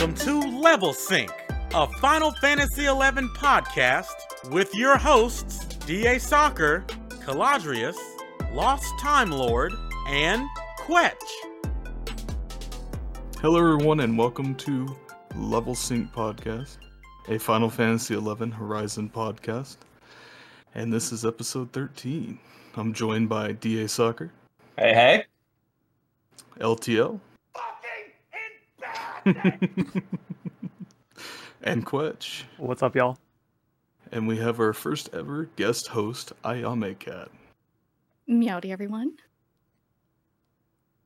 Welcome to Level Sync, a Final Fantasy XI podcast with your hosts, DA Soccer, Caladrius, Lost Time Lord, and Kwech. Hello, everyone, and welcome to Level Sync Podcast, a Final Fantasy XI Horizon podcast. And this is episode 13. I'm joined by DA Soccer, Hey, hey. LTL, and Kwech. What's up, y'all? And we have our first ever guest host, Ayame Cat. Meowdy, everyone.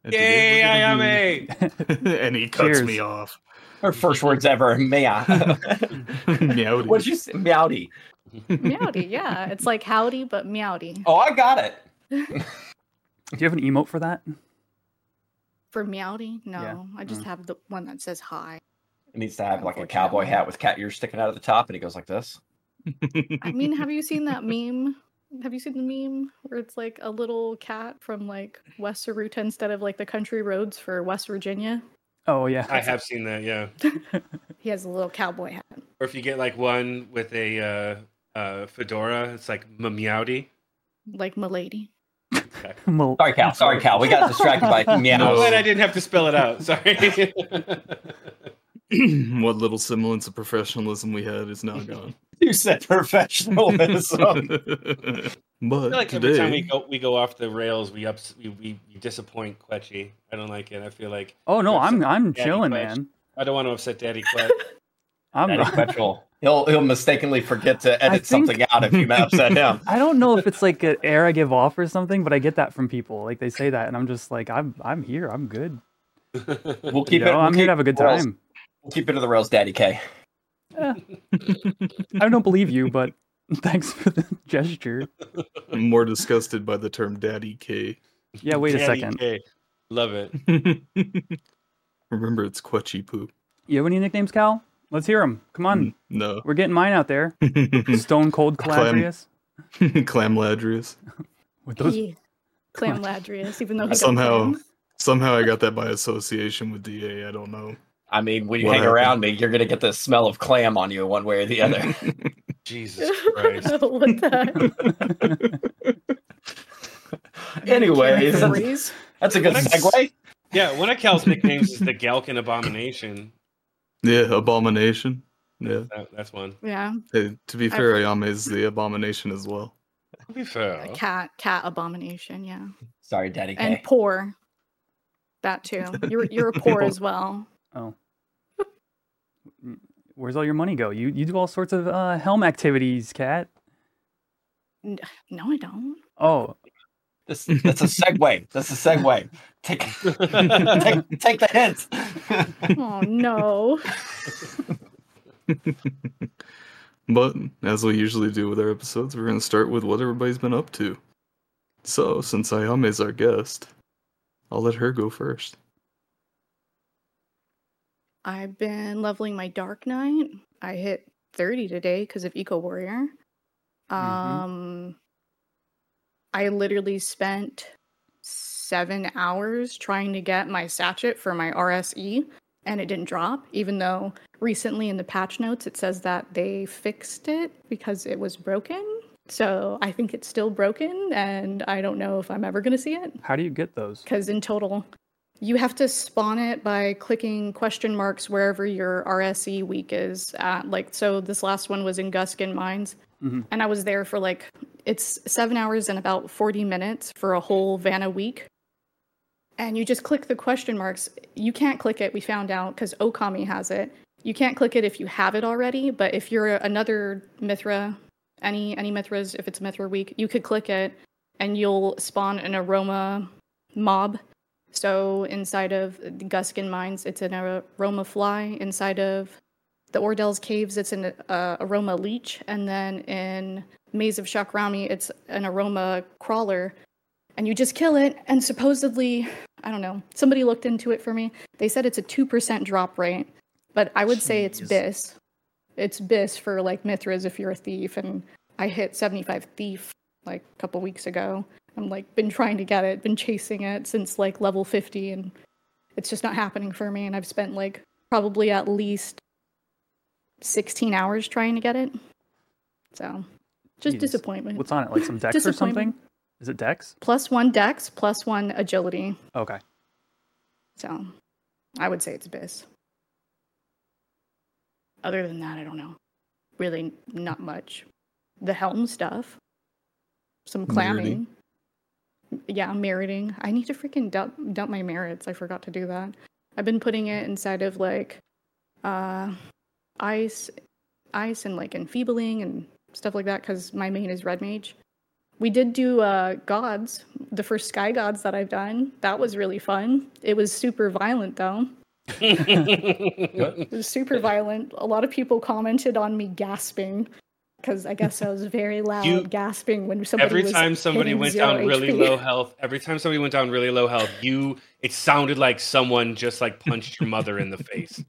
And Yay, today I am we're a. gonna be- and he cuts Cheers. me off. Her first words ever, meow. Meowdy. What'd you say? Meowdy. Meowdy, yeah. It's like howdy, but meowdy. Oh, I got it. Do you have an emote for that? For meowdy, no. Yeah. I just Mm. have the one that says hi. It needs to have like a cowboy hat with cat ears sticking out of the top, and he goes like this. I mean, have you seen that meme? Have you seen the meme where it's like a little cat from like West Saruta instead of like the country roads for West Virginia? Oh yeah. I have seen that, yeah. He has a little cowboy hat. Or if you get like one with a uh, uh, fedora, it's like meowdy. Like Milady. Well, Sorry, Cal. Sorry, Cal. We got distracted by I'm glad I didn't have to spell it out. Sorry. what little semblance of professionalism we had is now gone. You said professionalism. but I feel like today, every time we go we go off the rails, we ups we, we, we disappoint Quetchy. I don't like it. I feel like oh no, I'm I'm Daddy chilling, Kwech. man. I don't want to upset Daddy Quet. I'm. Daddy Quetchel. He'll he'll mistakenly forget to edit think- something out if you upset him. I don't know if it's like an air I give off or something, but I get that from people. Like they say that, and I'm just like, I'm I'm here. I'm good. We'll keep You it. know, we'll I'm here to have a good it rails- time. We'll keep it to the rails, Daddy K. Eh. I don't believe you, but thanks for the gesture. I'm more disgusted by the term Daddy K. Yeah, wait a second. K. Love it. Remember, it's Quetchy Poop. You have any nicknames, Cal? Let's hear them. Come on, mm, No. we're getting mine out there. Stone Cold Clam. Caladrius. Clam Ladrius. With those, He- Clam Ladrius, even though he Somehow- Somehow. Somehow I got that by association with DA. I don't know. I mean, when you What hang happened? around me, you're gonna get the smell of clam on you one way or the other. Jesus Christ. what the? Anyways, that's, that's a good What segue. Yeah, one of Cal's nicknames is the Galkin Abomination. Yeah, Abomination. Yeah. That, that's one. Yeah, Hey, to be fair, Ayame is the Abomination as well. To be fair. a cat, cat abomination. Yeah, Sorry, Daddy K. and poor. That too. You're you're poor as well. oh. Where's all your money go? You you do all sorts of uh, helm activities, cat. No, I don't. Oh, This, that's a segue. That's a segue. Take, take, take the hint. Oh no. But as we usually do with our episodes, we're going to start with what everybody's been up to. So, since Ayame is our guest, I'll let her go first. I've been leveling my Dark Knight. I hit 30 today because of Eco Warrior. Um I literally spent 7 hours trying to get my sachet for my RSE and it didn't drop even though recently in the patch notes it says that they fixed it because it was broken. So I think it's still broken and I don't know if I'm ever going to see it how do you get those? because in total you have to spawn it by clicking question marks wherever your RSE week is at. Like, so this last one was in Gusgen Mines, Mhm. and I was there for like, it's seven hours and about 40 minutes for a whole Vanna week. And you just click the question marks. You can't click it, we found out, because Okami has it. You can't click it if you have it already, but if you're another Mithra, any any Mithras, if it's Mithra week, you could click it and you'll spawn an aroma mob. So inside of Gusgen mines, it's an aroma fly. Inside of the Ordelle's caves, it's an uh, aroma leech, and then in Maze of Shakrami, it's an aroma crawler. And you just kill it, and supposedly, I don't know. Somebody looked into it for me. They said it's a two percent drop rate, but I would say it's bis. It's bis for like Mithras if you're a thief, and I hit seventy five thief like a couple weeks ago. I'm like been trying to get it, been chasing it since like level 50 and it's just not happening for me and I've spent like probably at least 16 hours trying to get it. So, just Jeez. disappointment. What's on it? Like some dex or something? Is it dex? Plus one dex, plus one agility. Okay. So, I would say it's Abyss. Other than that, I don't know. Really, not much. The helm stuff, some clamming. Yeah, meriting. I need to freaking dump, dump my merits. I forgot to do that. I've been putting it inside of like uh, ice, ice, and like enfeebling and stuff like that because my main is red mage. We did do uh, gods, the first sky gods that I've done. That was really fun. It was super violent though. It was super violent. A lot of people commented on me gasping because I guess I was very loud You- gasping when somebody every was time somebody went down really HP. low health, every time somebody went down really low health, you it sounded like someone just like punched your mother in the face.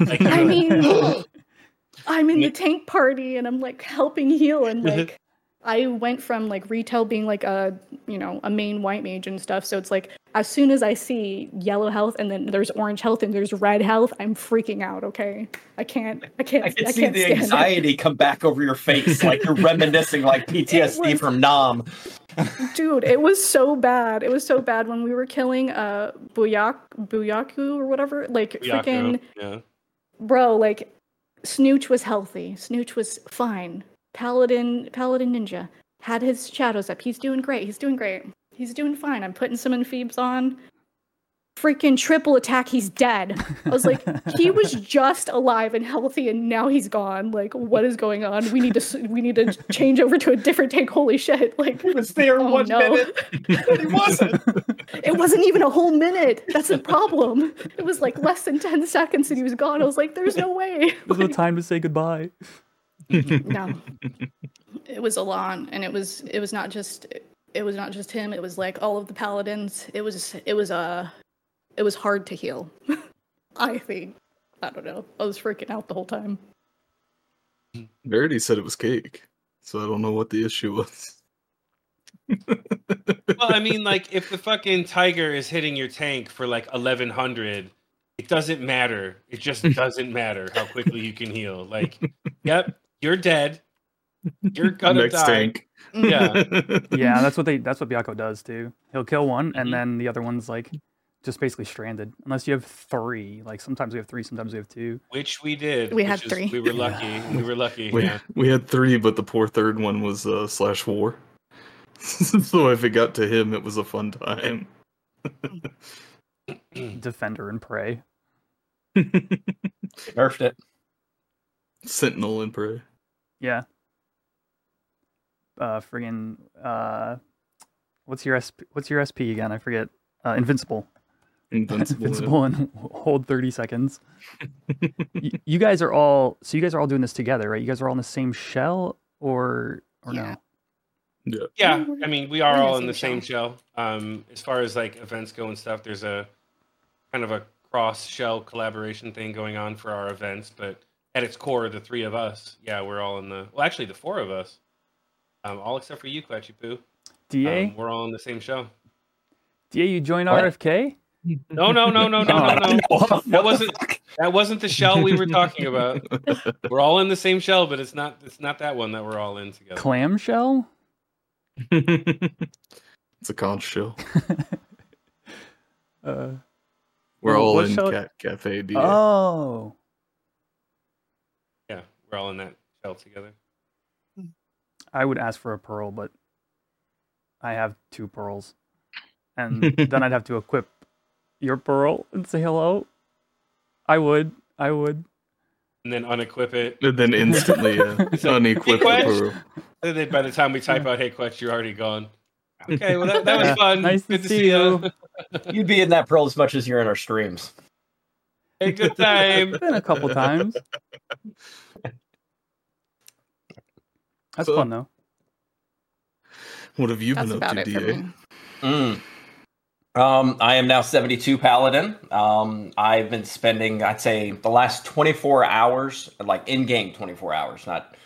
Like I mean, I'm in the tank party and I'm like helping heal and like I went from like retail being like a you know a main white mage and stuff. So it's like as soon as I see yellow health and then there's orange health and there's red health, I'm freaking out. Okay, I can't. I can't. I can I see can't the stand it. anxiety come back over your face, like you're reminiscing like PTSD was- from Nam. Dude, it was so bad. It was so bad when we were killing uh Buyak Buyaku or whatever. Like Yaku, freaking yeah. bro, like Snooch was healthy. Snooch was fine. Paladin Paladin Ninja had his shadows up. He's doing great. He's doing great. He's doing fine. I'm putting some infeebs on. Freaking triple attack, he's dead. I was like, he was just alive and healthy, and now he's gone. Like, what is going on? We need to we need to change over to a different tank. Holy shit! Like, He was there Oh, one no. minute. He wasn't. it wasn't even a whole minute. That's the problem. It was like less than ten seconds, and he was gone. I was like, there's no way. There's no time to say goodbye. No. It was a lot and it was it was not just it was not just him. It was like all of the paladins. It was it was uh it was hard to heal. I think i don't know. I was freaking out the whole time. Verity said it was cake, so I don't know what the issue was. Well, I mean, like if the fucking tiger is hitting your tank for like eleven hundred, it doesn't matter. It just doesn't matter how quickly you can heal. Like, yep, you're dead. You're gonna Next die. tank. Yeah. Yeah, that's what they that's what Byakko does too. He'll kill one and Mhm. then the other one's like just basically stranded. Unless you have three. Like sometimes we have three, sometimes we have two. Which we did. We which had is- three. We were lucky. We were lucky. we, yeah. we had three, but the poor third one was uh, slash war. so if it got to him, it was a fun time. Defender and prey. Nerfed it. Sentinel and prey. Yeah. Uh friggin' uh what's your SP what's your SP again? I forget. Uh invincible. Invincible. yeah. Invincible and hold 30 seconds. Y- you guys are all so you guys are all doing this together, right? You guys are all in the same shell or or Yeah. no? Yeah. Yeah, I mean, we are we're all in the same shell. Um, as far as like events go and stuff, there's a kind of a cross shell collaboration thing going on for our events, but at its core, the three of us, yeah, we're all in the well, actually, the four of us, um, all except for you, Quetchy Poo. DA? Um, we're all in the same show. DA, you join What? RFK? No, no, no, no, no, no, no. What That wasn't that wasn't the shell we were talking about. We're all in the same shell, but it's not it's not that one that we're all in together. Clamshell? it's a conch shell. Uh, We're Oh, all in shell- Cat Cafe DA. oh. Yeah, we're all in that shell together. I would ask for a pearl, but I have two pearls. And then I'd have to equip your pearl and say hello. I would. I would. And then unequip it. and then instantly, uh, It's like, unequip "Hey, the pearl. And then by the time we type out "Hey Kwech," you're already gone. Okay, well that, that was Yeah, fun. nice to good to see see you. you. You'd be in that pearl as much as you're in our streams. hey, good time. Been a couple times. That's So- fun though. What have you that's been up about to, it for DA? me Mm. Um, I am now 72 Paladin. Um, I've been spending, I'd say, the last 24 hours, like in game 24 hours, not,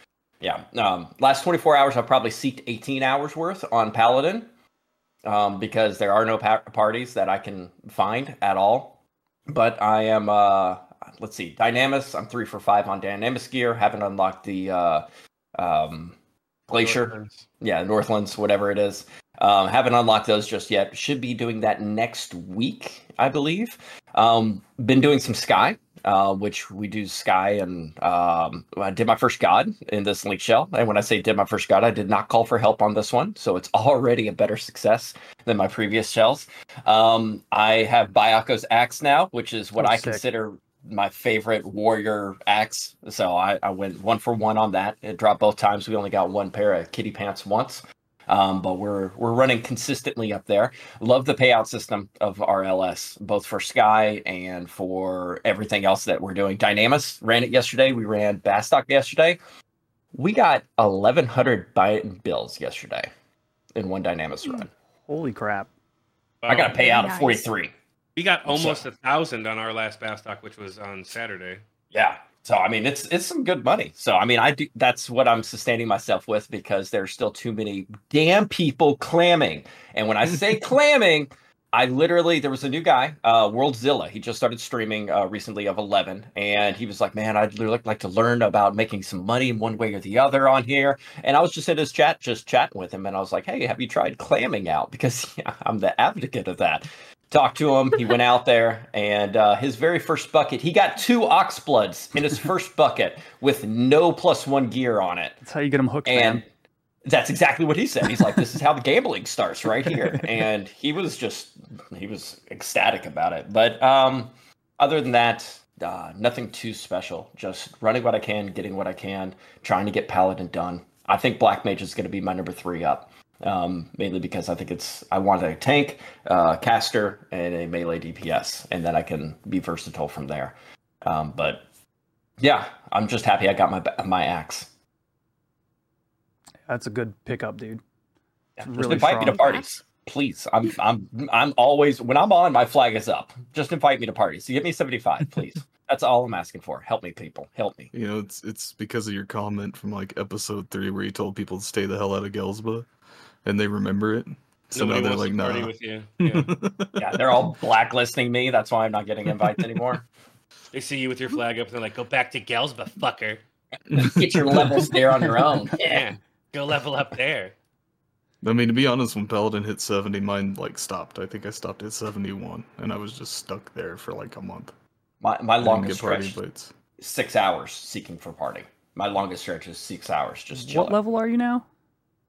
yeah. Um, last 24 hours, I've probably seeked 18 hours worth on Paladin um, because there are no pa- parties that I can find at all. But I am, uh, let's see, Dynamis. I'm three for five on Dynamis gear. Haven't unlocked the uh, um, Glacier. Northlands. Yeah, Northlands, whatever it is. Um, haven't unlocked those just yet. Should be doing that next week, I believe. Um, been doing some Sky, uh, which we do Sky, and um, I did my first God in this Link Shell. And when I say did my first God, I did not call for help on this one, so it's already a better success than my previous shells. Um, I have Byakko's Axe now, which is what Oh, I sick. consider my favorite warrior axe. So I, I went one for one on that. It dropped both times. We only got one pair of kitty pants once. Um, but we're we're running consistently up there. Love the payout system of RLS, both for Sky and for everything else that we're doing. Dynamis ran it yesterday. We ran Bastock yesterday. We got 1,100 byne bills yesterday in one Dynamis run. Holy crap! I got a Wow. payout of 43. We got So- almost a thousand on our last Bass Bastock, which was on Saturday. Yeah. So I mean, it's it's some good money. So I mean, I do. That's what I'm sustaining myself with because there's still too many damn people clamming. And when I say clamming, I literally there was a new guy, uh, Worldzilla. He just started streaming uh, recently of 11, and he was like, "Man, I'd really like to learn about making some money in one way or the other on here." And I was just in his chat, just chatting with him, and I was like, "Hey, have you tried clamming out?" Because yeah, I'm the advocate of that talked to him. He went out there, and uh, his very first bucket, he got two ox bloods in his first bucket with no plus one gear on it. That's how you get them hooked, And man. that's exactly what he said. He's like, "This is how the gambling starts, right here." And he was just, he was ecstatic about it. But um, other than that, uh, nothing too special. Just running what I can, getting what I can, trying to get Paladin done. I think Black Mage is going to be my number three up. Um, mainly because I think it's I want a tank, uh, caster, and a melee DPS, and then I can be versatile from there. Um, but yeah, I'm just happy I got my my axe. That's a good pickup, dude. Yeah, It's just really invite me to parties, please. I'm I'm I'm always when I'm on, my flag is up. Just invite me to parties. So Give me 75, please. That's all I'm asking for. Help me, people. Help me. You know, it's it's because of your comment from like episode three where you told people to stay the hell out of Ghelsba, and they remember it. So Nobody now they're like, to party nah. with you. Yeah. Yeah, they're all blacklisting me. That's why I'm not getting invites anymore. they see you with your flag up, and they're like, "Go back to Ghelsba, fucker." Get your levels there on your own. Yeah, go level up there. I mean, to be honest, when Paladin hit 70, mine like stopped. I think I stopped at 71, and I was just stuck there for like a month. My my longest party stretch invites. six hours seeking for party. My longest stretch is six hours just What level are you now?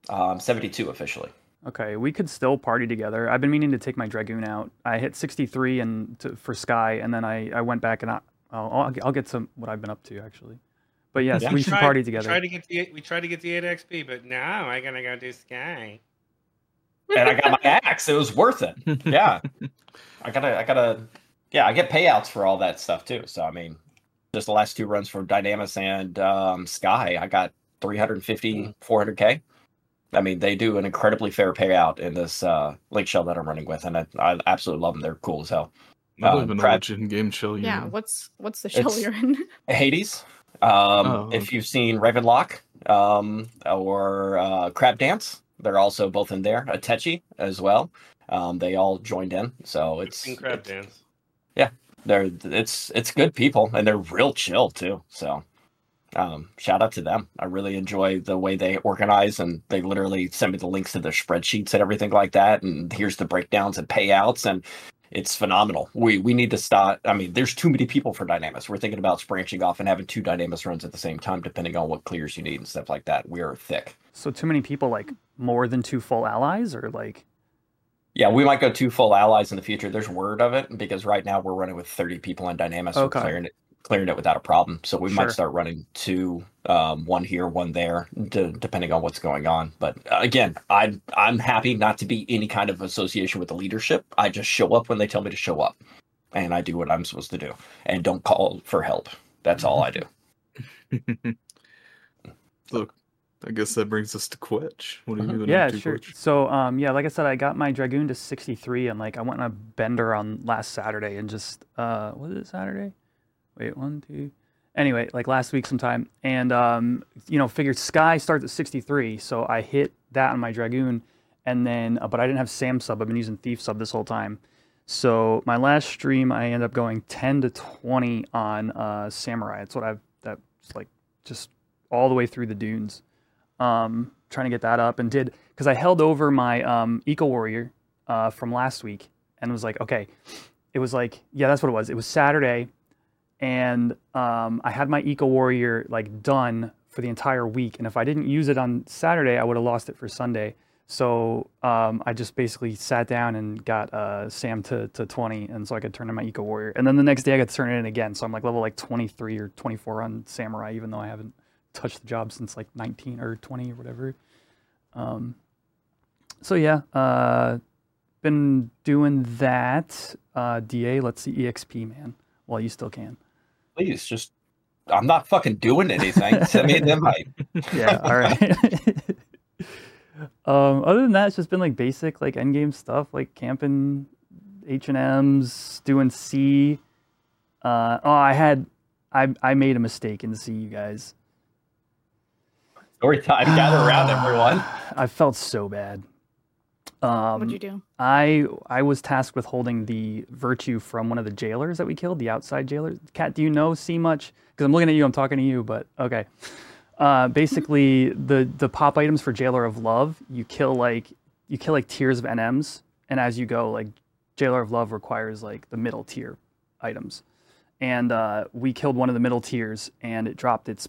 Um, 72 officially. Okay, we could still party together. I've been meaning to take my dragoon out. I hit 63 and to, for Sky, and then I, I went back and I, I'll, I'll I'll get some what I've been up to actually. But yes, Yeah. we should Tried- party We together. tried to get the we tried to get the eight XP, but now I gotta go do Sky. and I got my axe. It was worth it. Yeah, I gotta, I gotta, yeah, I get payouts for all that stuff too. So I mean, just the last two runs for Dynamis and um, Sky, I got 350, 400k. I mean, they do an incredibly fair payout in this uh, link shell that I'm running with, and I, I absolutely love them. They're cool as hell. I don't Uh, even know Pratt- which in-game show you Yeah, know. what's what's the show It's- you're in? Hades. Um, Oh, If okay. you've seen Ravenlock um, or uh, Crab Dance, they're also both in there. Atechi as well. Um, they all joined in, so I've it's seen crab it's- dance. Yeah, they're it's it's good people and they're real chill too. So um, shout out to them. I really enjoy the way they organize and they literally send me the links to their spreadsheets and everything like that. And here's the breakdowns and payouts and it's phenomenal. We we need to start. I mean, there's too many people for Dynamis. We're thinking about branching off and having two Dynamis runs at the same time, depending on what clears you need and stuff like that. We are thick. so too many people, like more than two full allies, or like Yeah, we might go two full allies in the future. There's word of it because right now we're running with 30 people on Dynamis. Okay. We're clearing it, clearing it without a problem. So we Sure. might start running two, um, one here, one there, d- depending on what's going on. But uh, again, I'm I'm happy not to be any kind of association with the leadership. I just show up when they tell me to show up, and I do what I'm supposed to do, and don't call for help. That's all I do. Look, I guess that brings us to Kwech. What are you Uh-huh. doing? yeah, to, sure. Kwech? So um, yeah, like I said, I got my dragoon to 63, and like I went on a bender on last Saturday, and just uh, was it Saturday? Wait, one, two. Anyway, like last week sometime, and um, you know, figured Sky starts at 63, so I hit that on my dragoon, and then uh, but I didn't have Sam sub. I've been using Thief sub this whole time, So my last stream, I ended up going 10 to 20 on uh, Samurai. That's what I've that's like just all the way through the dunes, um, trying to get that up and did because I held over my um, Eco Warrior uh, from last week and was like, okay, it was like yeah, that's what it was. It was Saturday, and um, I had my Eco Warrior like done for the entire week, and if I didn't use it on Saturday, I would have lost it for Sunday. So um, I just basically sat down and got uh, Sam to, to 20, and so I could turn in my Eco Warrior. And then the next day I got to turn it in again. So I'm like level like 23 or 24 on Samurai, even though I haven't touched the job since like 19 or 20 or whatever. Um, so yeah, uh, been doing that. Uh, DA, let's see EXP, man. Well, you still can. Please, just I'm not fucking doing anything. Send me an invite. Yeah, all right. um, other than that, it's just been like basic like endgame stuff, like camping H and M's, doing Sea. Uh, oh, I had, I I made a mistake in Sea, you guys. Story time. Gather around, everyone. I felt so bad. Um, What'd you do? I I was tasked with holding the virtue from one of the jailers that we killed, the outside jailers. Kat, do you know see much? Because I'm looking at you, I'm talking to you, but okay. Uh, basically, the the pop items for Jailer of Love, you kill like you kill like tiers of NMs, and as you go, like Jailer of Love requires like the middle tier items, and uh, we killed one of the middle tiers, and it dropped its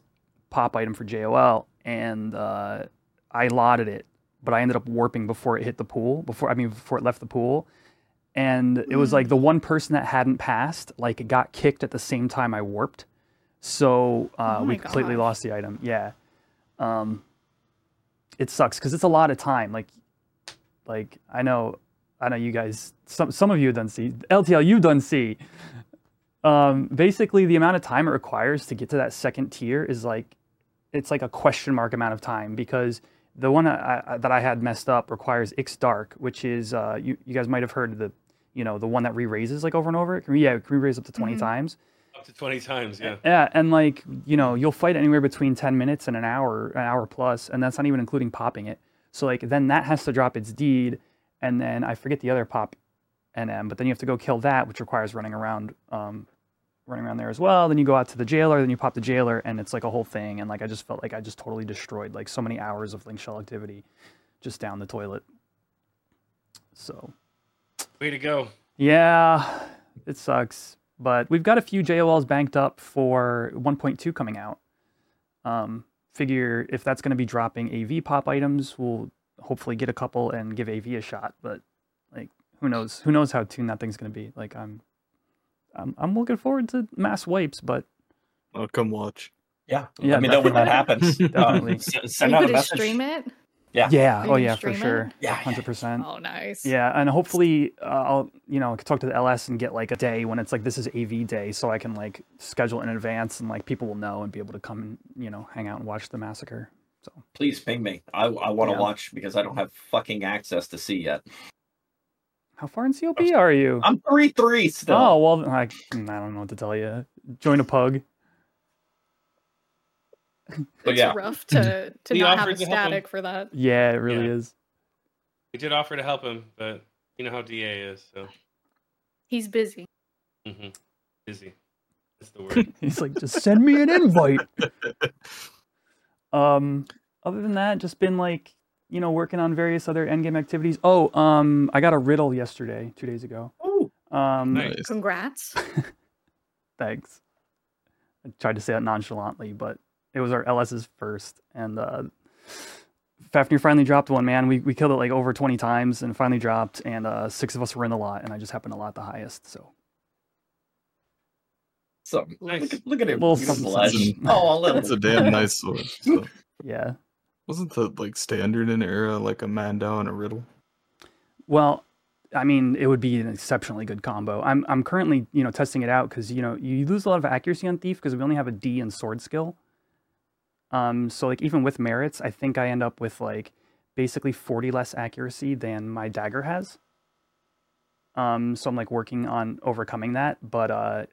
pop item for JOL, and uh, I lotted it but I ended up warping before it hit the pool. Before I mean before it left the pool, and it was like the one person that hadn't passed like got kicked at the same time I warped, so uh, Oh we completely gosh. lost the item. Yeah, um, it sucks because it's a lot of time. Like, like I know, I know you guys. Some some of you have done Sea. LTL, you've done Sea. Um, basically, the amount of time it requires to get to that second tier is like, it's like a question mark amount of time because the one I, I, that I had messed up requires Ix Dark, which is uh, you you guys might have heard the you know the one that re-raises like over and over. It can, yeah, it can re-raise up to 20 Mhm. times. Up to 20 times, yeah. Yeah, and like you know you'll fight anywhere between 10 minutes and an hour, an hour plus, and that's not even including popping it. So like then that has to drop its deed, and then I forget the other pop NM, but then you have to go kill that, which requires running around, um, running around there as well. Then you go out to the jailer, then you pop the jailer, and it's like a whole thing. And like I just felt like I just totally destroyed like so many hours of link shell activity, just down the toilet. So Way to go. yeah, it sucks. But we've got a few JOLs banked up for 1.2 coming out. Um, figure if that's going to be dropping AV pop items, we'll hopefully get a couple and give AV a shot. But like, who knows? Who knows how tuned that thing's going to be? Like, I'm, I'm, I'm looking forward to mass wipes, but I'll come watch. Yeah. Yeah, Let me know when that happens. Definitely. S- Are send you out a message. stream it? Yeah. yeah, Are oh gonna yeah, for stream it? sure, Yeah. hundred percent. Oh, nice. Yeah, and hopefully uh, I'll you know talk to the LS and get like a day when it's like this is AV day, so I can like schedule in advance and like people will know and be able to come and you know hang out and watch the massacre. So Please ping me. I, I want to Yeah. watch because I don't have fucking access to Sea yet. How far in COP are you? I'm three three still. Oh well, I, I don't know what to tell you. Join a pug. but It's yeah, rough to to We not have a to static for that. Yeah, it really Yeah. is. We did offer to help him, but you know how DA is, so He's busy. hmm busy. That's the word. He's like, just send me an invite. um, other than that, just been like, you know, working on various other endgame activities. Oh, um, I got a Ridill yesterday, two days ago. Ooh. Um, Nice. Congrats. thanks. I tried to say it nonchalantly, but it was our LS's first, and uh, Fafnir finally dropped one. Man, we we killed it like over twenty times, and finally dropped, and uh, six of us were in the lot, and I just happened to lot the highest. So so Nice. look, at, look at it. Little beautiful something, something. Oh, a little. That's a damn nice sword. So, yeah. Wasn't the like standard in era like a Mandau and a Ridill? Well, I mean, it would be an exceptionally good combo. I'm I'm currently you know testing it out because you know you lose a lot of accuracy on thief because we only have a D in sword skill. Um, so like even with merits, I think I end up with like basically 40 less accuracy than my dagger has. Um, so I'm like working on overcoming that, but uh,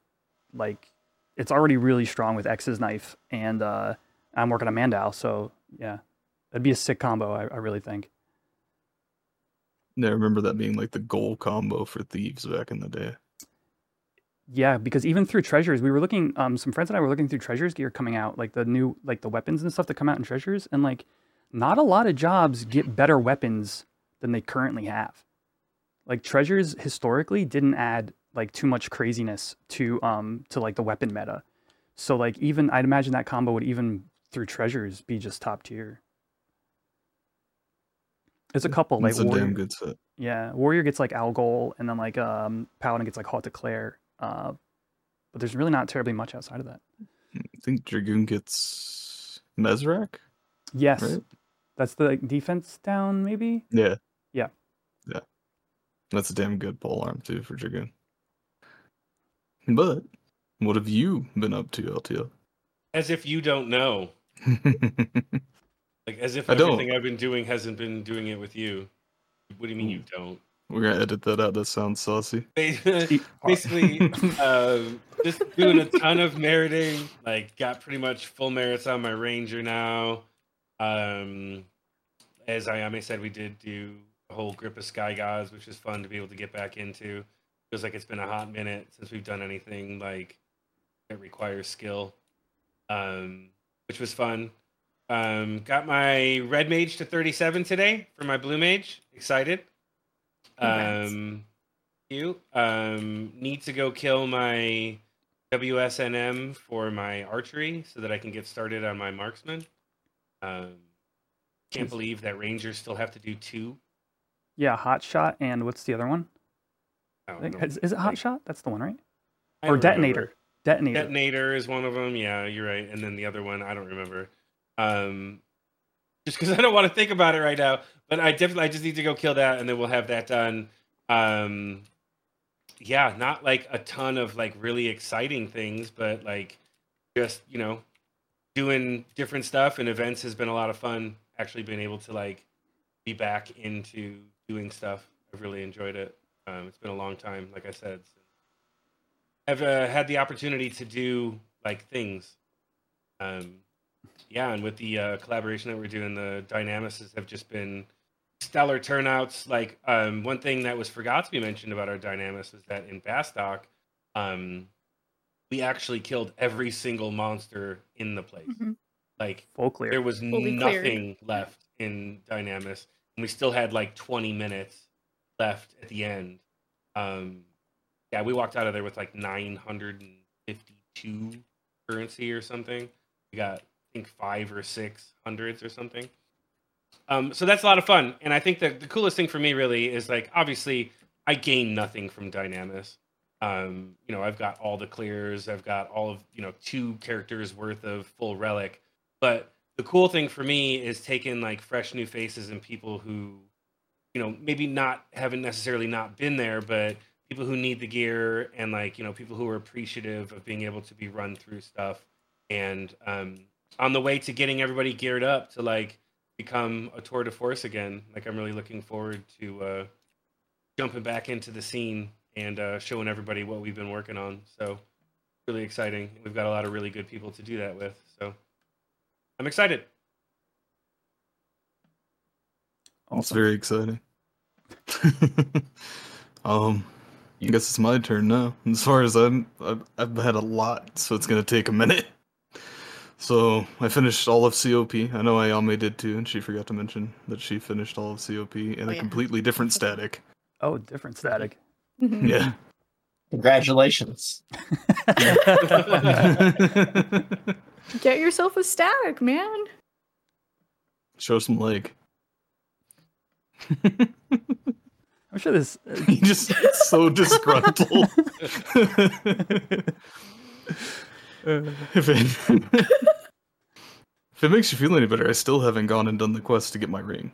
like it's already really strong with X's knife, and uh, I'm working on Mandau, so yeah, that'd be a sick combo. I, I really think. Yeah, I remember that being like the goal combo for thieves back in the day. Yeah, because even through treasures, we were looking. Um, some friends and I were looking through treasures gear coming out, like the new, like the weapons and stuff that come out in treasures, and like, not a lot of jobs get better weapons than they currently have. Like treasures historically didn't add like too much craziness to um to like the weapon meta. So like even I'd imagine that combo would even through treasures be just top tier. There's a couple like It's a warrior, damn good set. yeah, warrior gets like Algol, and then like um paladin gets like Hauteclaire. Uh, but there's really not terribly much outside of that. I think Dragoon gets Mezraq. Yes, Right? that's the like, defense down maybe. Yeah. Yeah. Yeah. That's a damn good pole arm too for Dragoon. But what have you been up to, LTO? As if you don't know. Like as if I don't. everything I've been doing hasn't been doing it with you. What do you mean you don't? We're gonna edit that out. That sounds saucy. Basically, uh, just doing a ton of meriting. Like, got pretty much full merits on my ranger now. Um, as Ayame said, we did do a whole grip of sky gods, which is fun to be able to get back into. Feels like it's been a hot minute since we've done anything like that requires skill, um, which was fun. Um, got my red mage to 37 today for my blue mage. Excited. Congrats. Um, you um, need to go kill my WSNM for my archery so that I can get started on my marksman. Um, can't believe that rangers still have to do two. Yeah, hot shot and what's the other one? I I don't know. is, is it hot shot? That's the one, right? I Or detonator. remember. Detonator. Detonator is one of them. Yeah, you're right. And then the other one, I don't remember. Um, just because I don't want to think about it right now. But I definitely, I just need to go kill that, and then we'll have that done. Um, yeah, not like a ton of like really exciting things, but like just you know, doing different stuff and events has been a lot of fun. Actually, being able to like be back into doing stuff, I've really enjoyed it. Um, it's been a long time, like I said. Since I've uh, had the opportunity to do like things. Um, yeah, and with the uh, collaboration that we're doing, the Dynamis have just been stellar turnouts. Like um, one thing that was forgot to be mentioned about our Dynamis was that in Bastock, um, we actually killed every single monster in the place. Mhm. Like Full clear. there was Fully cleared. nothing left in Dynamis, and we still had like 20 minutes left at the end. Um, yeah, we walked out of there with like 952 currency or something. We got, I think, five or six hundreds or something. Um, so that's a lot of fun, and I think that the coolest thing for me really is like obviously I gain nothing from Dynamis. Um, you know, I've got all the clears, I've got all of you know two characters worth of full relic, but the cool thing for me is taking like fresh new faces and people who you know maybe not haven't necessarily not been there but people who need the gear and like you know people who are appreciative of being able to be run through stuff and um on the way to getting everybody geared up to like become a tour de force again like i'm really looking forward to uh jumping back into the scene and uh showing everybody what we've been working on so really exciting we've got a lot of really good people to do that with so i'm excited It's Awesome. very exciting. um, I guess it's my turn now. As far as I'm, I've, I've had a lot, so it's gonna take a minute. So I finished all of COP. I know Ayame did too, and she forgot to mention that she finished all of COP in Oh, a yeah. completely different static. Oh, different static. Mhm. Yeah. Congratulations. Get yourself a static, man. Show some leg. I'm sure this. uh, He just so disgruntled. if, it, if it makes you feel any better, I still haven't gone and done the quest to get my ring.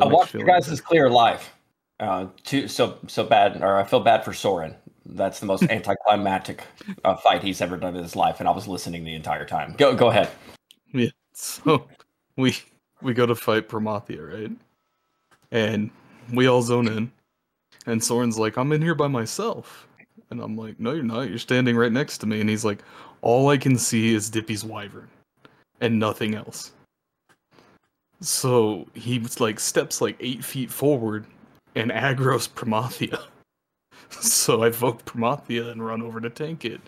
I watched you guys' clear live. Uh, too so so bad, or I feel bad for Soren. That's the most anticlimactic uh, fight he's ever done in his life, and I was listening the entire time. Go go ahead. Yeah. So we we go to fight Promathia, right? And we all zone in. And Soren's like, I'm in here by myself. And I'm like, No, you're not. You're standing right next to me. And he's like, All I can see is Dippy's wyvern. And nothing else. So he like steps like eight feet forward and aggro's Promathia. So I vote Promathia and run over to tank it.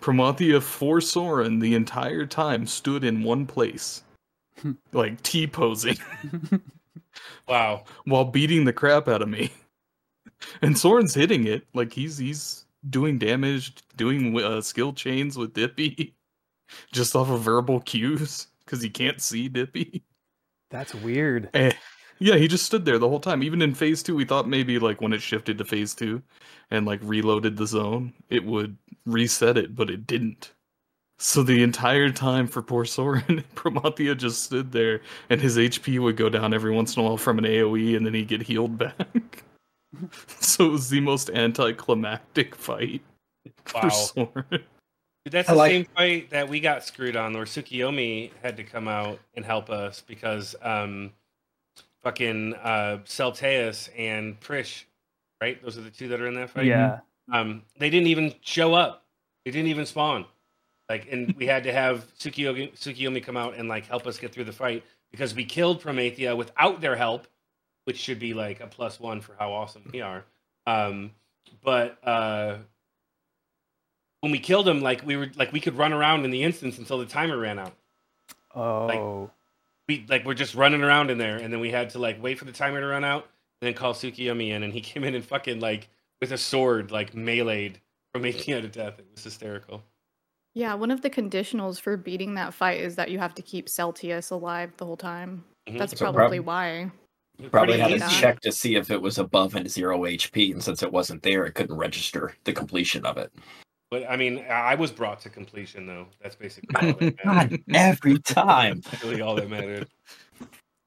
Promathia for Soren the entire time stood in one place, like T posing, Wow. while beating the crap out of me. And Soren's hitting it like he's he's doing damage, doing uh, skill chains with Dippy, just off of verbal cues because he can't see Dippy. That's weird. Eh, yeah, he just stood there the whole time. Even in phase two, we thought maybe like when it shifted to phase two and like reloaded the zone, it would reset it, but it didn't. So the entire time for poor Soren, Promathia just stood there and his HP would go down every once in a while from an AoE and then he'd get healed back. so it was the most anticlimactic fight Wow. for Soren. Dude, that's I the like- same fight that we got screwed on, where Tsukiyomi had to come out and help us because um, fucking uh, Selh'teus and Prishe, right? Those are the two that are in that fight. Yeah. Um, they didn't even show up. They didn't even spawn. Like, and we had to have Tsukiyomi, Tsukiyomi come out and like help us get through the fight because we killed Promathia without their help, which should be like a plus one for how awesome we are. Um, but uh, when we killed him, like we were like we could run around in the instance until the timer ran out. Oh. We like we're just running around in there, and then we had to like wait for the timer to run out, and then call Tsukiyomi in, and he came in and fucking like with a sword like meleeed Promathia to death. It was hysterical. Yeah, one of the conditionals for beating that fight is that you have to keep Selh'teus alive the whole time. Mhm. That's So probably prob- why. Probably had to easy. check to see if it was above and zero HP, and since it wasn't there, it couldn't register the completion of it. But I mean, I was brought to completion though. That's basically all that mattered. God, every time. really all that mattered.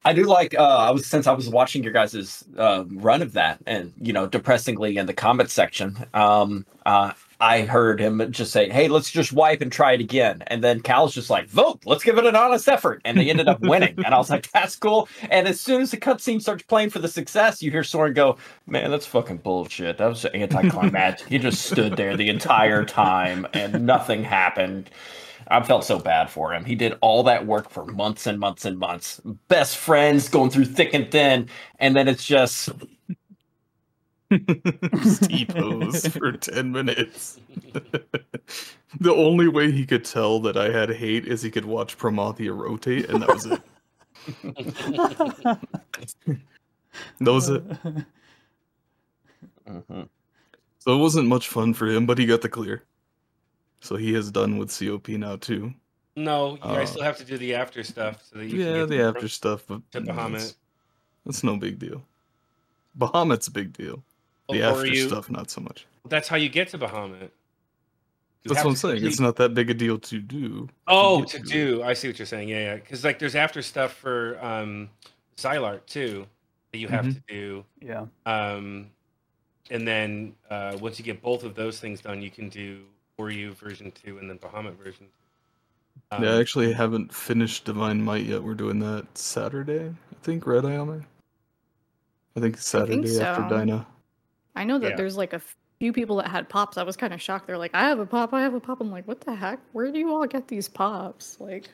I do like uh I was since I was watching your guys' uh, run of that and you know depressingly in the comment section um uh I heard him just say hey let's just wipe and try it again. And then Cal's just like vote. Let's give it an honest effort. And they ended up winning. And I was like that's cool. And as soon as the cutscene starts playing for the success you hear Soren go man that's fucking bullshit. That was anticlimactic. He just stood there the entire time and nothing happened. I felt so bad for him. He did all that work for months and months and months. Best friends going through thick and thin, and then it's just T pose for 10 minutes. the only way he could tell that I had hate is he could watch Promathia rotate, and that was it. That was it. Mhm. So it wasn't much fun for him, but he got the clear. So he is done with COP now too. No, you guys Uh, still have to do the after stuff so that you Yeah, can the get after stuff, but to Bahamut. That's, that's no big deal. Bahamut's a big deal. The Or after you- stuff, not so much. That's how you get to Bahamut. You That's what I'm saying. complete- It's not that big a deal to do. Oh, get to it. do. I see what you're saying. Yeah, yeah. Because like there's after stuff for um Zilart too that you have Mhm. to do. yeah. Um and then uh once you get both of those things done, you can do Ouryu version two and then Bahamut version. Um, yeah, I actually haven't finished Divine Might yet. We're doing that Saturday, I think, Red Ayame? I think Saturday after so. Dinah. I know that Yeah. there's like a few people that had pops. I was kind of shocked. They're like, I have a pop, I have a pop. I'm like, what the heck? Where do you all get these pops? Like,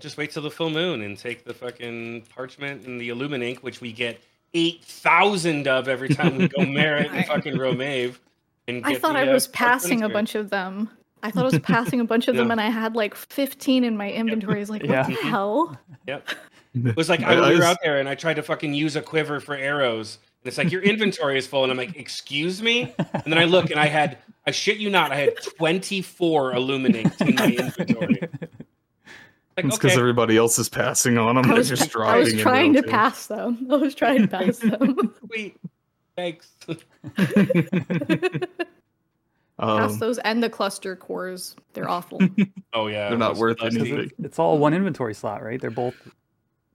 just wait till the full moon and take the fucking parchment and the Illuminink, which we get eight thousand of every time we go merit and fucking Ro'Maeve. And I thought the, I uh, was parchment passing a bunch of them. I thought I was passing a bunch of them, No. and I had like 15 in my inventory. I was like, what Yeah. the hell? Yep. It was like I, I- I we were was- out there and I tried to fucking use a quiver for arrows. And it's like your inventory is full, and I'm like, "Excuse me." And then I look, and I had, I shit you not, I had 24 Illumininks in my inventory. Like, It's because okay, everybody else is passing on them. I They're was, just I dropping was trying to rotate. pass them. I was trying to pass them. sweet, thanks. pass Um, those and the cluster cores. They're awful. Oh yeah, They're not worth lusty- anything. It's, it's all one inventory slot, right? They're both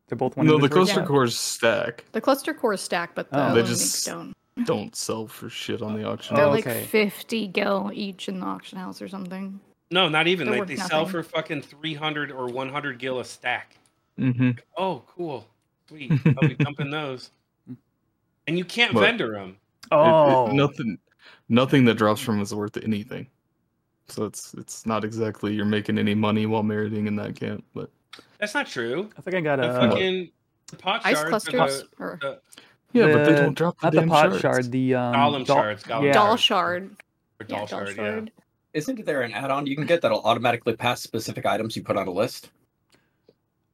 they're both one no, the cluster Yeah. cores stack. the cluster cores stack, but the Oh. They just- don't. Don't sell for shit on the auction. They're Oh, like okay. 50 gil each in the auction house or something. No, not even. They're Like worth they sell for fucking 300 or 100 gil a stack. Mm-hmm. Oh, cool, sweet. I'll be dumping those. And you can't What? vendor them. Oh, nothing, nothing that drops from is worth anything. So it's it's not exactly you're making any money while meriting in that camp, but That's not true. I think I got The a. fucking pot Ice shards are clusters the- or the- Yeah, but they don't drop the Not the damn pot shards. shard, the um, Golem doll- shards, golem yeah. Doll shard. Or Yeah, doll doll shard, shard. Isn't there an add-on you can get that'll automatically pass specific items you put on a list?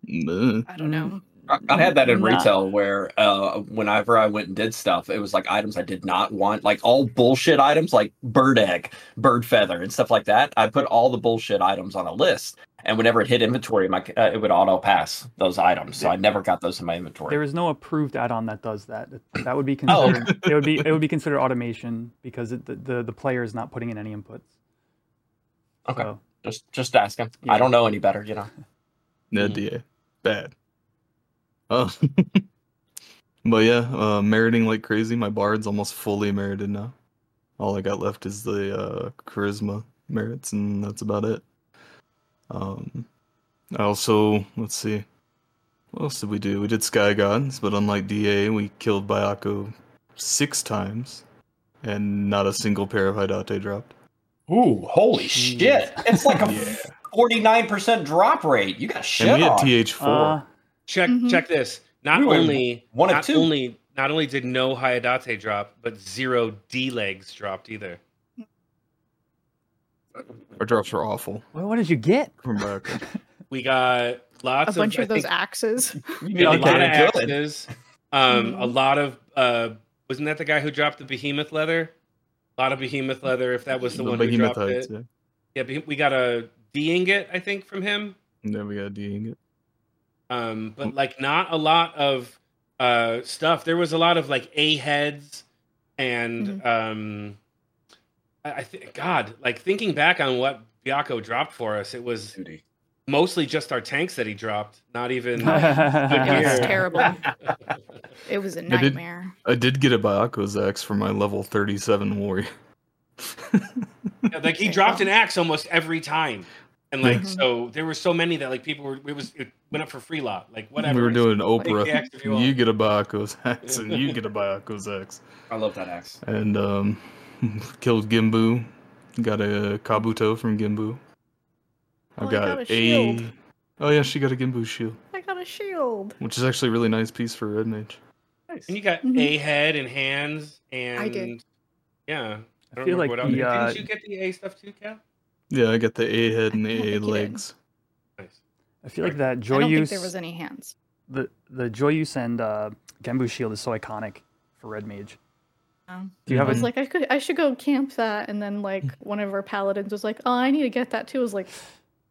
I don't know. I, I had that in Nah. retail where uh, whenever I went and did stuff, it was like items I did not want, like all bullshit items, like bird egg, bird feather, and stuff like that. I put all the bullshit items on a list, and whenever it hit inventory, my uh, it would auto pass those items. So I never got those in my inventory. There is no approved add-on that does that. That- That would be considered. Oh, it would be it would be considered automation because it, the, the the player is not putting in any inputs. Okay. So, Just just asking. Yeah. I don't know any better, you know. Nah, Mhm. DA. Bad. Oh. but yeah, uh, meriting like crazy. My bard's almost fully merited now. All I got left is the uh, charisma merits, and that's about it. Um, I also let's see, what else did we do? We did Sky Gods, but unlike DA, we killed Byakko six times, and not a single pair of Haidate dropped. Ooh, holy Jeez. shit! It's like a Yeah. forty-nine percent drop rate. You got shit and we had. TH4. uh, Check Mhm. check this. Not We only one of not two. only not only did no Haidate drop, but zero D legs dropped either. Our drops were awful well, what did you get? from Byakko. We got lots A bunch of, of I those think, axes. we got a lot of good. axes. Um, a Mhm. lot of uh, wasn't that the guy who dropped the behemoth leather? A lot of behemoth leather. If that was the, one who dropped it, yeah. yeah. We got a D ingot, I think, from him. And then we got D ingot. Um, but like not a lot of uh, stuff. There was a lot of like A heads and um, I, I think God, like thinking back on what Byakko dropped for us, it was mostly just our tanks that he dropped. Not even. It was terrible. It was a nightmare. I did get a Byakko's axe for my level 37 warrior. Yeah, like he dropped an axe almost every time. And like Mhm. so, there were so many that like people were. It was it went up for free lot. Like whatever. we were doing Take the Oprah. axe if you You, get a Byakko's axe, and you get a Byakko's axe. I love that axe. And um, killed Genbu. Got a Kabuto from Genbu. I Oh, I got, got a a. shield. Oh yeah, she got a Genbu shield, I got a shield. which is actually a really nice piece for Red Mage. Nice. And you got Mhm. a head and hands and I did. Yeah. I don't feel like what else. the, uh, Didn't you get the A stuff too, Cal? Yeah, I got the A head and the A legs. Nice. I feel like that I don't think Joyous, there was any hands. the the Joyous and uh, Genbu shield is so iconic for Red Mage. Um, Do you have I a was like, I could, I should go camp that, and then like one of our paladins was like, "Oh, I need to get that too." I was like,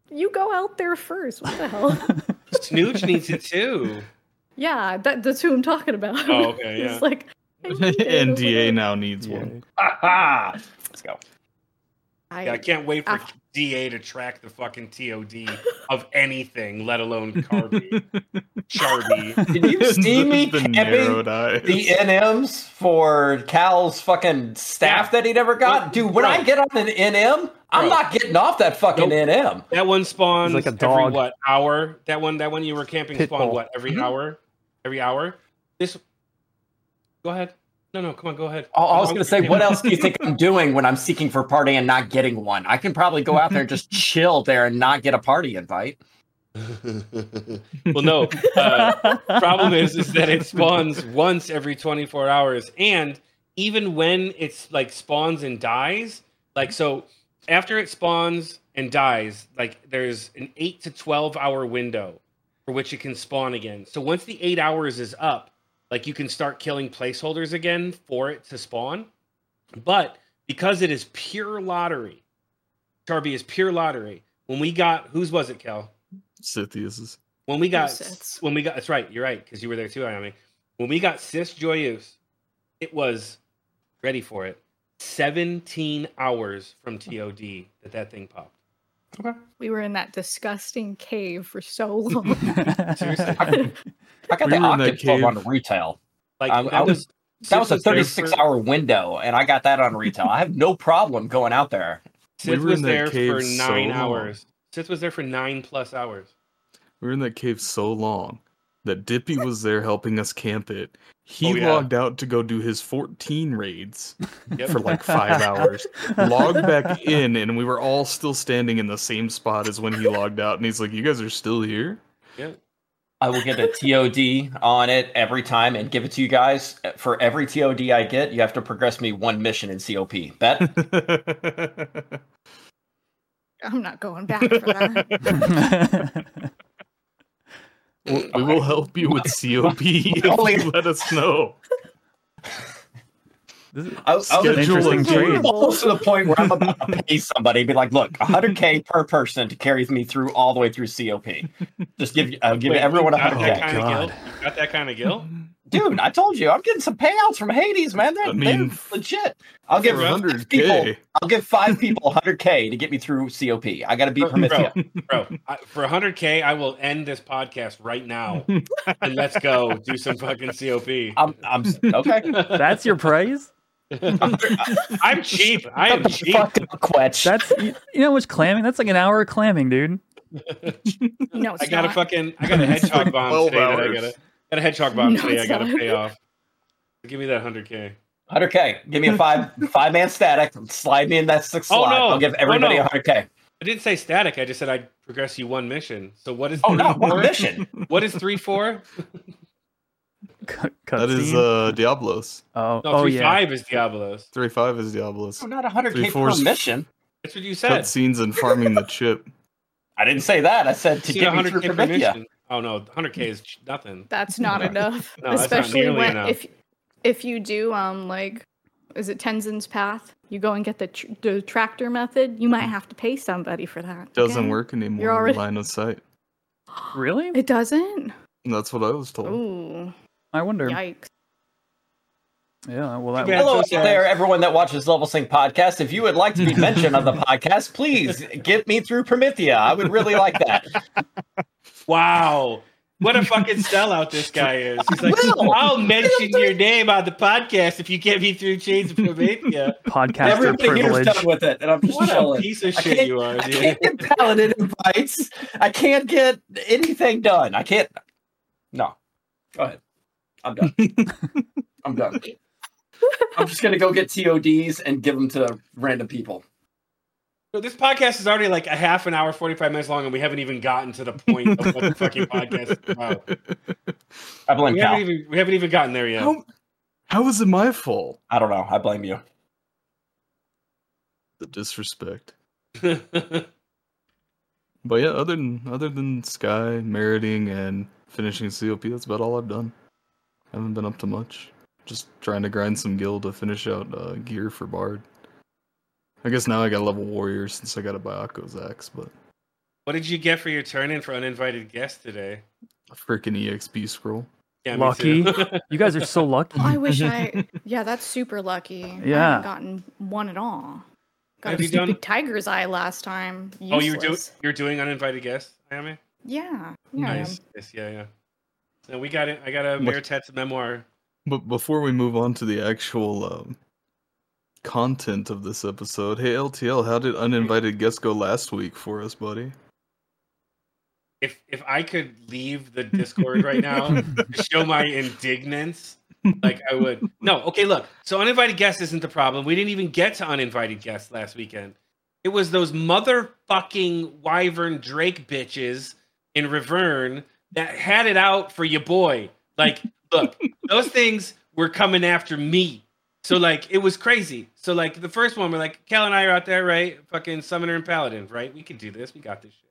"You go out there first. What the hell?" Snooch needs it too. yeah, that, that's who I'm talking about. Oh, okay, He's yeah. like, "I need it." Like, NDA now needs Yeah. one. Ha Let's go. I, Yeah, I can't wait for Ah. DA to track the fucking TOD of anything, let alone Carby, Charby. Did you see me the camping narrowed the NMs for Cal's fucking staff Yeah. that he never got? Well, Dude, when bro. I get on an NM, I'm Bro. not getting off that fucking Nope. NM. That one spawns like a every dog. what hour? That one, that one you were camping Pit spawned bull. what every Mhm. hour? Every hour. This. Go ahead. No, no, come on, go ahead. Oh, I was going to say, what else do you think I'm doing when I'm seeking for a party and not getting one? I can probably go out there and just chill there and not get a party invite. well, no. Uh, problem is, is that it spawns once every 24 hours, and even when it's like spawns and dies, like so, after it spawns and dies, like there's an eight to 12 hour window for which it can spawn again. So once the eight hours is up, like you can start killing placeholders again for it to spawn. But because it is pure lottery, Charby is pure lottery. When we got whose was it, Kel? Sithius's. When we got Siths. when we got that's right, you're right, because you were there too, Ayame. When we got Sis Joyous, it was ready for it. 17 hours from TOD that that thing popped. We were in that disgusting cave for so long. Seriously? I got We the were in that Octave Club cave. on retail. Like I- I was That was a 36 for- hour window, and I got that on retail. I have no problem going out there. Sis were was in there cave for nine long. hours. Sis was there for nine plus hours. We were in that cave so long that Dippy was there helping us camp it. He Oh, yeah. logged out to go do his 14 raids Yep. for like five hours. Logged back in, and we were all still standing in the same spot as when he logged out. And he's like, "You guys are still here?" Yeah. I will get a TOD on it every time and give it to you guys. For every TOD I get, you have to progress me one mission in COP. Bet? I'm not going back for that. we will help you with COP if Only- you let us know. This is- I, I was Schedule interesting a trade. almost to the point where I'm about to pay somebody, be like, "Look, 100k per person to carry me through all the way through COP. Just give I'll give Wait, everyone you got that 100k, kind of You got that kind of gill? Dude. I told you, I'm getting some payouts from Hades, man. They're, I mean, they're legit. I'll give 100K. people. I'll give five people 100k to get me through COP. I got to beat Bro, Promathia. Bro, I, for 100k, I will end this podcast right now and let's go do some fucking COP. I'm, I'm okay. That's your price? I'm cheap. I am cheap. Fuck up, Kwech. That's you, you know how much clamming? That's like an hour of clamming, dude. No, it's I got a fucking. I got a hedgehog bomb 12 today. That I hours. Gotta. Got a hedgehog bomb No, today. I gotta not. pay off. Give me that 100k. 100k. Give me a five five man static. Slide me in that six Oh, slot. no. I'll give Oh, everybody no. 100k. I didn't say static. I just said I'd progress you one mission. So what is? Oh no, one mission. What is three four? Cut, That is cutscene. uh Diablos. oh, No, oh three yeah. five is Diablos. Three five is Diablos. Oh, not 100k per mission. That's what you said. Cutscenes and farming the chip. I didn't say that. I said to See, get me through 100k per Promathia. Mission. Oh no, 100k is nothing. That's not enough. No, that's not Especially when enough. if if you do um like is it Tenzen's path? You go and get the tr- the tractor method. You might have to pay somebody for that. Doesn't okay? work anymore. You're already- Line of sight. Really? It doesn't. That's what I was told. Ooh, I wonder. yikes! Yeah, well, that Yeah, Hello so there, everyone that watches Level Sync podcast. If you would like to be mentioned on the podcast, please get me through Promathia. I would really like that. Wow. What a fucking sellout this guy is. He's like, will. I'll mention your name on the podcast if you get me through Chains of Promathia. podcaster Everybody here's privilege. done with it, and I'm just What a piece of I shit can't- you are, I can't get paladin invites. I can't get anything done. I can't. No. Go ahead. I'm done. I'm done. I'm just gonna go get TODs and give them to random people. So this podcast is already like a half an hour, 45 minutes long, and we haven't even gotten to the point of what the fucking podcast is about. I blame We Cal. haven't even, we haven't even gotten there yet. How, how is it my fault? I don't know. I blame you. The disrespect. But yeah, other than other than Sky meriting and finishing COP, that's about all I've done. haven't been up to much. Just trying to grind some gil to finish out uh, gear for Bard. I guess now I got a level warrior since I got a Byakko's axe, but what did you get for your turn in for uninvited guest today? a freaking EXP scroll. Yeah, Lucky. You guys are so lucky. I wish I. Yeah, that's super lucky. Yeah. I Yeah. haven't gotten one at all. Got Have a you stupid done- tiger's eye last time. oh, you're doing you're doing uninvited guests, Ayame? Yeah. Yeah. I. Nice. Yes, yeah, yeah. So we got it. I got a Miratete's memoir. But before we move on to the actual um, content of this episode, hey LTL, how did uninvited guests go last week for us, buddy? If if I could leave the Discord right now to show my indignance, like I would. No, okay, look. So uninvited guests isn't the problem. We didn't even get to uninvited guests last weekend. It was those motherfucking Wyvern Drake bitches in Riverne that had it out for your boy. Like, look, those things were coming after me. So like it was crazy. So like the first one, we're like, Cal and I are out there, right? Fucking Summoner and Paladin, right? We can do this. We got this shit.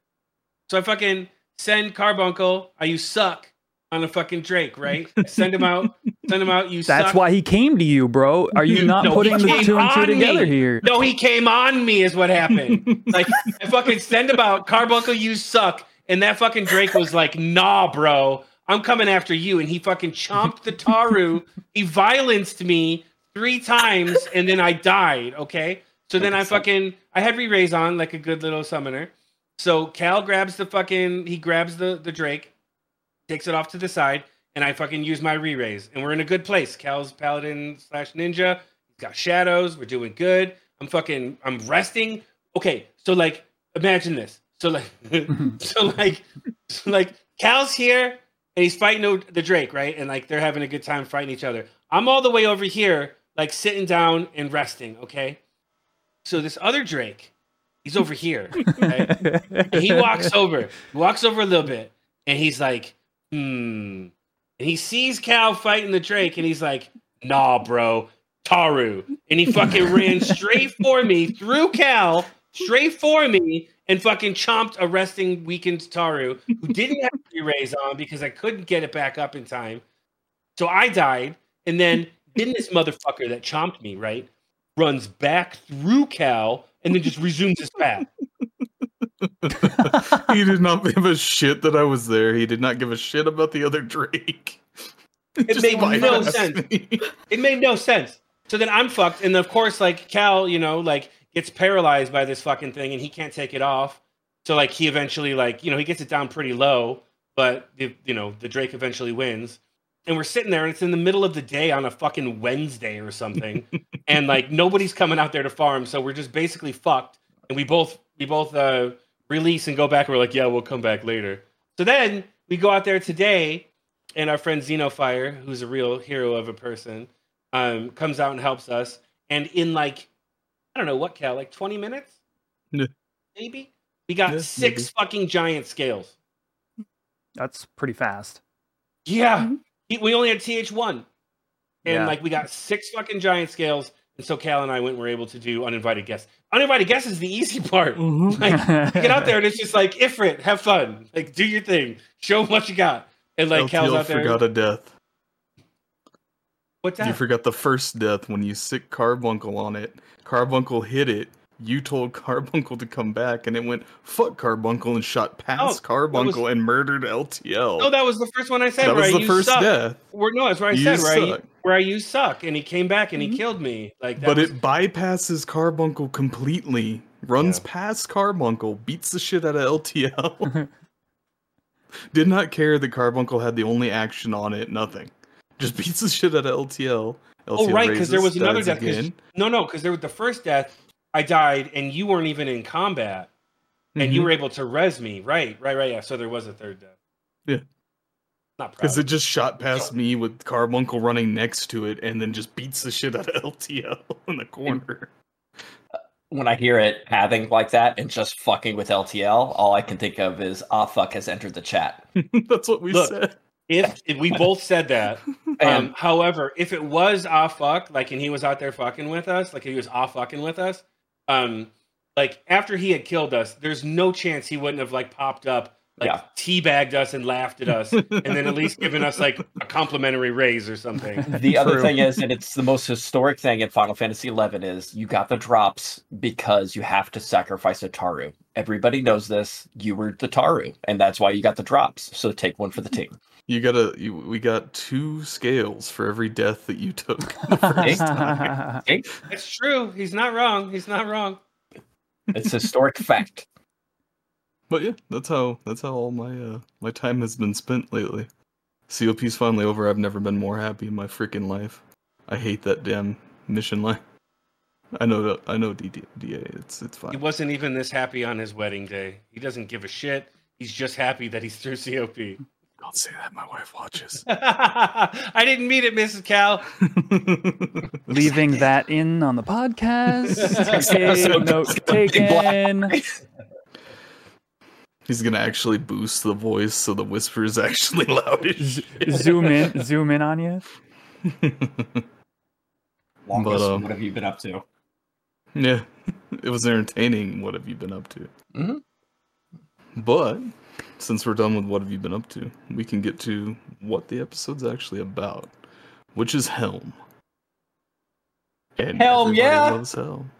So I fucking send Carbuncle. I use suck on a fucking Drake, right? I send him out. Send him out. You That's suck. why he came to you, bro. Are you not No, putting the two and two on me. together here? No, he came on me, is what happened. like I fucking send him out. Carbuncle, you suck. And that fucking Drake was like, nah, bro. I'm coming after you. And he fucking chomped the Taru. he violenced me three times, and then I died. Okay. So then I fucking I had re-raise on like a good little summoner. So Cal grabs the fucking he grabs the the Drake, takes it off to the side, and I fucking use my re-raise. And we're in a good place. Cal's paladin slash ninja. He's got shadows. We're doing good. I'm fucking I'm resting. Okay, so like imagine this. So like so like so like Cal's here and he's fighting the Drake, right? And like they're having a good time fighting each other. I'm all the way over here, like sitting down and resting, okay? So this other Drake, he's over here. Right? And he walks over, walks over a little bit, and he's like, hmm. And he sees Cal fighting the Drake, and he's like, "Nah, bro, Taru." And he fucking ran straight for me through Cal, straight for me, and fucking chomped a resting weakened Taru who didn't have three rays on because I couldn't get it back up in time. So I died, and then then this motherfucker that chomped me right runs back through Cal and then just resumes his path. he did not give a shit that I was there. He did not give a shit about the other Drake. It Just made no sense. me. It made no sense. So then I'm fucked, and of course, like Cal, you know, like gets paralyzed by this fucking thing, and he can't take it off. So like he eventually, like you know, he gets it down pretty low, but the, you know, the Drake eventually wins. And we're sitting there, and it's in the middle of the day on a fucking Wednesday or something, and like nobody's coming out there to farm, so we're just basically fucked. And we both we both uh, release and go back. And we're like, yeah, we'll come back later. So then we go out there today, and our friend Xenofire, who's a real hero of a person, um, comes out and helps us. And in like, I don't know what, Cal, like 20 minutes? Yeah. Maybe? We got Yeah, six maybe. fucking giant scales. That's pretty fast. Yeah. Mhm. We only had TH1. And Yeah. like, we got six fucking giant scales. And so Cal and I went and were able to do uninvited guests. Uninvited guests is the easy part. Like, get out there and it's just like, Ifrit, have fun. Like, do your thing. Show 'em what you got. And like, Cal's out there. forgot a death. What's that? You forgot the first death when you sick Carbuncle on it. Carbuncle hit it. You told Carbuncle to come back, and it went fuck Carbuncle and shot past Oh, Carbuncle and murdered LTL. No, that was the first one I said. that where was I the used first suck. death. Where, no, that's where I You said where I, where I used suck, and he came back and he Mhm. killed me. Like, that But was, it bypasses Carbuncle completely. Runs Yeah. past Carbuncle, beats the shit out of LTL. Did not care that Carbuncle had the only action on it. Nothing. Just beats the shit out of LTL. LTL oh right, because there was another death. death. 'cause- No, no, because there was the first death. I died, and you weren't even in combat, and you Mhm. were able to res me. Right, right, right. Yeah. So there was a third death. Yeah. Not. Because it just shot past me with Carbuncle running next to it and then just beats the shit out of LTL in the corner. when I hear it having like that and just fucking with LTL, all I can think of is ah fuck has entered the chat. That's what we Look, said. If, if we both said that. Um, however, if it was off fuck, like, and he was out there fucking with us, like he was off fucking with us, um, like after he had killed us, there's no chance he wouldn't have like popped up, like Yeah. teabagged us and laughed at us, and then at least given us like a complimentary raise or something. the other thing is, and it's the most historic thing in Final Fantasy XI is you got the drops because you have to sacrifice a Taru. Everybody knows this. You were the Taru, and that's why you got the drops. So take one for the team. You gotta. You, we got two scales for every death that you took. the first time. It's true. He's not wrong. He's not wrong. It's historic fact. But yeah, that's how that's how all my uh, my time has been spent lately. COP's finally over. I've never been more happy in my freaking life. I hate that damn mission line. I know that I know DDA. It's it's fine. He wasn't even this happy on his wedding day. He doesn't give a shit. He's just happy that he's through COP. Don't say that. My wife watches. I didn't mean it, Mrs. Cal. Leaving that in on the podcast. Okay, So note just a big black taken. He's gonna actually boost the voice so the whisper is actually loud as Z- shit. zoom in, zoom in on you. Longest, But, um, what have you been up to? yeah, it was entertaining. What have you been up to? Mhm. But since we're done with what have you been up to, we can get to what the episode's actually about, which is Helm. And Helm, yeah. loves Helm.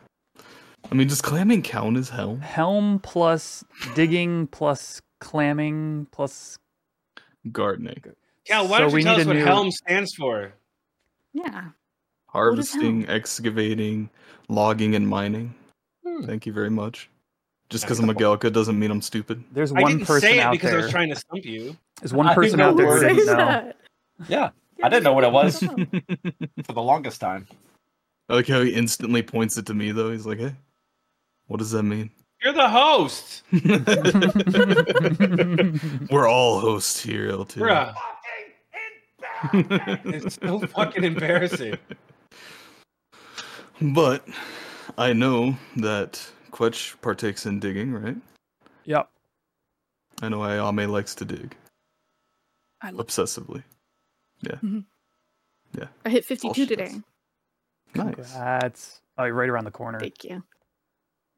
I mean, does clamming count as Helm? Helm plus digging plus clamming plus. Gardening, Cal, why So don't you tell us what new- Helm stands for? Yeah. harvesting, excavating, logging, and mining. Hmm. Thank you very much. Just because I'm a Galka doesn't mean I'm stupid. There's I one didn't person say it out because I was trying to stump you. There's one I person out there who words. didn't Say know. that. Yeah, I didn't know what it was for the longest time. I like how he instantly points it to me though. He's like, "Hey, what does that mean?" You're the host. We're all hosts here, L2. Bruh. It's so fucking embarrassing. But I know that Kwech partakes in digging, right? Yep. I know Ayame likes to dig. I love. obsessively. Yeah. Yeah. I hit 52 today. does. Nice. Congrats. Oh, right around the corner. Thank you.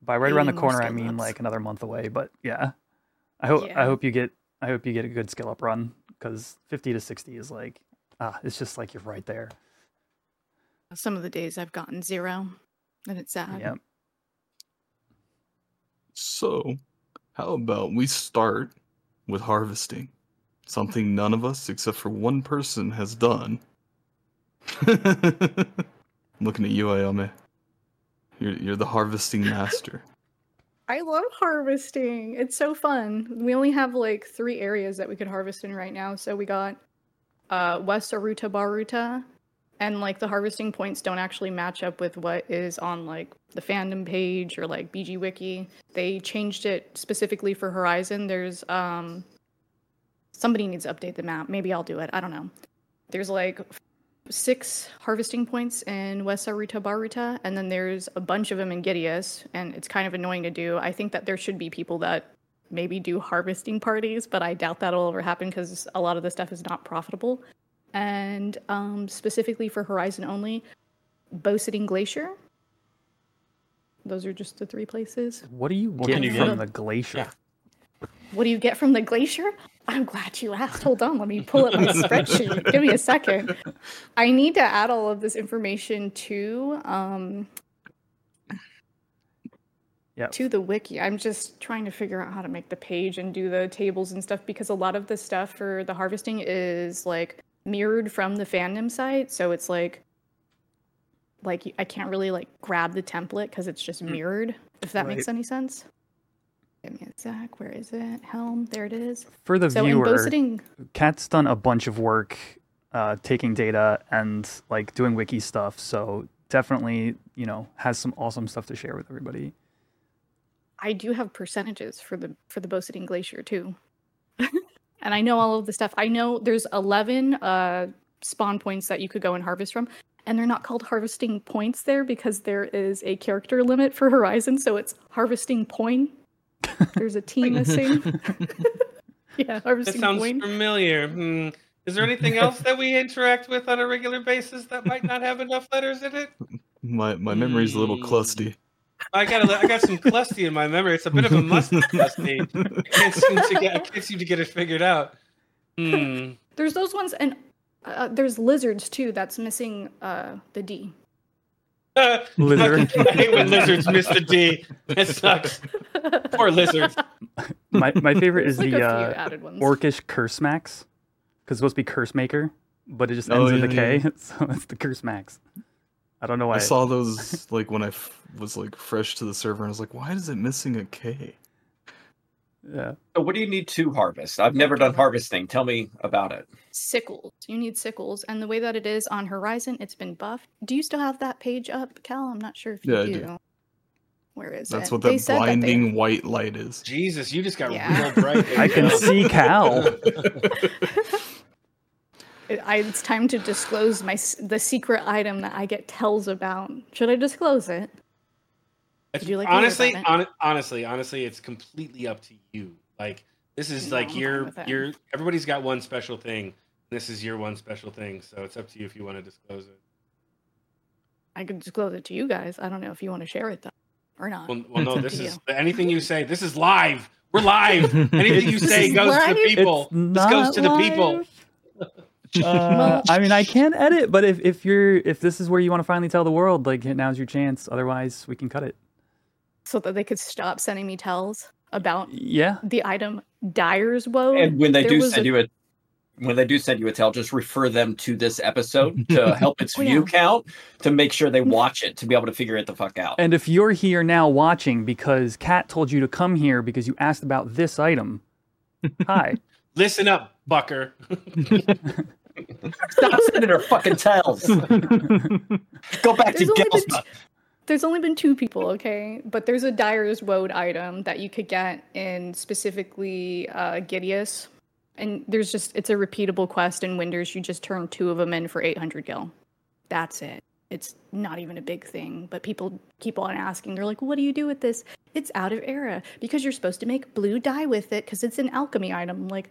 By right around the corner, I mean ups. like another month away. But yeah, I hope I hope you get I hope you get a good skill up run because 50 to 60 is like ah, it's just like you're right there. Some of the days I've gotten zero, and it's sad. Yep. So, how about we start with harvesting? Something none of us, except for one person, has done. Looking at you, Ayame. You're, you're the harvesting master. I love harvesting. It's so fun. We only have like three areas that we could harvest in right now. So we got uh, West Sarutabaruta, and like the harvesting points don't actually match up with what is on like the fandom page or like BG Wiki. They changed it specifically for Horizon. There's um somebody needs to update the map. Maybe I'll do it. I don't know. There's like six harvesting points in West Sarutabaruta, and then there's a bunch of them in Giddeus, and it's kind of annoying to do. I think that there should be people that maybe do harvesting parties, but I doubt that'll ever happen because a lot of the stuff is not profitable. And um, specifically for Horizon only, Beaucedine Glacier. Those are just the three places. What do you What get can you from get? the glacier? Yeah. What do you get from the glacier? I'm glad you asked. Hold on, let me pull up my spreadsheet. Give me a second. I need to add all of this information to um Yeah. to the wiki. I'm just trying to figure out how to make the page and do the tables and stuff because a lot of the stuff for the harvesting is like mirrored from the fandom site, so it's like like I can't really like grab the template because it's just mirrored. If that makes any sense. Give me a sec. Where is it? Helm. There it is. For the So in viewer, Beaucedine, Kat's done a bunch of work uh, taking data and like doing wiki stuff. So definitely, you know, has some awesome stuff to share with everybody. I do have percentages for the for the Beaucedine glacier too, and I know all of the stuff. I know there's 11 uh, spawn points that you could go and harvest from, and they're not called harvesting points there because there is a character limit for Horizon, so it's harvesting point. There's a T missing. yeah, That harvesting sounds point. familiar. Hmm. Is there anything else that we interact with on a regular basis that might not have enough letters in it? My my memory's a little Hmm. clusty. I got a, I got some clusty in my memory. It's a bit of a musty clusty. I can't seem to get I can't seem to get it figured out. Hmm. There's those ones, and uh, there's lizards too. That's missing uh, the D. Lizard. I hate when lizards miss the D. It sucks. Poor lizards. My my favorite is like the uh. Orcish Curse Max, because it's supposed to be Curse Maker, but it just Oh, ends with a yeah, so it's the Curse Max. I don't know why. I saw those like when I f- was like fresh to the server, and I was like, why is it missing a K? Yeah. So what do you need to harvest? I've never done harvesting. Tell me about it. sickles. You need sickles, and the way that it is on Horizon, it's been buffed. Do you still have that page up, Cal? I'm not sure if you Yeah, I do. do. Where is That's it? what They that said that they- blinding white light is. Jesus, you just got Yeah. real bright. I can see Cal. It- I, it's time to disclose my the secret item that I get tells about. Should I disclose it? Would you like honestly, about it? hon- honestly, honestly, it's completely up to you. Like this is No, like I'm your your everybody's got one special thing. This is your one special thing, so it's up to you if you want to disclose it. I could disclose it to you guys. I don't know if you want to share it though, or not. Well, well no, this is you. anything you say. This is live. We're live. Anything you say is goes to the people. It's This goes to the people. Live. Uh, I mean, I can edit, but if, if you're if this is where you want to finally tell the world, like now's your chance. Otherwise, we can cut it. so that they could stop sending me tells about Yeah, the item Dyer's Woad. And when they do send a- you a when they do send you a tell, just refer them to this episode to help its Oh, view yeah. count to make sure they watch it to be able to figure it the fuck out. and if you're here now watching because Kat told you to come here because you asked about this item, hi. Listen up, Bucker. Stop sending her fucking tells. Go back There's to been t- there's only been two people, okay? But there's a Dyer's Woad item that you could get in specifically uh, Giddeus. And there's just, it's a repeatable quest in Windurst. You just turn two of them in for 800 gil. That's it. It's not even a big thing, but people keep on asking. They're like, what do you do with this? It's out of era because you're supposed to make blue dye with it because it's an alchemy item. I'm like,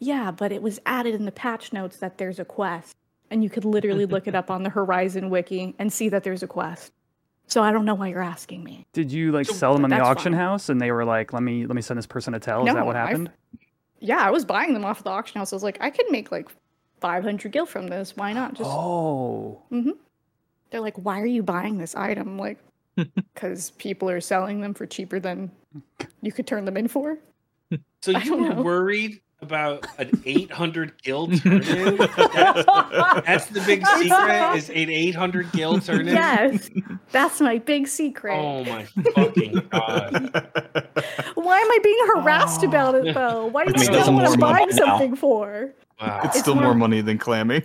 yeah, but it was added in the patch notes that there's a quest. And you could literally look it up on the Horizon wiki and see that there's a quest. So I don't know why you're asking me. Did you like So- sell them in the auction fine. house and they were like, "Let me let me send this person a tell"? Is that No, what I've- happened? Yeah, I was buying them off of the auction house. I was like, I could make like 500 gil from this. Why not? Just Oh, Mm-hmm. they're like, why are you buying this item? Like, because people are selling them for cheaper than you could turn them in for. So you were know. worried about an 800 gil turn in? That's, that's the big secret is an 800 gil turn in? Yes, that's my big secret. Oh my fucking god. Why am I being harassed oh. about it though? Why do I you mean, still there's know what I'm money buying now. something for? Wow. It's It's still more- more money than clamming.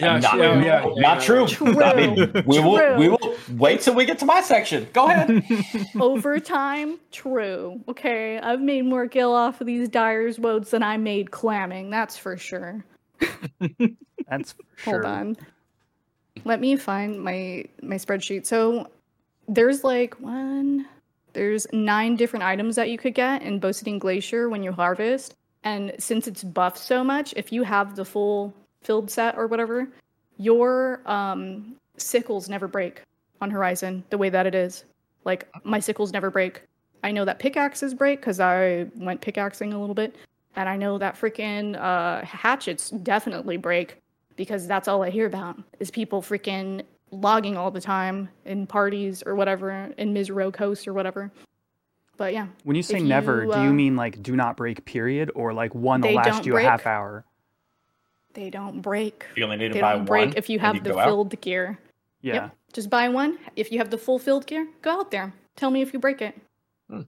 Yeah, not, yeah, yeah, yeah. not true. I mean, we will we will wait till we get to my section. Go ahead. Overtime, true. Okay, I've made more gil off of these dyer's woads than I made clamming. That's for sure. that's for sure. Hold sure. on. Let me find my my spreadsheet. So there's like one there's nine different items that you could get in Beaucedine Glacier when you harvest. And since it's buffed so much, if you have the full filled set or whatever, your um sickles never break on Horizon the way that it is. Like my sickles never break. I know that pickaxes break because I went pickaxing a little bit. And I know that freaking uh, hatchets definitely break because that's all I hear about is people freaking logging all the time in parties or whatever in Misareaux Coast or whatever. But yeah, When you say If never, you, do you uh, mean like do not break period or like one will last you a half hour? They don't break. You only need to They buy don't break one. if you and have the go out. filled gear. Yeah. Yep. Just buy one. If you have the full filled gear, go out there. Tell me if you break it. Hmm.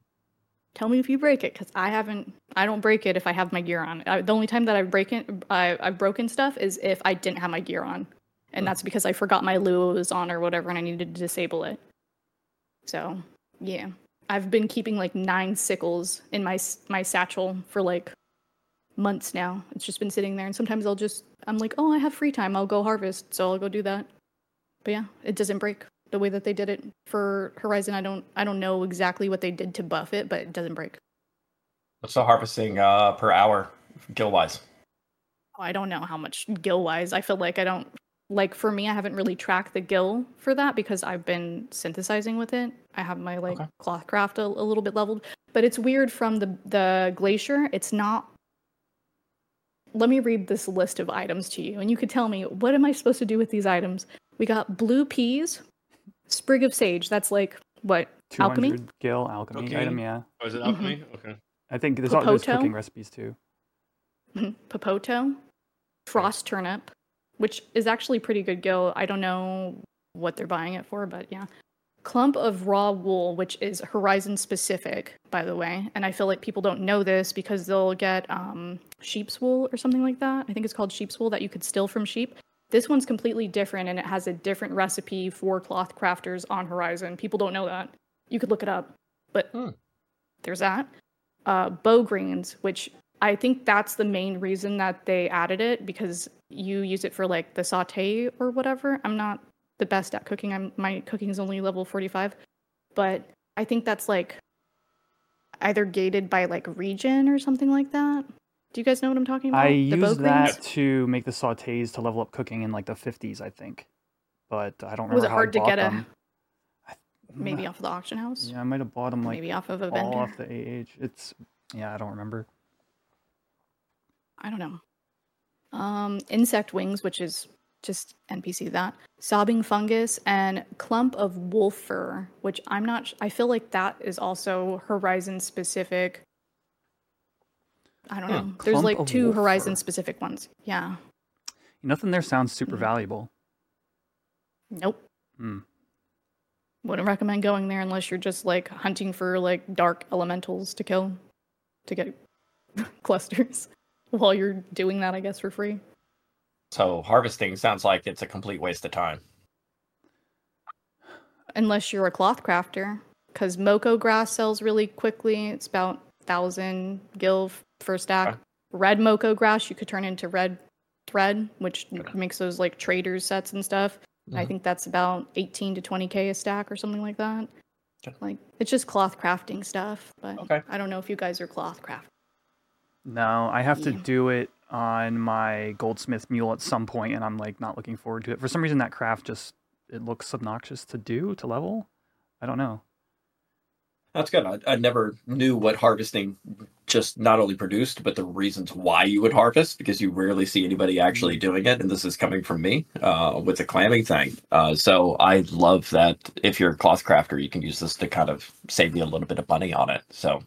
Tell me if you break it, because I haven't. I don't break it if I have my gear on. I, the only time that I've breaking, I, I've broken stuff is if I didn't have my gear on, and that's because I forgot my Luo's on or whatever, and I needed to disable it. So yeah, I've been keeping like nine sickles in my my satchel for like months now. It's just been sitting there, and sometimes I'll just I'm like, oh, I have free time, I'll go harvest, so I'll go do that. But yeah, it doesn't break the way that they did it for Horizon. I don't I don't know exactly what they did to buff it, but it doesn't break. What's the harvesting uh, per hour, gill wise? I don't know how much gill wise. I feel like I don't like for me. I haven't really tracked the gill for that because I've been synthesizing with it. I have my like Okay. cloth craft a, a little bit leveled, but it's weird from the the glacier. It's not. Let me read this list of items to you, and you could tell me what am I supposed to do with these items. We got blue peas, sprig of sage. That's like what 200 alchemy. gil alchemy Okay. item, yeah. Oh, is it Mhm. alchemy? Okay. I think there's, all, there's Popoto? cooking recipes too. Mhm. Popoto, frost turnip, which is actually pretty good gill. I don't know what they're buying it for, but yeah. Clump of raw wool, which is Horizon specific, by the way. And I feel like people don't know this because they'll get um, sheep's wool or something like that. I think it's called sheep's wool that you could steal from sheep. This one's completely different and it has a different recipe for cloth crafters on Horizon. People don't know that. You could look it up. But Hmm. there's that. Uh, beaugreens, which I think that's the main reason that they added it because you use it for like the saute or whatever. I'm not the best at cooking. I'm my cooking is only level 45, but I think that's like either gated by like region or something like that. Do you guys know what I'm talking about? I The greens? that to make the sautés to level up cooking in like the 50s, I think. But I don't remember Was it how hard I to get a- them. Maybe off of the auction house. Yeah, I might have bought them like Maybe off of a vendor. all off the AH. It's yeah, I don't remember. I don't know. Um, insect wings, which is just NPC that. Sobbing fungus and clump of wolf fur, which I'm not. sh- I feel like that is also Horizon specific. I don't Hmm, know. There's like two Horizon specific ones. Yeah. Nothing there sounds super Mm. valuable. Nope. Hmm. Wouldn't recommend going there unless you're just like hunting for like dark elementals to kill, to get clusters. While you're doing that, I guess for free. So harvesting sounds like it's a complete waste of time. unless you're a cloth crafter because moko grass sells really quickly it's about 1000 gil f- for a stack Okay. red moko grass you could turn into red thread which Okay. makes those like traders sets and stuff i Mhm. think that's about 18 to 20k a stack or something like that Okay. like it's just cloth crafting stuff but Okay. i don't know if you guys are cloth craft No, I have to do it on my goldsmith mule at some point, and I'm like not looking forward to it. For some reason, that craft just it looks obnoxious to do to level. I don't know. That's good. I, I never knew what harvesting just not only produced, but the reasons why you would harvest, because you rarely see anybody actually doing it. And this is coming from me uh, with the clamming thing. Uh, so I love that if you're a cloth crafter, you can use this to kind of save you a little bit of money on it. So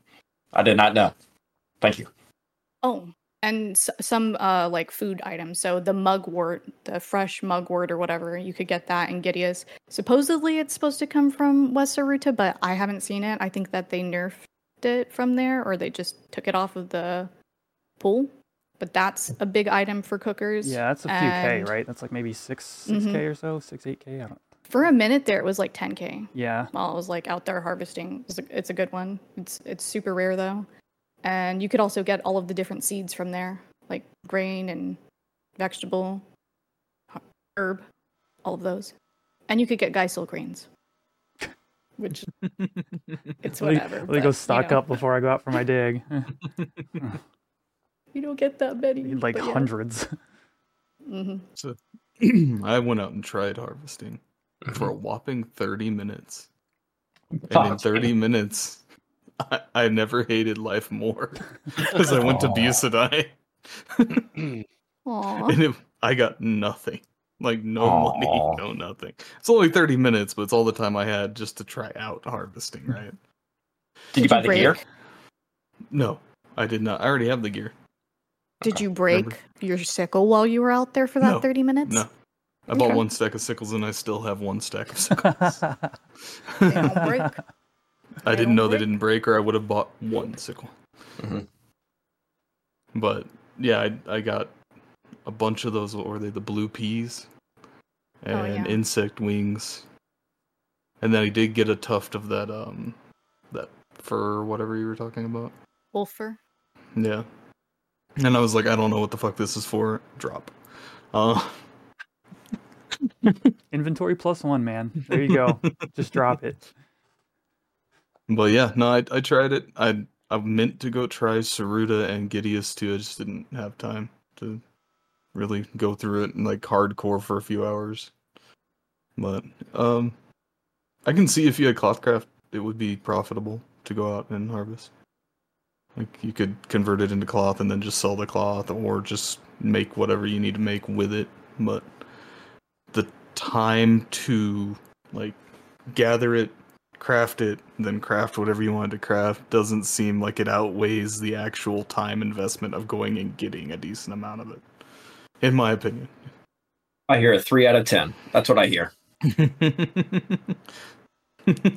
I did not know. Thank you. Oh, and s- some uh like food items. So the mugwort, the fresh mugwort or whatever, you could get that in Giddeus. Supposedly it's supposed to come from West Saruta, but I haven't seen it. I think that they nerfed it from there or they just took it off of the pool. But that's a big item for cookers. Yeah, that's a few k, right? That's like maybe six six Mhm. k or so, six eight k. I don't. For a minute there it was like 10k Yeah, while I was like out there harvesting. It's a, it's a good one. It's it's super rare though. And you could also get all of the different seeds from there, like grain and vegetable, herb, all of those. And you could get Gysahl greens, which it's let me, whatever. let me but, go you stock know, up before I go out for my dig. You don't get that many. Need, like but yeah. hundreds. Mhm. I went out and tried harvesting for a whopping 30 minutes. And in 30 minutes, I, I never hated life more because I went to Aw. Busadai and it, I got nothing. Like, no Aw. money, no nothing. It's only 30 minutes, but it's all the time I had just to try out harvesting, right? Did, you buy the gear? No, I did not. I already have the gear. Did Okay, you break remember. your sickle while you were out there for that No, 30 minutes? No. I bought one stack of sickles and I still have one stack of sickles. They don't break. I They didn't don't know they didn't break, or I would have bought one sickle. Mhm. But yeah, I, I got a bunch of those. What were they? The blue peas and Oh, yeah. insect wings, and then I did get a tuft of that um that fur, whatever you were talking about. Wolfer. Yeah, and I was like, I don't know what the fuck this is for. Drop. Uh, Inventory plus one, man. There you go. Just drop it. But yeah, no, I I tried it. I I meant to go try Saruta and Giddeus too. I just didn't have time to really go through it and like hardcore for a few hours. But um, I can see if you had Clothcraft, it would be profitable to go out and harvest. Like you could convert it into cloth and then just sell the cloth, or just make whatever you need to make with it. But the time to like gather it, craft it, then craft whatever you wanted to craft doesn't seem like it outweighs the actual time investment of going and getting a decent amount of it. In my opinion. I hear a three out of ten. That's what I hear.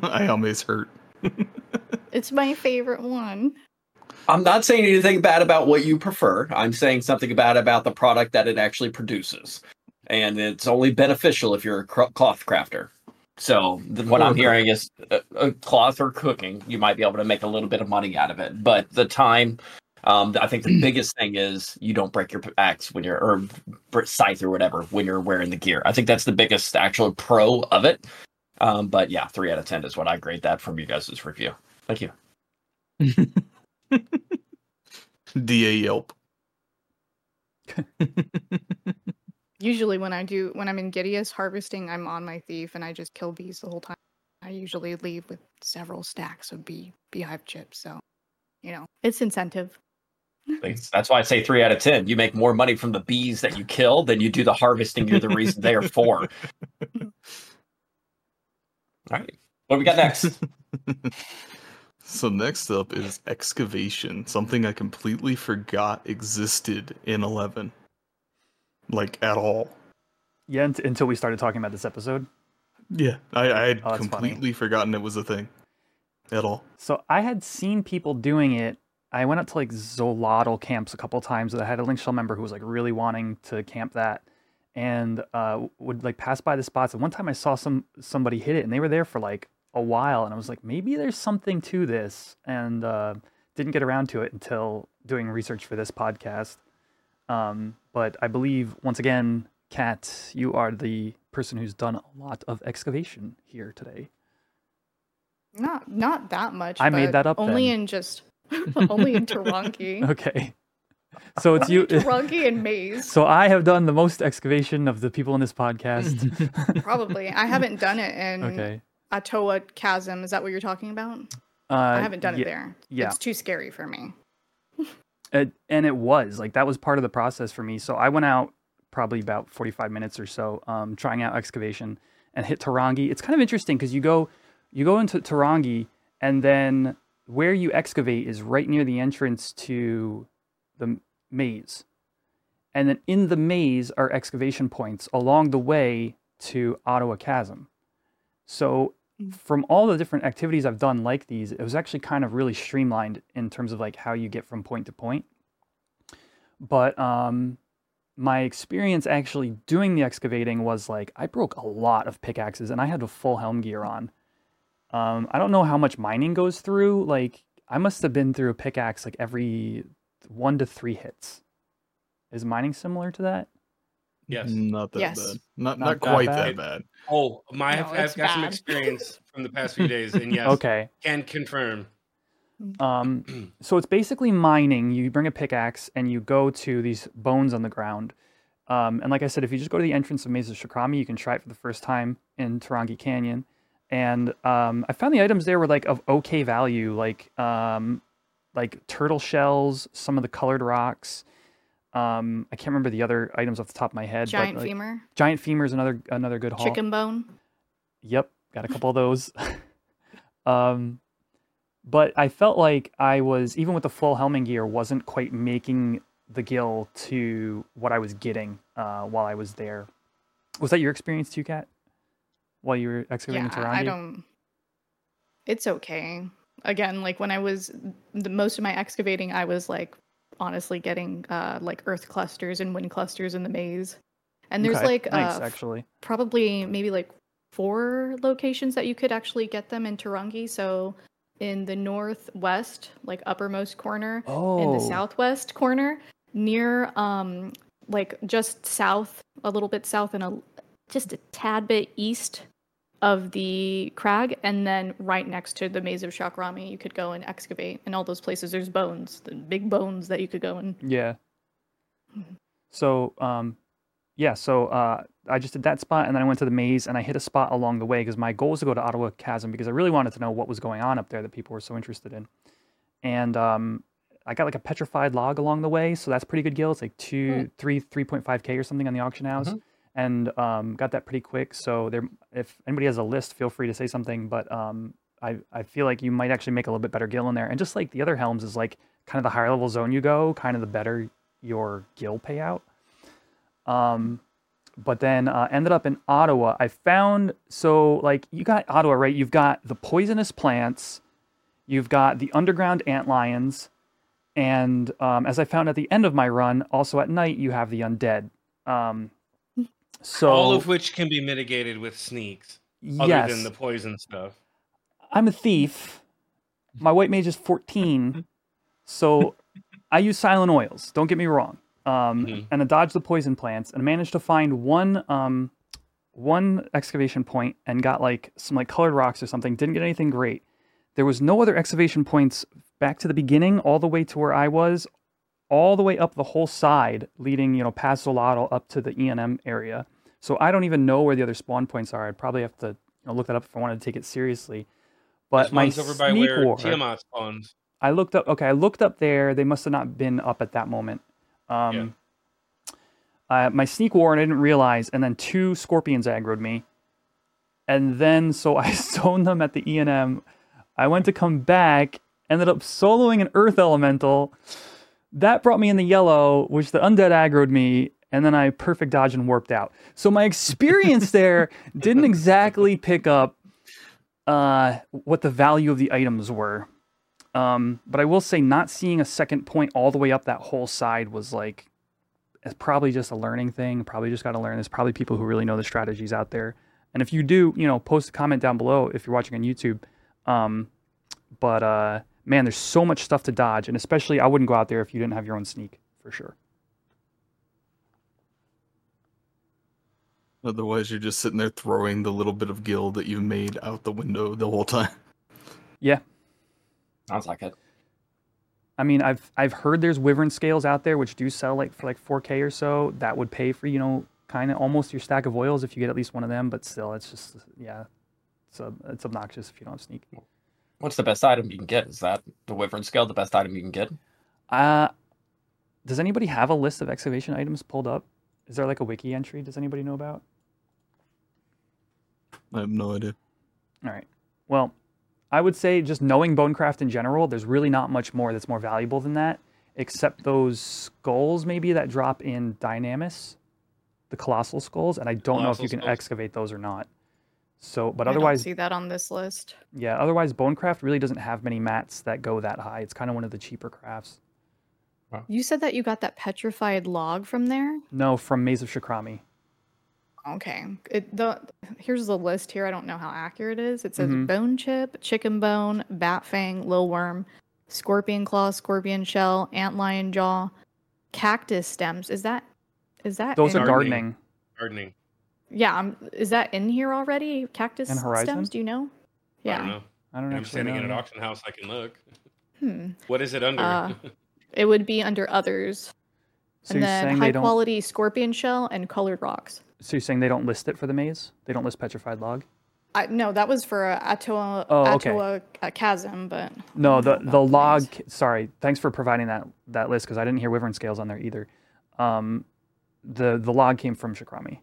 I almost hurt. It's my favorite one. I'm not saying anything bad about what you prefer. I'm saying something bad about the product that it actually produces, and it's only beneficial if you're a cloth crafter. So th- what I'm hearing is uh, uh, cloth or cooking, you might be able to make a little bit of money out of it, but the time. Um, I think the biggest thing is you don't break your axe when you're or scythe or whatever when you're wearing the gear. I think that's the biggest actual pro of it. Um, but yeah, three out of ten is what I grade that from you guys' review. Thank you. DA Yelp. Usually when I do when I'm in Giddeus harvesting, I'm on my thief and I just kill bees the whole time. I usually leave with several stacks of bee beehive chips, so you know, it's incentive. That's that's why I say three out of ten. You make more money from the bees that you kill than you do the harvesting. You're the reason they are for. All right, what do we got next? so next up is excavation, something I completely forgot existed in 11. Like at all. Yeah, unt- until we started talking about this episode. Yeah, I, I had Oh, that's funny. completely forgotten it was a thing. At all. So I had seen people doing it. I went up to like Xolotl camps a couple times. I had a Link Shell member who was like really wanting to camp that, and uh, would like pass by the spots. And one time I saw some somebody hit it, and they were there for like a while, and I was like, maybe there's something to this, and uh, didn't get around to it until doing research for this podcast. Um, but I believe once again, Kat, you are the person who's done a lot of excavation here today. Not not that much. I made that up Only then. in just only in Tahrongi. Okay. So it's you. Tahrongi and Maze. So I have done the most excavation of the people in this podcast. Probably. I haven't done it in okay. Attohwa Chasm. Is that what you're talking about? Uh, I haven't done yeah, it there. yeah. It's too scary for me. It, and it was like that was part of the process for me. So I went out probably about 45 minutes or so, um, trying out excavation and hit Tahrongi. It's kind of interesting because you go, you go into Tahrongi and then where you excavate is right near the entrance to the maze. And then in the maze are excavation points along the way to Attohwa Chasm. So from all the different activities I've done like these, it was actually kind of really streamlined in terms of like how you get from point to point. But um, my experience actually doing the excavating was like I broke a lot of pickaxes and I had a full helm gear on. Um, I don't know how much mining goes through. Like I must have been through a pickaxe like every one to three hits. Is mining similar to that? Yes. Not that Yes. bad. Not Not not, that quite bad? that bad. Oh, my, No, I've, I've got some experience from the past few days, and yes, Okay. can confirm. Um, so it's basically mining. You bring a pickaxe and you go to these bones on the ground. Um, and like I said, if you just go to the entrance of Maze of Shakrami, you can try it for the first time in Tahrongi Canyon. And um, I found the items there were like of okay value, like um, like turtle shells, some of the colored rocks. Um, I can't remember the other items off the top of my head. Giant but, like, femur, Giant femur is another another good haul. chicken bone. Yep, got a couple of those. um, but I felt like I was even with the full helming gear wasn't quite making the gill to what I was getting uh, while I was there. Was that your experience too, Kat? While you were excavating Yeah, Tahrongi? I don't. It's okay. Again, like when I was the most of my excavating, I was like honestly getting uh like earth clusters and wind clusters in the maze. And there's Okay, like nice uh, actually. probably maybe like four locations that you could actually get them in Tahrongi. So in the northwest, like uppermost corner, Oh, in the southwest corner, near um like just south, a little bit south and a just a tad bit east of the crag, and then right next to the maze of Shakrami, you could go and excavate. In all those places, there's bones, the big bones that you could go and Yeah. Mm-hmm. So, um, yeah, so uh, I just did that spot and then I went to the maze and I hit a spot along the way because my goal was to go to Attohwa Chasm because I really wanted to know what was going on up there that people were so interested in. And um, I got like a petrified log along the way, so that's pretty good gil. It's like two, three, three point five k or something on the auction house, Mhm. And um, got that pretty quick. So there, if anybody has a list, feel free to say something. But um, I I feel like you might actually make a little bit better gill in there. And just like the other helms is like kind of the higher level zone you go, kind of the better your gill payout. Um, but then uh, ended up in Attohwa. I found so like you got Attohwa right. You've got the poisonous plants, you've got the underground ant lions, and um, as I found at the end of my run, also at night you have the undead. Um, so All of which can be mitigated with sneaks, other yes, than the poison stuff. I'm a thief. My white mage is 14, so I use silent oils. Don't get me wrong. Um, Mhm. And I dodged the poison plants and managed to find one um, one excavation point and got like some like colored rocks or something. Didn't get anything great. There was no other excavation points back to the beginning, all the way to where I was, all the way up the whole side, leading you know past Xolotl up to the ENM area. So I don't even know where the other spawn points are. I'd probably have to you know, look that up if I wanted to take it seriously. But my over by sneak where war, Tiamat spawns. I looked up. Okay, I looked up there. They must have not been up at that moment. Um, uh, my sneak war, and I didn't realize, and then two scorpions aggroed me, and then so I stoned them at the ENM. I went to come back, ended up soloing an earth elemental. That brought me in the yellow, which the undead aggroed me, and then I perfect dodge and warped out. So my experience there didn't exactly pick up uh, what the value of the items were. Um, but I will say, not seeing a second point all the way up that whole side was like, it's probably just a learning thing. Probably just got to learn. There's probably people who really know the strategies out there. And if you do, you know, post a comment down below if you're watching on YouTube. Um, but uh, man, there's so much stuff to dodge, and especially I wouldn't go out there if you didn't have your own sneak for sure. Otherwise, you're just sitting there throwing the little bit of gil that you made out the window the whole time. Yeah, Sounds like it. I mean, I've I've heard there's wyvern scales out there which do sell like for like 4K or so. That would pay for you know kind of almost your stack of oils if you get at least one of them. But still, it's just yeah, it's uh, it's obnoxious if you don't have sneak. What's the best item you can get? Is that the Wyvern scale the best item you can get? Uh, does anybody have a list of excavation items pulled up? Is there like a wiki entry? Does anybody know about? I have no idea. All right. Well, I would say just knowing bonecraft in general, there's really not much more that's more valuable than that, except those skulls maybe that drop in Dynamis, the colossal skulls, and I don't know if Colossal you can skulls. excavate those or not. So, but I don't otherwise, see that on this list. yeah, otherwise bonecraft really doesn't have many mats that go that high. It's kind of one of the cheaper crafts. Wow. You said that you got that petrified log from there. No, from Maze of Shakrami. Okay. It, the here's the list here. I don't know how accurate it is. It says Mhm. bone chip, chicken bone, bat fang, lil worm, scorpion claw, scorpion shell, antlion jaw, cactus stems. Is that is that Those in, are Gardening. gardening. Gardening. Yeah, um, is that in here already? Cactus In Horizon? stems, do you know? Yeah. I don't know. I don't know. I'm actually standing know. in an auction house. I can look. Hmm. What is it under? Uh, It would be under others. So and you're then saying high they don't. quality scorpion shell and colored rocks. So you're saying they don't list it for the maze? They don't list petrified log? I, no, that was for uh, Attohwa, Oh, okay. Attohwa uh, Chasm, but No, the the log. maze. Sorry, thanks for providing that that list because I didn't hear wyvern scales on there either. Um, the the log came from Shakrami.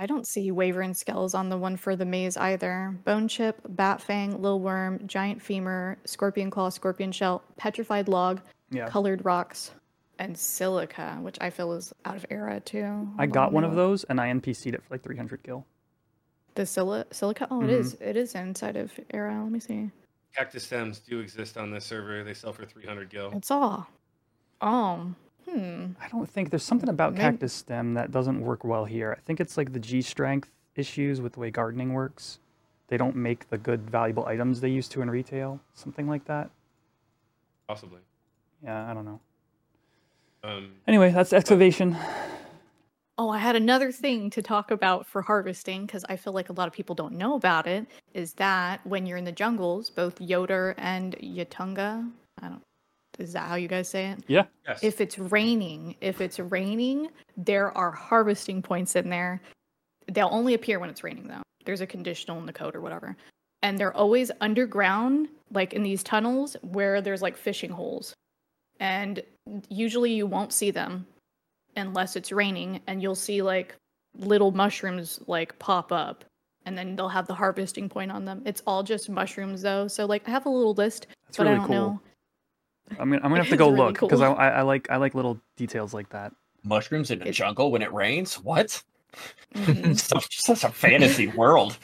I don't see Wavering Skulls on the one for the maze either. Bone Chip, Bat Fang, Lil Worm, Giant Femur, Scorpion Claw, Scorpion Shell, Petrified Log, Yeah, Colored Rocks, and Silica, which I feel is out of era too. I Hold on, got let one of those and I NPC'd it for like 300 gil. The sili- Silica? Oh, it Mhm. is. It is inside of era. Let me see. Cactus stems do exist on this server. They sell for 300 gil. It's all. Oh. Hmm. I don't think there's something about Maybe- cactus stem that doesn't work well here. I think it's like the G strength issues with the way gardening works. They don't make the good valuable items they used to in retail, something like that. Possibly. Yeah, I don't know. Um, Anyway, that's excavation. Oh, I had another thing to talk about for harvesting because I feel like a lot of people don't know about it. Is that when you're in the jungles, both Yhoator and Yuhtunga, I don't. Is that how you guys say it? Yeah. yes. If it's raining, if it's raining, there are harvesting points in there. They'll only appear when it's raining, though. There's a conditional in the code or whatever, and they're always underground, like in these tunnels where there's like fishing holes, and usually you won't see them unless it's raining and you'll see like little mushrooms like pop up and then they'll have the harvesting point on them it's all just mushrooms though so like i have a little list That's but really i don't cool. know I'm gonna, I'm gonna have to go really look because cool. I, I I like I like little details like that. Mushrooms in a It- jungle when it rains? What? Mhm. such, such a fantasy world.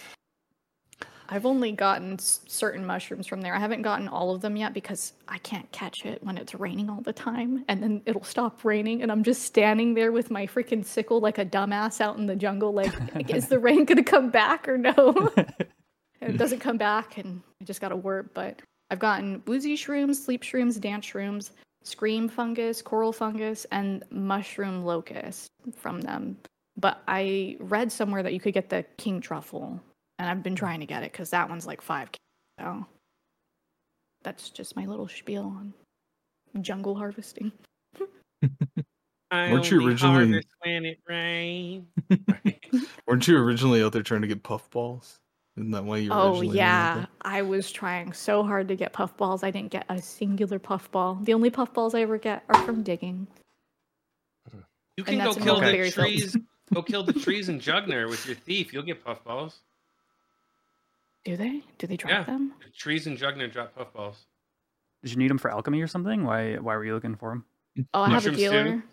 i've only gotten certain mushrooms from there i haven't gotten all of them yet because i can't catch it when it's raining all the time and then it'll stop raining and i'm just standing there with my freaking sickle like a dumbass out in the jungle like is the rain gonna come back or no and it doesn't come back and I just gotta work. But I've gotten woozy shrooms, sleep shrooms, dance shrooms, scream fungus, coral fungus, and mushroom locust from them. But I read somewhere that you could get the king truffle, and I've been trying to get it because that one's like five. K. So that's just my little spiel on jungle harvesting. I Weren't you originally- when it rains. Weren't you originally out there trying to get puffballs? Isn't that why you were Oh yeah. I was trying so hard to get puffballs. I didn't get a singular puffball. The only puffballs I ever get are from digging. You can go that's in kill the Mulberry Fields. trees. go kill the trees in Jugner with your thief. You'll get puffballs. Do they? Do they drop Yeah. them? The trees in Jugner drop puffballs. Did you need them for alchemy or something? Why why were you looking for them? Oh, I have a Mushroom stew? dealer.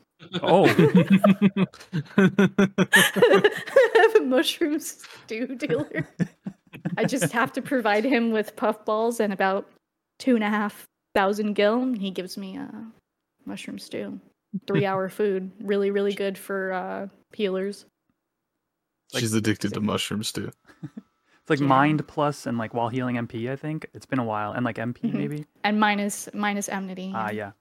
Oh, I have a mushroom stew dealer. I just have to provide him with puffballs and about two and a half thousand gil. and He gives me a mushroom stew. Three hour food. Really, really good for uh, healers. She's addicted to mushrooms too. it's like Yeah. mind plus and like while healing MP. I think it's been a while and like MP Mhm. maybe. And minus minus enmity. Ah yeah.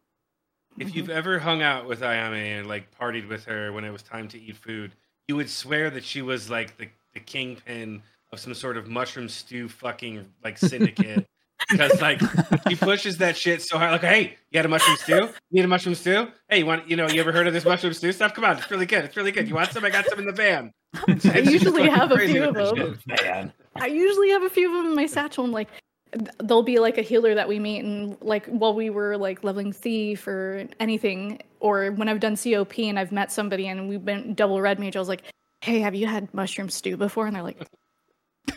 If you've ever hung out with Ayame and like partied with her when it was time to eat food, you would swear that she was like the, the kingpin of some sort of mushroom stew fucking like syndicate. because like he pushes that shit so hard. Like, hey, you had a mushroom stew? You need a mushroom stew? Hey, you want? You know, you ever heard of this mushroom stew stuff? Come on, it's really good. It's really good. You want some? I got some in the van. It's- I it's usually have a few of them. Man. I usually have a few of them in my satchel. And like, th- there'll be like a healer that we meet, and like while we were like leveling thief or anything, or when I've done COP and I've met somebody and we've been double red mage, I was like, "Hey, have you had mushroom stew before?" And they're like, "What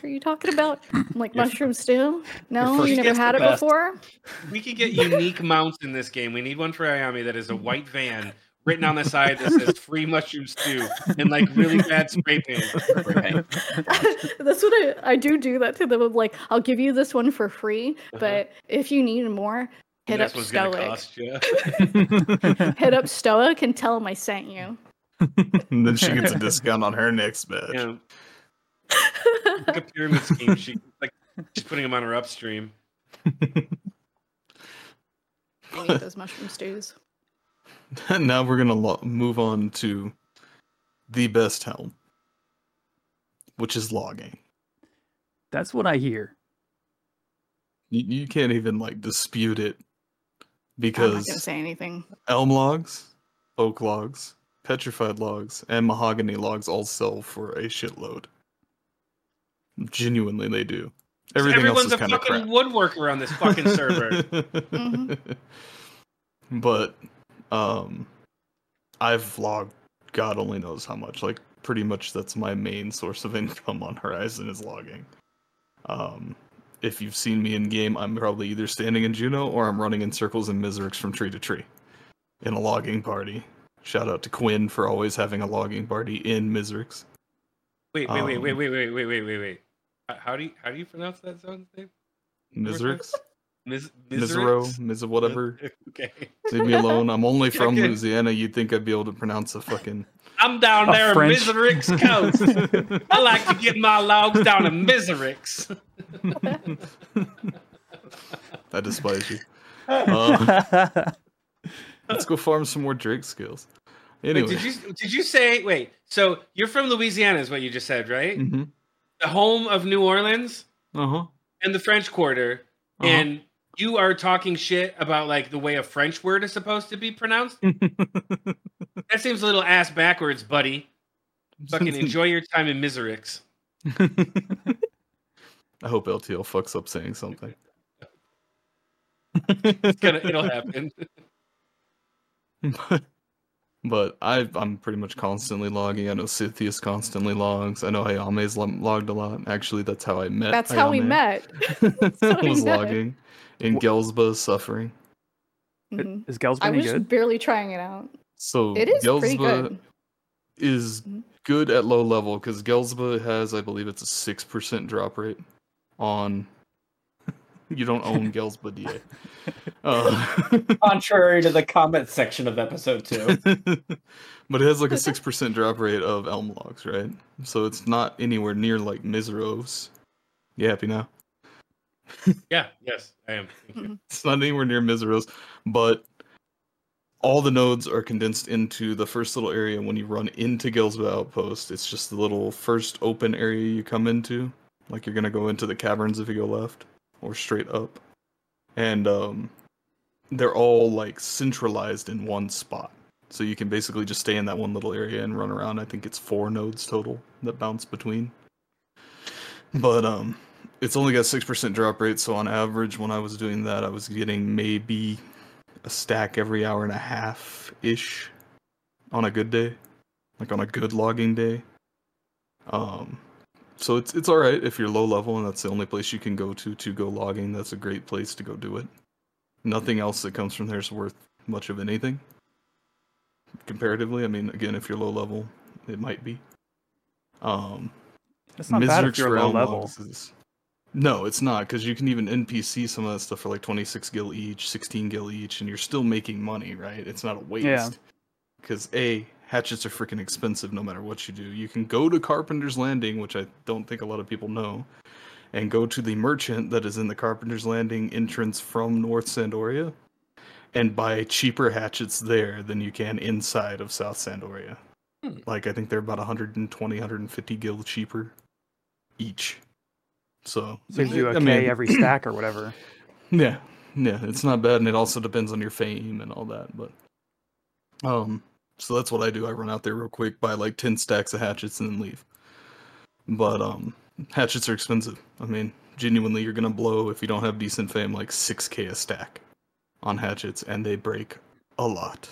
"Are you talking about?" I'm like Your- mushroom stew? No, first you never had it best. before. We could get unique mounts in this game. We need one for Ayame that is a white van written on the side that says "free mushroom stew" and like really bad spray paint. That's what I, I do do that to them. I'm like, I'll give you this one for free, Uh-huh. but if you need more, hit up that's Stoic. cost you. Hit up Stoic and tell him I sent you. and then she gets a discount on her next badge. Yeah. Like a pyramid scheme. She like she's putting them on her upstream. I need those mushroom stews. now we're gonna lo- move on to the best helm, which is logging. That's what I hear. You, you can't even like dispute it because I'm not gonna because say anything. elm logs, oak logs, petrified logs, and mahogany logs all sell for a shitload. Genuinely, they do. Everything Everyone's else a is of fucking crap. woodworker on this fucking server. Mhm. But um I've logged God only knows how much. Like pretty much that's my main source of income on Horizon is logging. Um if you've seen me in game, I'm probably either standing in Jeuno or I'm running in circles in Miserix from tree to tree in a logging party. Shout out to Quinn for always having a logging party in Miserix. Wait, wait, wait, wait, Um, wait, wait, wait, wait, wait, wait. H- How do you how do you pronounce that zone's name? One more time? Miserix? Misero, Miserix? Miz whatever. Okay. Leave me alone. I'm only from Okay. Louisiana. You'd think I'd be able to pronounce a fucking I'm down there in French- Miserix Coast. I like to get my logs down to Miserix. I despise you. Uh, let's go farm some more Drake skills. Wait, Anyway, did you did you say wait? So you're from Louisiana, is what you just said, right? hmm The home of New Orleans uh huh. and the French Quarter, Uh-huh. and you are talking shit about like the way a French word is supposed to be pronounced. That seems a little ass backwards, buddy. Fucking enjoy your time in Miserix. I hope LTL fucks up saying something. It's gonna, it'll happen. but but I, I'm pretty much constantly logging. I know Cythius constantly logs. I know Ayame's lo- logged a lot. Actually, that's how I met. That's how we met. how we was met. logging. And Wh- Ghelsba is suffering. Mhm. Is Gels I any was good? barely trying it out. So It is pretty Ghelsba good. is Mhm. good at low level because Ghelsba has, I believe, it's a six percent drop rate on. You don't own Ghelsba, DA. Uh, Contrary to the comment section of episode two. but it has like a six percent drop rate of elm logs, right? So it's not anywhere near like Miseros. You happy now? Yeah, yes, I am. It's not anywhere near Miseros, but all the nodes are condensed into the first little area when you run into Ghelsba Outpost. It's just the little first open area you come into. Like you're gonna go into the caverns if you go left or straight up. And um they're all like centralized in one spot. So you can basically just stay in that one little area and run around. I think it's four nodes total that bounce between. But um it's only got six percent drop rate, so on average, when I was doing that, I was getting maybe a stack every hour and a half ish on a good day, like on a good logging day. Um, so it's it's all right if you're low level and that's the only place you can go to to go logging. That's a great place to go do it. Nothing else that comes from there is worth much of anything. Comparatively, I mean, again, if you're low level, it might be. Um, That's not bad if you're low level. is- No, it's not because you can even NPC some of that stuff for like 26 gil each, 16 gil each, and you're still making money, right? It's not a waste. Yeah. Because a hatchets are freaking expensive no matter what you do. You can go to Carpenter's Landing, which I don't think a lot of people know, and go to the merchant that is in the Carpenter's Landing entrance from North San d'Oria, and buy cheaper hatchets there than you can inside of South San d'Oria. Hmm. Like I think they're about 120, 150 gil cheaper each. So Saves you a I K mean, every stack or whatever. Yeah, yeah, it's not bad, and it also depends on your fame and all that. But um, so that's what I do. I run out there real quick, buy like ten stacks of hatchets, and then leave. But um, hatchets are expensive. I mean, genuinely, you're gonna blow if you don't have decent fame, like six k a stack on hatchets, and they break a lot.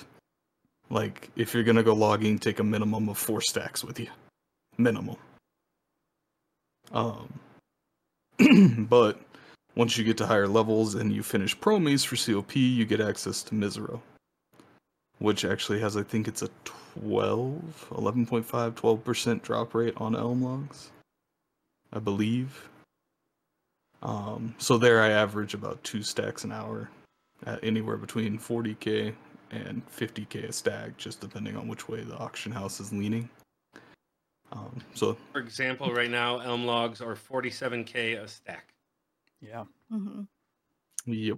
Like if you're gonna go logging, take a minimum of four stacks with you, minimum. Um, but once you get to higher levels and you finish promies for COP, you get access to Misareaux, which actually has, I think it's a 12, 11.5, 12% drop rate on Elm logs, I believe. Um, so there I average about two stacks an hour at anywhere between 40k and 50k a stack, just depending on which way the auction house is leaning. Um, so For example, right now Elm logs are 47k a stack. Yeah. hmm Yep.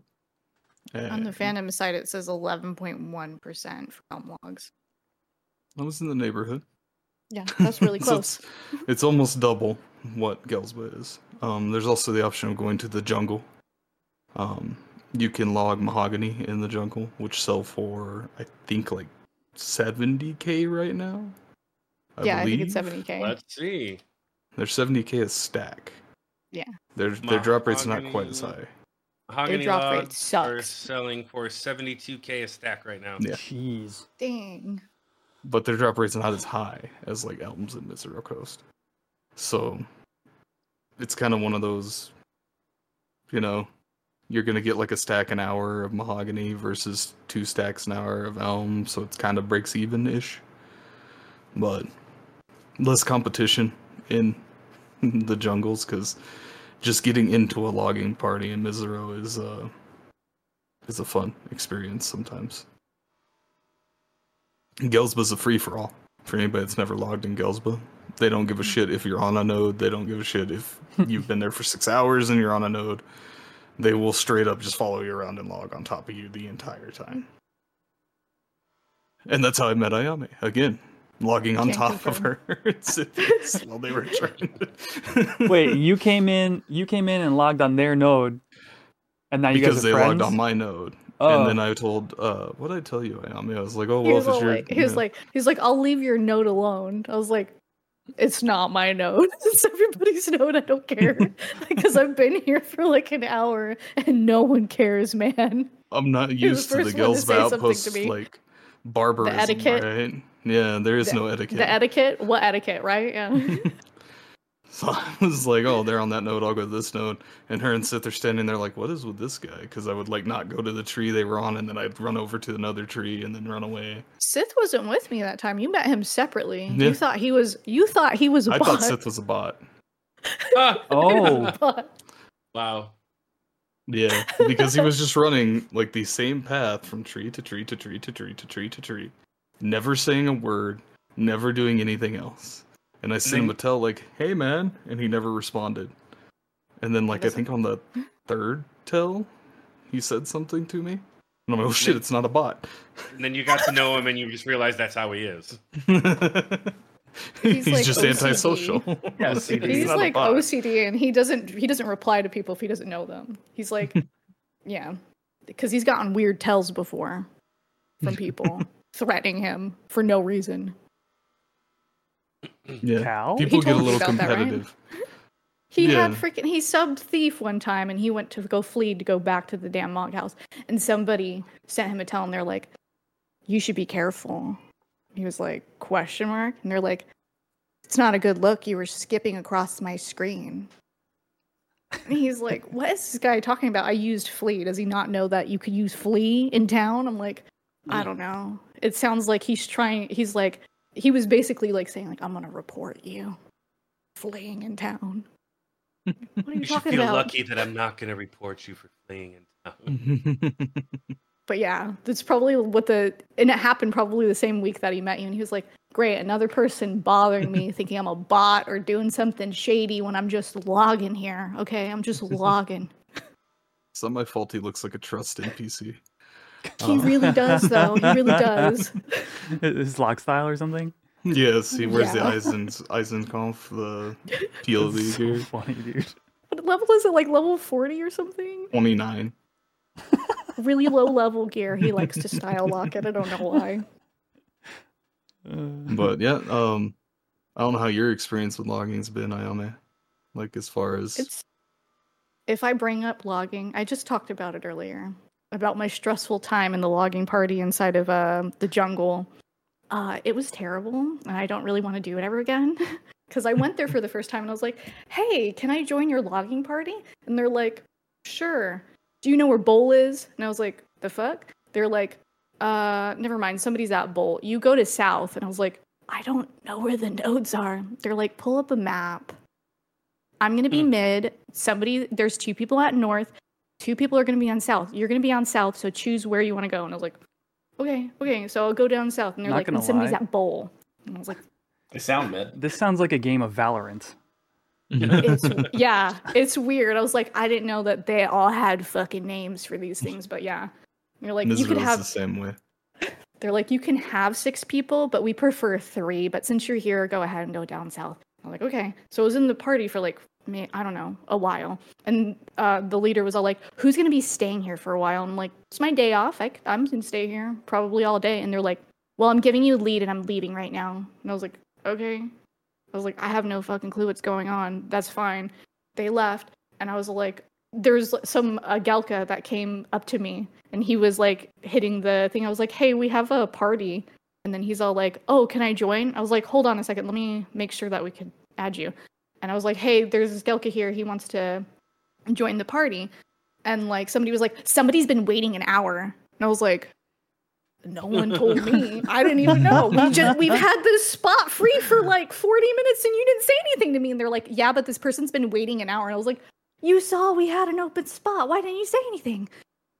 On the And Phantom site, it says 11.1% for elm logs. I was in the neighborhood. Yeah, that's really So close. it's, it's almost double what Ghelsba is. Um, there's also the option of going to the jungle. Um, you can log mahogany in the jungle, which sell for I think like 70k right now. yeah, I think it's 70k. Let's see. They're 70k a stack. Yeah. Their their drop rate's not quite as high. Mahogany drop rate logs are selling for 72k a stack right now. Yeah. Jeez. Dang. but their drop rate's not as high as like Elms and Misareaux Coast. So it's kind of one of those, you know, you're gonna get like a stack an hour of mahogany versus two stacks an hour of elm, so it's kind of breaks even ish. But less competition in the jungles because just getting into a logging party in Misareaux is uh is a fun experience sometimes. Ghelsba's a free for all for anybody that's never logged in Ghelsba. They don't give a shit if you're on a node. They don't give a shit if you've been there for six hours and you're on a node. They will straight up just follow you around and log on top of you the entire time. And that's how I met Ayame. Again, logging on Can't top of her cities while they were trying to. Wait, you came in. You came in and logged on their node, and now you because guys they are friends. logged on my node. Oh. And then I told, uh, what did I tell you, Ayame? I was like, oh, He well, was, if all it's your. like, he was yeah. like, he's like, I'll leave your node alone. I was like, it's not my node. It's everybody's node. I don't care because I've been here for like an hour and no one cares, man. I'm not used to the first one to say Ghelsba something to outpost like barbarism, etiquette. right? Yeah, there is The- no etiquette. The etiquette, what etiquette, right? Yeah. so I was like, oh, they're on that note. I'll go to this note. And her and Sith are standing there like, what is with this guy? Because I would like not go to the tree they were on, and then I'd run over to another tree and then run away. Sith wasn't with me that time. You met him separately. Yeah. You thought he was. You thought he was a I bot. thought Sith was a bot. Ah, Oh, wow. Yeah, because he was just running like the same path from tree to tree to tree to tree to tree to tree, never saying a word, never doing anything else. And I sent him a tell like, "Hey, man," and he never responded. And then, like, I think on the third tell, he said something to me, and I'm like, "Oh shit, it's not a bot." And then you got to know him and you just realized that's how he is. He's, He's, like, just OCD. antisocial. Yeah, OCD. He's not like. OCD, and he doesn't. He doesn't reply to people if he doesn't know them. He's like, yeah, because he's gotten weird tells before from people threatening him for no reason. Yeah, Cal. people get a you little about that, right? competitive. He Yeah. had freaking he subbed thief one time and he went to go flee to go back to the damn monk house and somebody sent him a tell and they're like, You should be careful. He was like, question mark? And they're like, It's not a good look, you were skipping across my screen. And he's like, What is this guy talking about? I used flee. Does he not know that you could use flee in town? I'm like, I don't know. It sounds like he's trying he's like he was basically like saying, like, I'm gonna report you fleeing in town. What are you, You should feel about? lucky that I'm not going to report you for fleeing in town. But yeah, that's probably what the and it happened probably the same week that he met you, and he was like, "Great, another person bothering me, thinking I'm a bot or doing something shady when I'm just logging here. Okay, I'm just logging." it's not my fault. He looks like a trust NPC. he Oh. really does, though. He really does. His log style or something. Yes, he wears the Yeah. Eisen's Eisenkampf, the That's PLV so gear. funny, dude. What level is it? Like level forty or something? 29. Really low level gear. He likes to style lock it. I don't know why. But yeah, um, I don't know how your experience with logging's been, Ayame. Like as far as It's if I bring up logging, I just talked about it earlier about my stressful time in the logging party inside of uh, the jungle. Uh, it was terrible, and I don't really want to do it ever again. Because I went there for the first time and I was like, "Hey, can I join your logging party?" And they're like, "Sure." Do you know where Bowl is? And I was like, "The fuck?" They're like, "Uh, never mind. Somebody's at Bowl. You go to South." And I was like, "I don't know where the nodes are." They're like, "Pull up a map." I'm gonna be Hmm. mid. Somebody, there's two people at north. Two people are gonna be on south. You're gonna be on south, so choose where you want to go. And I was like, okay, okay. So I'll go down south. And they're Not like, and somebody's lie. at bowl. And I was like, They sound mid. This sounds like a game of Valorant. It's yeah, it's weird. I was like, I didn't know that they all had fucking names for these things, but yeah. You're like, you could have the same way. They're like, you can have six people, but we prefer three. But since you're here, go ahead and go down south. I'm like, okay. So I was in the party for like, I don't know, a while. And uh, the leader was all like, who's going to be staying here for a while? I'm like, it's my day off. I, am going to stay here probably all day. And they're like, well, I'm giving you a lead and I'm leaving right now. And I was like, okay. I was like, I have no fucking clue what's going on. That's fine. They left. And I was like, there's some uh, Galka that came up to me and he was like hitting the thing. I was like, hey, we have a party. And then he's all like, oh, can I join? I was like, hold on a second. Let me make sure that we can add you. And I was like, hey, there's this Galka here. He wants to join the party. And like somebody was like, somebody's been waiting an hour. And I was like, no one told me. I didn't even know. We just we've had this spot free for like 40 minutes and you didn't say anything to me. And they're like, yeah, but this person's been waiting an hour. And I was like, you saw we had an open spot. Why didn't you say anything?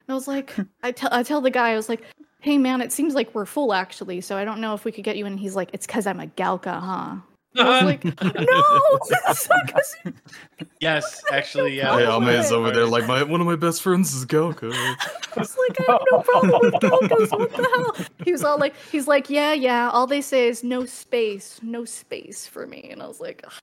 And I was like, I tell I tell the guy, I was like, hey man, it seems like we're full actually, so I don't know if we could get you in. He's like, it's because I'm a Galka, huh? I was like, no, it's not 'cause- yes, actually, yeah. Hey, Oh, Ame is okay. over there like my one of my best friends is Goku. I was like, I have no problem with Galkas. What the hell? He was all like, he's like, yeah, yeah. All they say is no space, no space for me. And I was like, ugh.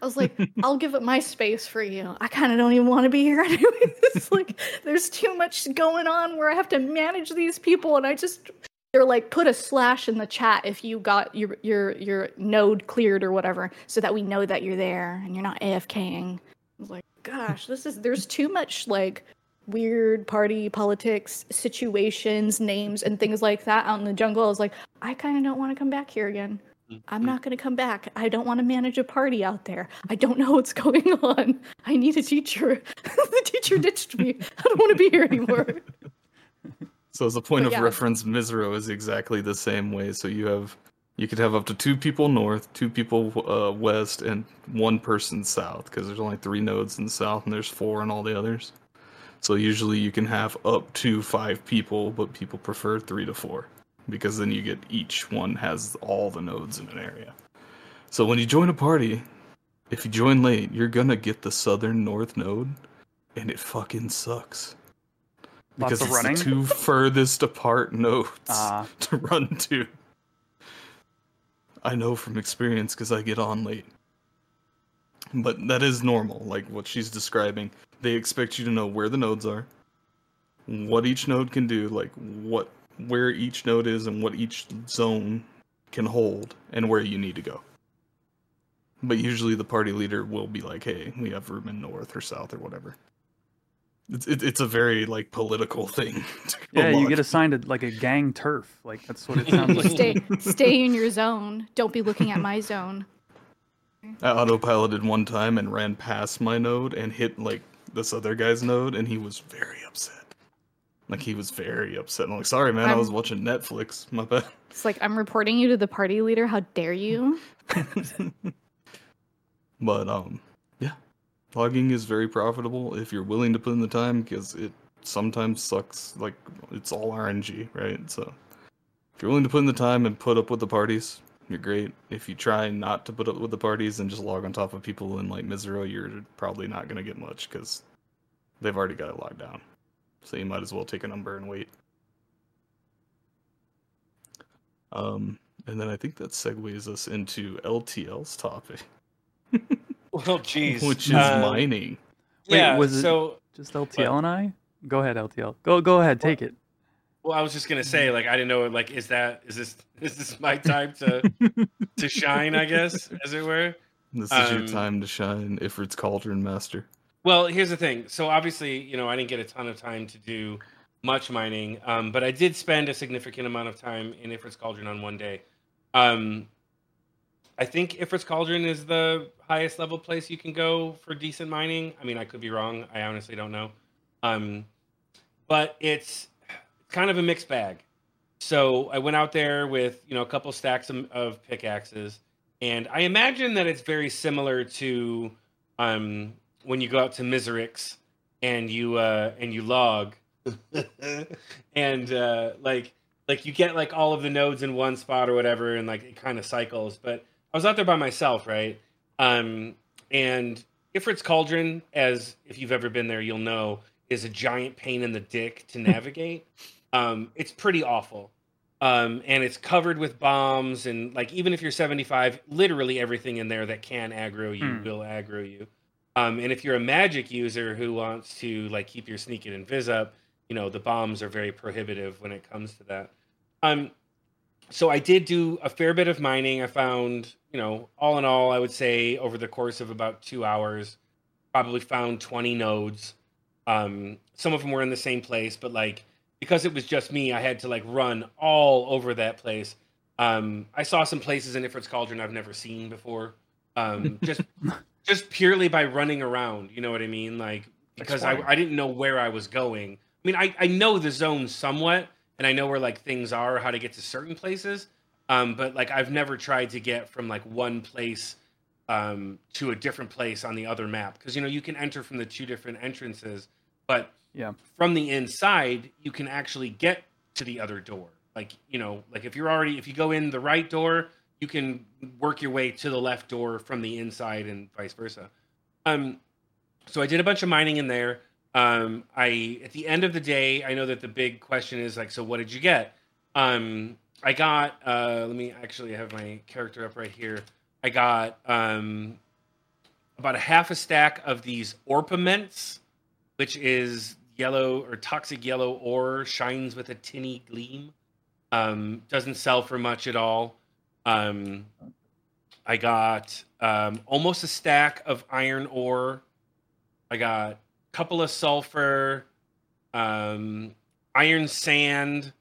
I was like, I'll give up my space for you. I kind of don't even want to be here anyway. It's like there's too much going on where I have to manage these people, and I just they're like put a slash in the chat if you got your your your node cleared or whatever, so that we know that you're there and you're not AFKing. I was like, gosh, this is there's too much like weird party politics situations, names, and things like that out in the jungle. I was like, I kind of don't want to come back here again. I'm mm-hmm. not going to come back. I don't want to manage a party out there. I don't know what's going on. I need a teacher. the teacher ditched me. I don't want to be here anymore. So as a point But of yeah. reference, Misareaux is exactly the same way. So you have you could have up to two people north, two people uh, west, and one person south because there's only three nodes in the south and there's four in all the others. So usually you can have up to five people, but people prefer three to four because then you get each one has all the nodes in an area. So when you join a party, if you join late, you're gonna get the southern north node, and it fucking sucks Lots because of it's running. the two furthest apart nodes Ah. to run to. I know from experience because I get on late. But that is normal, like what she's describing. They expect you to know where the nodes are, what each node can do, like what where each node is and what each zone can hold and where you need to go. But usually the party leader will be like, "Hey, we have room in north or south or whatever." It's it, it's a very like political thing. Yeah, you get assigned a, like a gang turf. Like that's what it sounds like. stay, stay in your zone. Don't be looking at my zone. I autopiloted one time and ran past my node and hit like this other guy's node, and he was very upset. Like he was very upset. I'm like, sorry, man, i I'm- was watching Netflix. My bad. It's like I'm reporting you to the party leader. How dare you? But um, yeah, logging is very profitable if you're willing to put in the time because it sometimes sucks. Like it's all RNG, right? So if you're willing to put in the time and put up with the parties, you're great. If you try not to put up with the parties and just log on top of people in like Misareaux, you're probably not gonna get much because they've already got it locked down. So you might as well take a number and wait. Um, and then I think that segues us into LTL's topic. Well, jeez. which is Uh, mining. Wait, yeah. was it- so Just LTL and I. Go ahead, LTL. Go go ahead, take it. Well, I was just gonna say, like, I didn't know, like, is that is this is this my time to to shine? I guess, as it were. This is your Um, time to shine, Ifrit's Cauldron Master. Well, here's the thing. So obviously, you know, I didn't get a ton of time to do much mining, um, but I did spend a significant amount of time in Ifrit's Cauldron on one day. Um, I think Ifrit's Cauldron is the highest level place you can go for decent mining. I mean, I could be wrong. I honestly don't know. Um, but it's kind of a mixed bag. So I went out there with you know a couple stacks of, of pickaxes, and I imagine that it's very similar to um, when you go out to Miserix and you uh, and you log, and uh, like like you get like all of the nodes in one spot or whatever, and like it kind of cycles. But I was out there by myself, right? Um, and Ifrit's Cauldron, as if you've ever been there, you'll know, is a giant pain in the dick to navigate. um, it's pretty awful. Um, and it's covered with bombs and like even if you're 75, literally everything in there that can aggro you Hmm. will aggro you. Um, and if you're a magic user who wants to like keep your sneak and invis up, you know the bombs are very prohibitive when it comes to that. Um, so I did do a fair bit of mining. I found, you know, all in all, I would say over the course of about two hours, probably found 20 nodes. Um, some of them were in the same place, but like because it was just me, I had to like run all over that place. Um, I saw some places in Ifrit's Cauldron I've never seen before. Um, just just purely by running around, you know what I mean? Like because I, I didn't know where I was going. I mean, I, I know the zone somewhat, and I know where like things are, how to get to certain places. Um, but like I've never tried to get from like one place um, to a different place on the other map because you know you can enter from the two different entrances, but Yeah. from the inside you can actually get to the other door. Like you know, like if you're already if you go in the right door, you can work your way to the left door from the inside and vice versa. Um, so I did a bunch of mining in there. Um, I at the end of the day, I know that the big question is like, so what did you get? Um, I got. Uh, let me actually have my character up right here. I got um, about a half a stack of these orpiments, which is yellow or toxic yellow ore, shines with a tinny gleam. Um, doesn't sell for much at all. Um, I got um, almost a stack of iron ore. I got couple of sulfur, um, iron sand,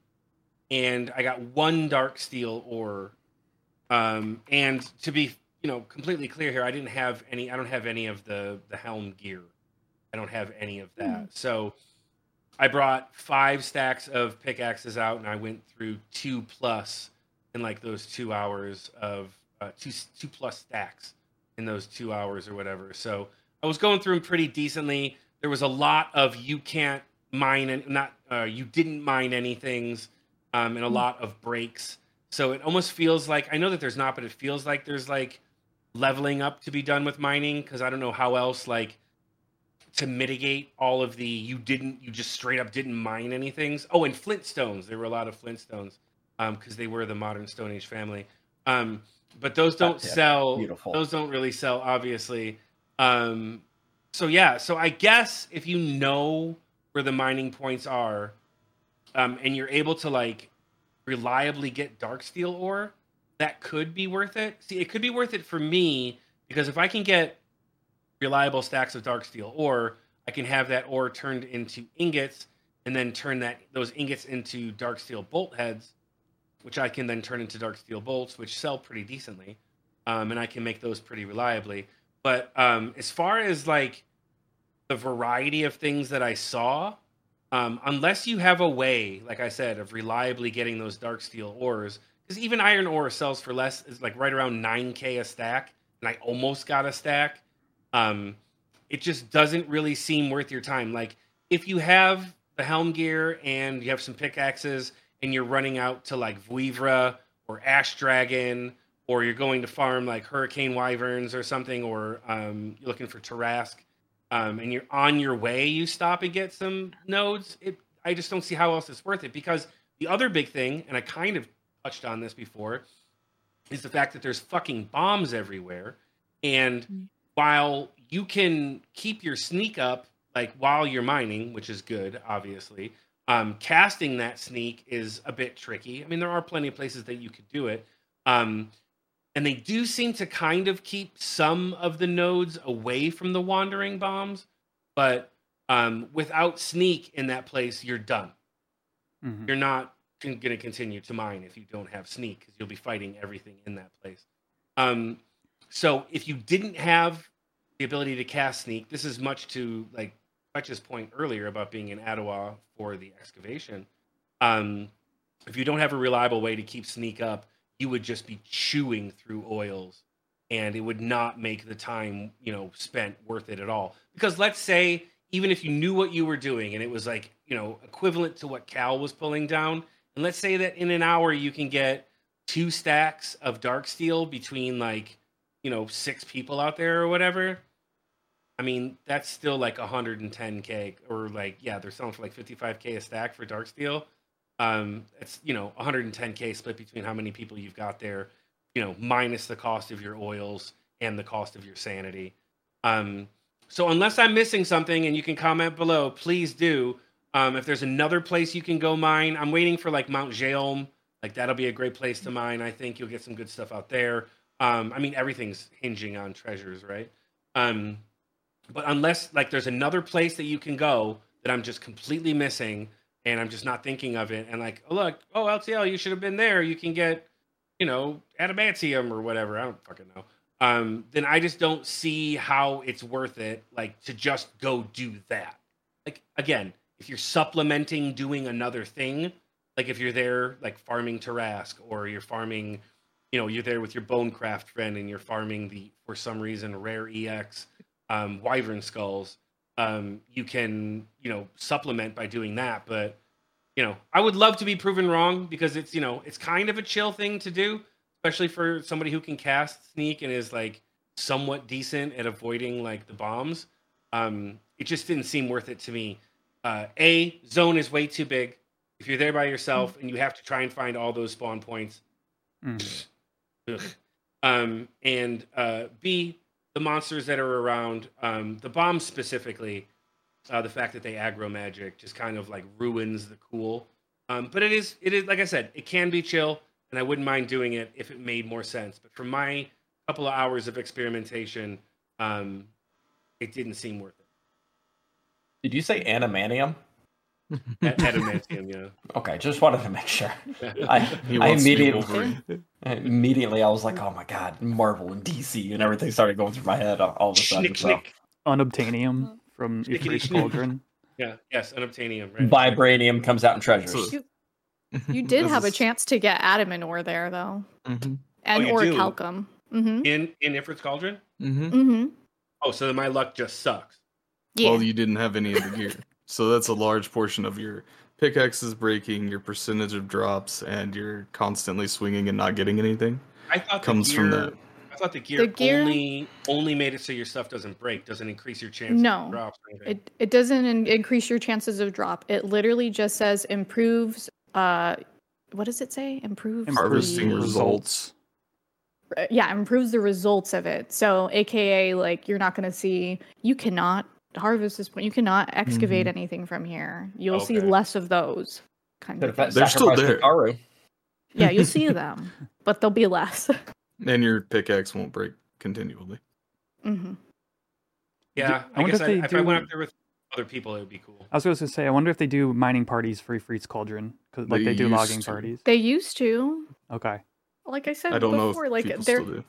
and I got one dark steel ore. Um, and to be, you know, completely clear here, I didn't have any. I don't have any of the the helm gear. I don't have any of that. So I brought five stacks of pickaxes out, and I went through two plus in like those two hours of uh, two two plus stacks in those two hours or whatever. So I was going through them pretty decently. There was a lot of you can't mine and not uh, you didn't mine anything's um, and a lot of breaks. So it almost feels like I know that there's not, but it feels like there's like leveling up to be done with mining because I don't know how else like to mitigate all of the you didn't you just straight up didn't mine anything. Oh, and flintstones. There were a lot of flintstones because they were the modern Stone Age family. Um, but those don't Yeah, sell. beautiful. Those don't really sell, obviously. Um, so yeah, so I guess if you know where the mining points are, um, and you're able to like reliably get dark steel ore, that could be worth it. See, it could be worth it for me because if I can get reliable stacks of dark steel ore, I can have that ore turned into ingots and then turn that those ingots into dark steel bolt heads, which I can then turn into dark steel bolts, which sell pretty decently, um, and I can make those pretty reliably. But um, as far as like the variety of things that I saw, um, unless you have a way, like I said, of reliably getting those dark steel ores, because even iron ore sells for less, is like right around nine k a stack, and I almost got a stack. Um, it just doesn't really seem worth your time. Like if you have the helm gear and you have some pickaxes and you're running out to like Vouivre or Ash Dragon, or you're going to farm like Hurricane Wyverns or something, or um, you're looking for Tarask, um, and you're on your way, you stop and get some nodes. It, I just don't see how else it's worth it because the other big thing, and I kind of touched on this before, is the fact that there's fucking bombs everywhere. And while you can keep your sneak up like while you're mining, which is good, obviously. Um, casting that sneak is a bit tricky. I mean, there are plenty of places that you could do it. Um, and they do seem to kind of keep some of the nodes away from the wandering bombs, but um, without sneak in that place, you're done. Mhm. You're not going to continue to mine if you don't have sneak because you'll be fighting everything in that place. Um, so if you didn't have the ability to cast sneak, this is much to like Fletch's point earlier about being in Attohwa for the excavation. Um, if you don't have a reliable way to keep sneak up, you would just be chewing through oils, and it would not make the time you know spent worth it at all. Because let's say even if you knew what you were doing and it was like you know equivalent to what Cal was pulling down, and let's say that in an hour you can get two stacks of dark steel between like you know six people out there or whatever i mean that's still like 110k or like yeah they're selling for like 55k a stack for dark steel um it's you know 110k split between how many people you've got there you know minus the cost of your oils and the cost of your sanity um so unless i'm missing something and you can comment below please do um if there's another place you can go mine i'm waiting for like mount Zhayolm. Like that'll be a great place to mine. I think you'll get some good stuff out there. Um, I mean, everything's hinging on treasures, right? Um, but unless like there's another place that you can go that I'm just completely missing and I'm just not thinking of it, and like, oh look, oh LTL, you should have been there. You can get, you know, adamantium or whatever. I don't fucking know. Um, then I just don't see how it's worth it, like to just go do that. Like again, if you're supplementing doing another thing, like if you're there like farming Tarasque or you're farming, you know, you're there with your Bonecraft friend and you're farming the for some reason rare EX um, Wyvern skulls. Um, you can you know supplement by doing that, but you know I would love to be proven wrong because it's you know it's kind of a chill thing to do, especially for somebody who can cast sneak and is like somewhat decent at avoiding like the bombs. Um, it just didn't seem worth it to me. Uh, a zone is way too big if you're there by yourself and you have to try and find all those spawn points ugh. um and uh b the monsters that are around um the bombs specifically uh the fact that they aggro magic just kind of like ruins the cool. Um but it is it is like i said it can be chill and i wouldn't mind doing it if it made more sense. But for my couple of hours of experimentation um it didn't seem worth it. Did you say animanium? Ad- adamantium yeah Okay, just wanted to make sure. I, I wants to be immediately, immediately, I was like, "Oh my god, Marvel and DC," and everything started going through my head all all of a sudden. Schnick, So. schnick. Unobtainium from Schnickety Cauldron. yeah yes unobtainium right Vibranium comes out in treasures. You, you did This have a is- chance to get adamant ore there though, Mhm, and Oh, or do? calcum. Mm-hmm. in in Ifrit's Cauldron mhm. Mm-hmm. oh so then my luck just sucks Yeah. Well, you didn't have any of the gear, so that's a large portion of your pickaxes breaking, your percentage of drops, and you're constantly swinging and not getting anything. I thought the Comes gear, from that. I thought the gear, The gear- only only made it so your stuff doesn't break, doesn't increase your chances No. of drops. Or. It it doesn't in- increase your chances of drop. It literally just says improves. Uh, what does it say? Improves Harvesting Improved results. uh, yeah, improves the results of it. So, AKA, like you're not going to see. You cannot harvest this point. You cannot excavate anything from here. You'll see less of those. Kind of. things. They're still there. Hikaru. Yeah, you'll see them, but they'll be less. And your pickaxe won't break continually. Mm-hmm. yeah, I I, guess if I, they if I went up there with other people, it would be cool. I was going to say, I wonder if they do mining parties for Ifrit's Cauldron, because like They they do logging to. parties. They used to, Okay. like I said I don't know before, if like they're still do.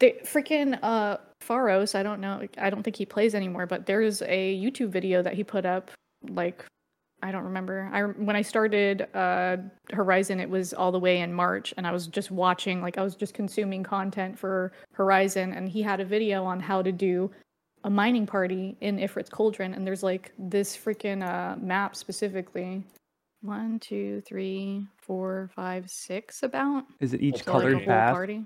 they freaking uh Faros, I don't know I don't think he plays anymore, but there's a YouTube video that he put up like I don't remember. I when I started uh Horizon it was all the way in March and I was just watching like I was just consuming content for Horizon and he had a video on how to do a mining party in Ifrit's Cauldron and there's like this freaking uh map specifically. One, two, three, four, five, six about. Is it each Like for, like, colored path? party.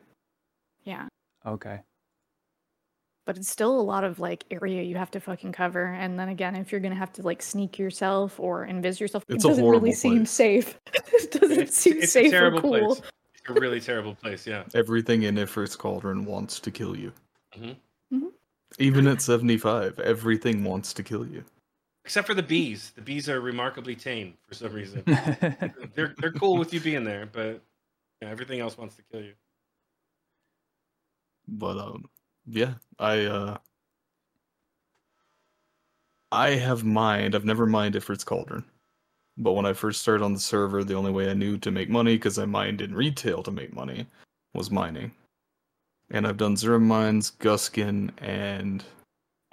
Yeah. Okay. But it's still a lot of like area you have to fucking cover and then again if you're gonna have to like sneak yourself or invis yourself It's it doesn't really horrible seem safe it doesn't It's, seem it's a safe or cool place. It's a really terrible place. Yeah. Everything in Ifrit's Cauldron wants to kill you. Even at 75, everything wants to kill you. Except for the bees. The bees are remarkably tame for some reason. they're they're cool with you being there, but yeah, everything else wants to kill you. But um yeah, I uh I have mined. I've never mined Ifrit's Cauldron. But when I first started on the server, the only way I knew to make money, because I mined in retail to make money, was mining. And I've done Zeruhn Mines, Gusgen, and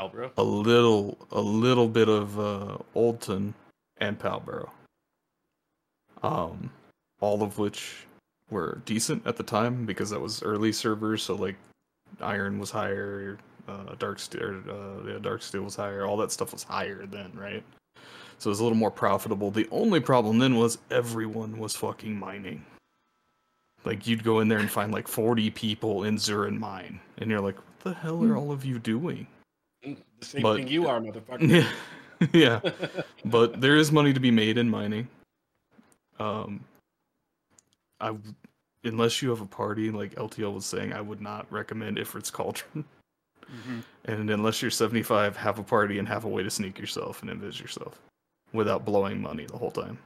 Albro. a little a little bit of uh Oldton and Palborough. Um all of which were decent at the time because that was early servers, so like iron was higher, uh dark steel uh yeah, dark steel was higher, all that stuff was higher then, right? So it was a little more profitable. The only problem then was everyone was fucking mining. Like you'd go in there and find like 40 people in Zeruhn mine, and you're like, what the hell are all of you doing? The same But- thing you are, motherfucker. Yeah, yeah. But there is money to be made in mining. Um, I w- unless you have a party like LTL was saying, I would not recommend Ifrit's Cauldron. Mhm. And unless you're 75, have a party and have a way to sneak yourself and invis yourself without blowing money the whole time.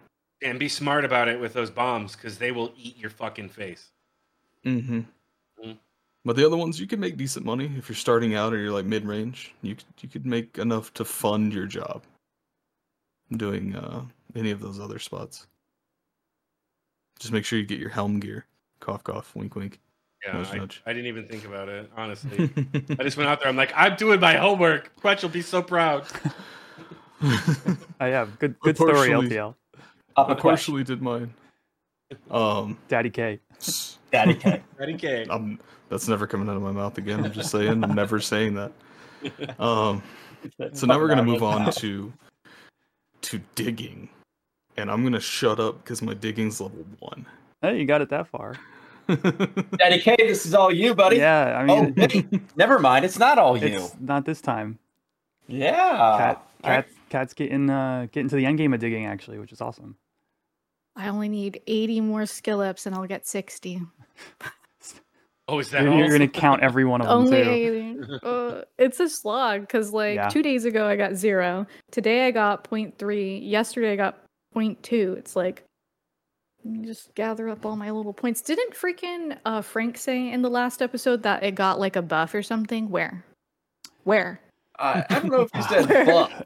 And be smart about it with those bombs, because they will eat your fucking face. Mm-hmm. Mm. But the other ones, you can make decent money if you're starting out or you're like mid range. You you could make enough to fund your job. Doing uh, any of those other spots. Just make sure you get your helm gear. Cough, cough, wink, wink. Yeah, Nudge, I, nudge. I didn't even think about it, honestly. I just went out there. I'm like, I'm doing my homework. Crutch will be so proud. I have good good story, partially- LPL. Up I a question, partially did mine. Um, Daddy K. Daddy K. Ready, K. I'm, that's never coming out of my mouth again. I'm just saying. I'm never saying that. Um, so now we're gonna move on to to digging, and I'm gonna shut up because my digging's level one. Hey, you got it that far. Daddy K, this is all you, buddy. Yeah, I Oh, mean, wait, never mind. It's not all you. it's not this time. Yeah. Cat, All right. cat, cat's getting uh getting to the end game of digging actually, which is awesome. I only need 80 more skill ups and I'll get 60. Oh, is that You're, you're gonna count every one of them Only too. 80. Uh, it's a slog because, like, Yeah. two days ago I got zero. Today I got 0.3. Yesterday I got 0.2. It's like, let me just gather up all my little points. Didn't freaking uh, Frank say in the last episode that it got like a buff or something? Where? Where? I, I don't know if you said buff.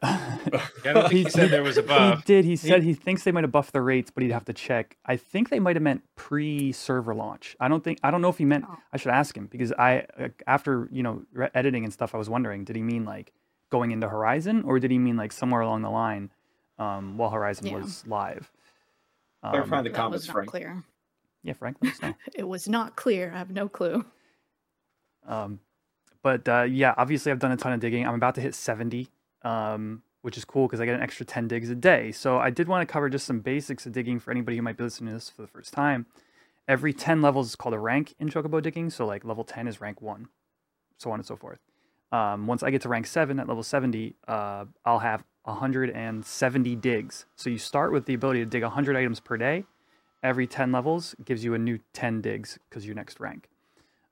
Yeah, I he said there was a buff. He buff. did. He said he thinks they might have buffed the rates, but he'd have to check. I think they might have meant pre-server launch. I don't think. I don't know if he meant. Oh. I should ask him because I, uh, after you know, re- editing and stuff, I was wondering, did he mean like going into Horizon, or did he mean like somewhere along the line, um, while Horizon Yeah. was live? Clarify Um, the comments, was not Frank. clear. yeah, Frank, let us know. It was not clear. I have no clue. Um, but uh, yeah, obviously I've done a ton of digging. I'm about to hit 70, um, which is cool because I get an extra 10 digs a day. So I did want to cover just some basics of digging for anybody who might be listening to this for the first time. Every 10 levels is called a rank in Chocobo digging. So like level 10 is rank one, so on and so forth. Um, once I get to rank seven at level 70, uh, I'll have 170 digs. So you start with the ability to dig 100 items per day. Every 10 levels gives you a new 10 digs because your next rank.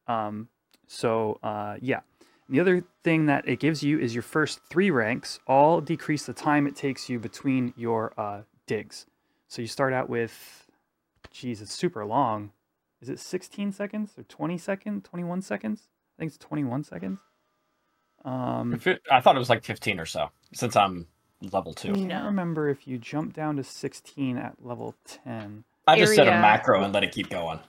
Um, so uh, yeah. The other thing that it gives you is your first three ranks all decrease the time it takes you between your uh, digs. So you start out with, geez, it's super long. Is it 16 seconds or 20 seconds? 21 seconds? I think it's 21 seconds. Um, I thought it was like 15 or so since I'm level two. I can't remember if you jump down to 16 at level 10. I just set a macro and let it keep going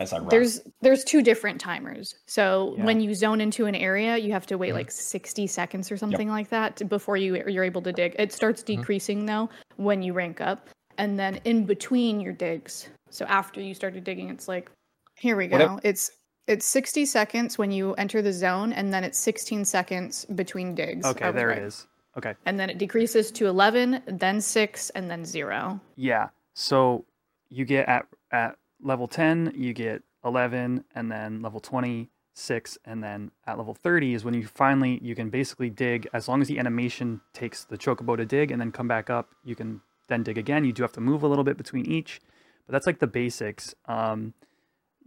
as I run. There's there's two different timers. So Yeah. when you zone into an area, you have to wait mm-hmm. like 60 seconds or something like that to, before you you're able to dig. It starts mm-hmm. decreasing though when you rank up, and then in between your digs. So after you started digging, it's like, here we go. Whatever- It's it's 60 seconds when you enter the zone, and then it's 16 seconds between digs. Okay, there right. it is. Okay. And then it decreases to 11, then six, and then zero. Yeah. So you get at at level 10, you get 11 and then level 26 and then at level 30 is when you finally you can basically dig as long as the animation takes the chocobo to dig and then come back up, you can then dig again. You do have to move a little bit between each, but that's like the basics. Um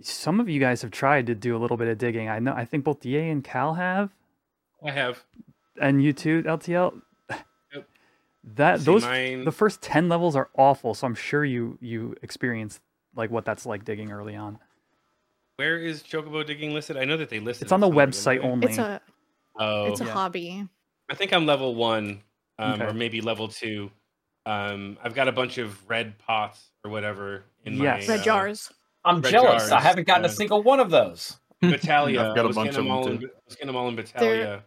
some of you guys have tried to do a little bit of digging. I know I think both DA and Cal have. I have. And you too, LTL. Yep. That See, those mine- the first ten levels are awful. So I'm sure you you experienced like what that's like digging early on. Where is Chocobo digging listed? I know that they listed. It's on the website didn't only. It's a Oh, it's a Yeah. hobby. I think I'm level one, um, Okay. or maybe level two. Um, I've got a bunch of red pots or whatever in Yes. my Red uh, jars. I'm Red jealous. I haven't gotten a uh, single one of those. Batallia. I've got a bunch getting them of all them in. too. I was getting them all in Batallia. They're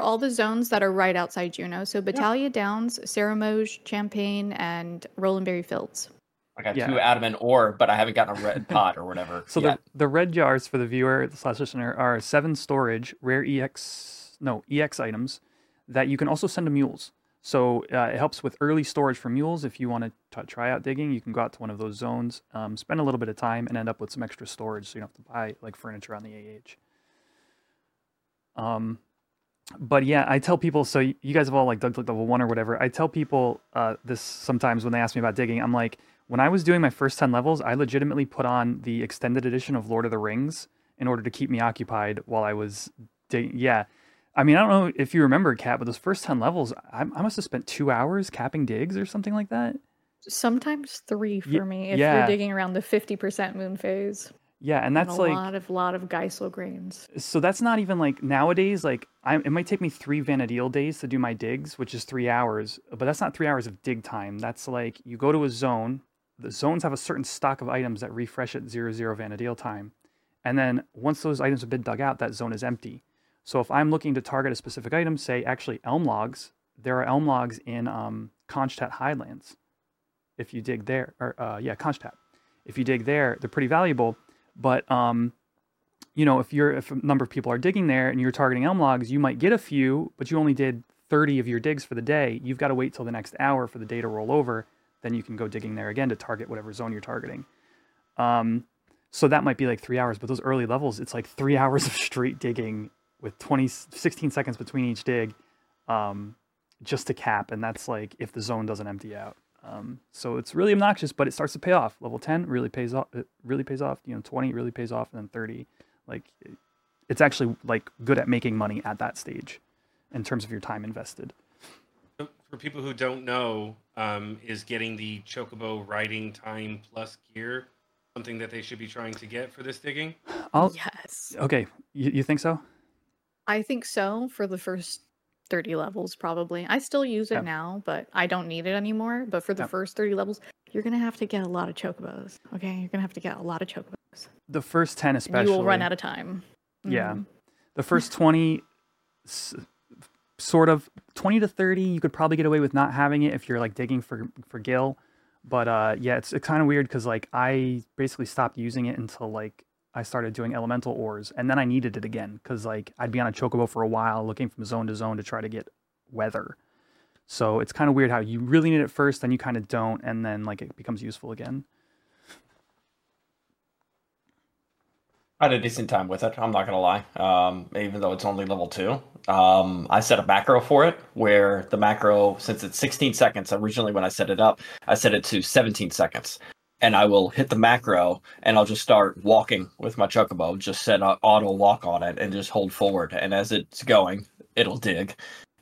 all the zones that are right outside Jeuno. So Batallia Downs, Sauromugue, Champaign, and Rolanberry Fields. I got Yeah. two adamant ore, but I haven't gotten a red pot or whatever. So yet. the the red jars for the viewer slash listener are seven storage rare ex no ex items that you can also send to mules. So uh, it helps with early storage for mules. If you want to try out digging, you can go out to one of those zones, um, spend a little bit of time, and end up with some extra storage, so you don't have to buy like furniture on the AH. Um, but yeah, I tell people. So you guys have all like dug like level one or whatever. I tell people uh, this sometimes when they ask me about digging. I'm like, when I was doing my first ten levels, I legitimately put on the extended edition of Lord of the Rings in order to keep me occupied while I was digging. Yeah, I mean, I don't know if you remember, Kat, but those first ten levels, I, I must have spent two hours capping digs or something like that. Sometimes three for me if yeah. you're digging around the 50% moon phase. Yeah, and And that's a like a lot of lot of Gysahl greens. so that's not even like nowadays like I, it might take me three Vana'diel days to do my digs which is three hours but that's not three hours of dig time. That's like you go to a zone the zones have a certain stock of items that refresh at zero zero Vana'diel time and then once those items have been dug out that zone is empty. So if i'm looking to target a specific item say actually elm logs there are elm logs in um, Konschtat highlands. If you dig there or uh, yeah Konschtat if you dig there they're pretty valuable but um, you know, if you're if a number of people are digging there and you're targeting elm logs, you might get a few, but you only did 30 of your digs for the day. You've got to wait till the next hour for the day to roll over. Then you can go digging there again to target whatever zone you're targeting. Um, so that might be like three hours, but those early levels, it's like three hours of straight digging with 20, 16 seconds between each dig, um, just to cap. And that's like if the zone doesn't empty out. Um, so it's really obnoxious, but it starts to pay off. Level 10 really pays off. It really pays off. You know, 20 really pays off, and then 30, like it- it's actually like good at making money at that stage in terms of your time invested. For people who don't know, um, is getting the Chocobo riding time plus gear something that they should be trying to get for this digging? I'll Yes. okay. You, you think so? I think so for the first 30 levels, probably. I still use it Yeah. now, but I don't need it anymore. But for the Yep. first 30 levels, you're going to have to get a lot of chocobos. Okay. You're going to have to get a lot of chocobos. The first 10 And especially. you will run out of time. Yeah. Mhm. the first 20 s- sort of 20 to 30 you could probably get away with not having it if you're like digging for for gil but uh yeah it's, it's kind of weird because like i basically stopped using it until like i started doing elemental ores and then i needed it again because like i'd be on a chocobo for a while looking from zone to zone to try to get weather so it's kind of weird how you really need it first then you kind of don't and then like it becomes useful again I had a decent time with it. I'm not gonna lie. Um, even though it's only level two, um, I set a macro for it where the macro, since it's 16 seconds, originally when I set it up, I set it to 17 seconds, and I will hit the macro and I'll just start walking with my chocobo, just set auto walk on it and just hold forward, and as it's going, it'll dig,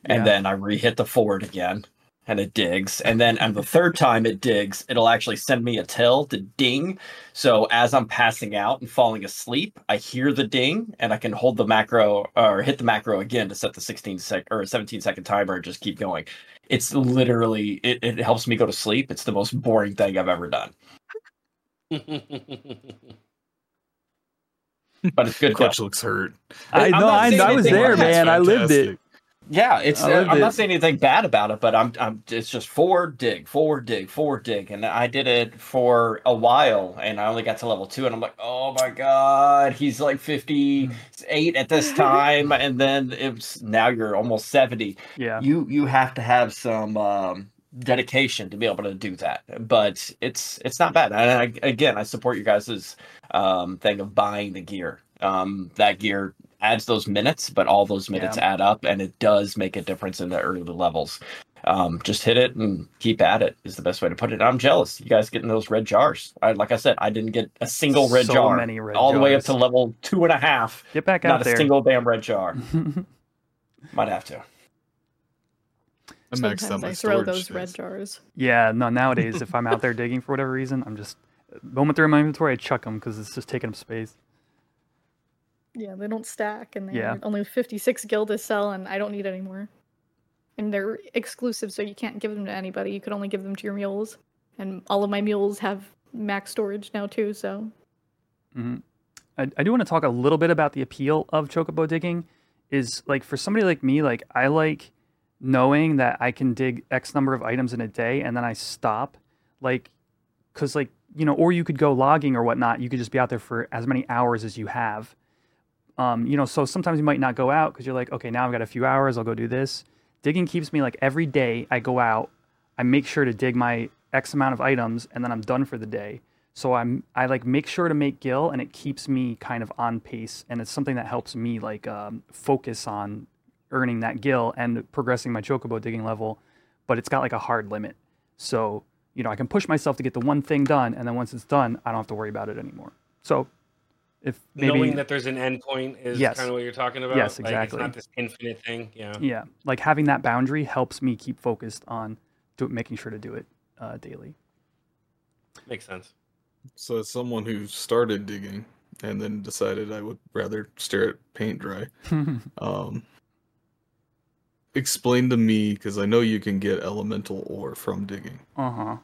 and Yeah. then I re-hit the forward again. And it digs, and then and the third time it digs, it'll actually send me a tell to ding, so as I'm passing out and falling asleep, I hear the ding and I can hold the macro or hit the macro again to set the 16 sec or 17 second timer and just keep going. It's literally it, it helps me go to sleep. It's the most boring thing I've ever done. But it's good. Clutch looks hurt. i know i, I was there man That's i lived it. Yeah, it's I uh, loved I'm it. not saying anything bad about it, but I'm I'm it's just forward dig, forward dig, forward dig, and I did it for a while, and I only got to level two, and I'm like, oh my god, he's like 58 at this time, and then it's now you're almost 70. yeah You you have to have some um, dedication to be able to do that, but it's it's not bad. And I, again, I support you guys's um, thing of buying the gear. Um, that gear adds those minutes, but all those minutes add up, and it does make a difference in the early levels. Um, just hit it and keep at it is the best way to put it. I'm jealous. You guys getting those red jars. I, like I said, I didn't get a single red So jar. many red all the way up to level two and a half. get back Not out a there single damn red jar. Might have to. I maxed Sometimes I throw storage those red jars. Yeah, no. Nowadays, if I'm out there digging for whatever reason, I'm just the moment they're in my inventory, I chuck them because it's just taking up space. Yeah, they don't stack, and they're Yeah. only 56 gil to sell, and I don't need any more. And they're exclusive, so you can't give them to anybody. You could only give them to your mules. And all of my mules have max storage now too, so hmm I, I do want to talk a little bit about the appeal of chocobo digging. Is like for somebody like me, like I like knowing that I can dig X number of items in a day and then I stop, like, because like you know, or you could go logging or whatnot. You could just be out there for as many hours as you have. Um, you know, so sometimes you might not go out because you're like, okay, now I've got a few hours. I'll go do this. Digging keeps me like every day. I go out. I make sure to dig my X amount of items and then I'm done for the day. So I'm I like make sure to make gil and it keeps me kind of on pace and it's something that helps me like um, focus on earning that gill and progressing my chocobo digging level, but it's got like a hard limit. So you know I can push myself to get the one thing done and then once it's done I don't have to worry about it anymore. So if maybe Knowing that there's an end point is Yes. kind of what you're talking about. Yes, Like, exactly. it's not this infinite thing. Yeah. yeah like having that boundary helps me keep focused on do, making sure to do it uh, daily. Makes sense. So, as someone who started digging and then decided I would rather stare at paint dry, um, explain to me because I know you can get elemental ore from digging. uh huh.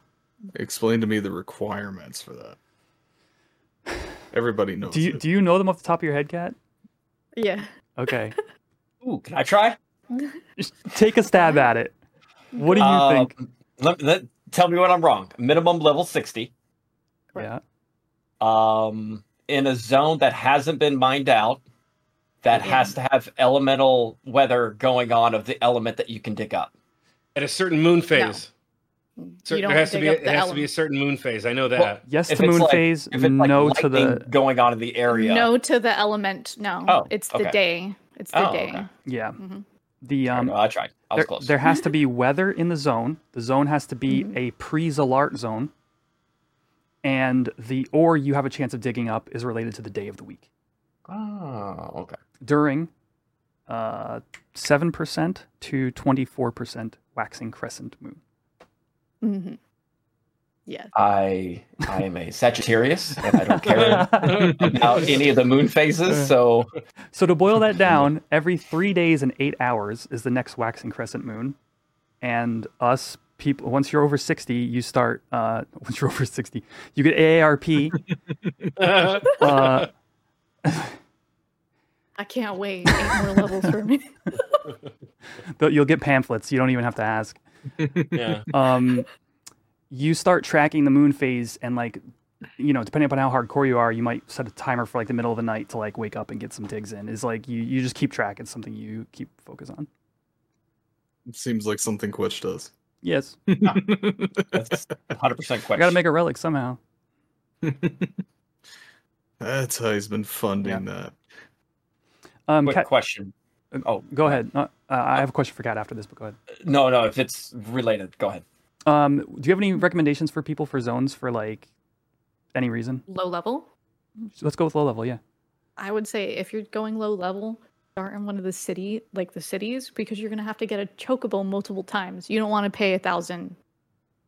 Explain to me the requirements for that. Everybody knows. Do you it. do you know them off the top of your head, Cat? yeah. Okay. Ooh, can I try? Just take a stab at it. What do you Uh, think? Let, let- tell me what I'm wrong. Minimum level 60. Yeah. Um, in a zone that hasn't been mined out, that Yeah. has to have elemental weather going on of the element that you can dig up. At a certain moon phase. Cer- you don't there has to dig be up it the has to be a certain moon phase. I know that. Well, Yes If to moon like- phase. If it's like no to the going on in the area. No to the element. No. Oh, it's the okay. day. It's the Oh, day. okay. yeah. Mhm. The Sorry, um. no, I tried. I was There, close. there has to be weather in the zone. The zone has to be Mhm. a pre-Zilart zone, and the ore you have a chance of digging up is related to the day of the week. Oh, okay. During uh seven percent to twenty-four percent waxing crescent moon. Mm-hmm. Yes. I I am a Sagittarius and I don't care about any of the moon phases. So So to boil that down, every three days and eight hours is the next waxing crescent moon, and us people. Once you're over sixty, you start. Uh, once you're over sixty, you get AARP. uh, I can't wait. Eight more levels for me. you'll get pamphlets. You don't even have to ask. yeah. Um, you start tracking the moon phase, and like, you know, depending upon how hardcore you are, you might set a timer for like the middle of the night to like wake up and get some digs in. Is like you you just keep track. It's something you keep focus on. It seems like something Kwech does. Yes, that's 100 percent I got to make a relic somehow. That's how he's been funding that. Um, Quick Kat- question. Oh, Go ahead. Uh, I have a question for Kat after this, but go ahead. No, no. If it's related, go ahead. Um, do you have any recommendations for people for zones for like any reason? Low level. Let's go with low level. Yeah. I would say if you're going low level, start in one of the city, like the cities, because you're gonna have to get a chocobo multiple times. You don't want to pay a thousand,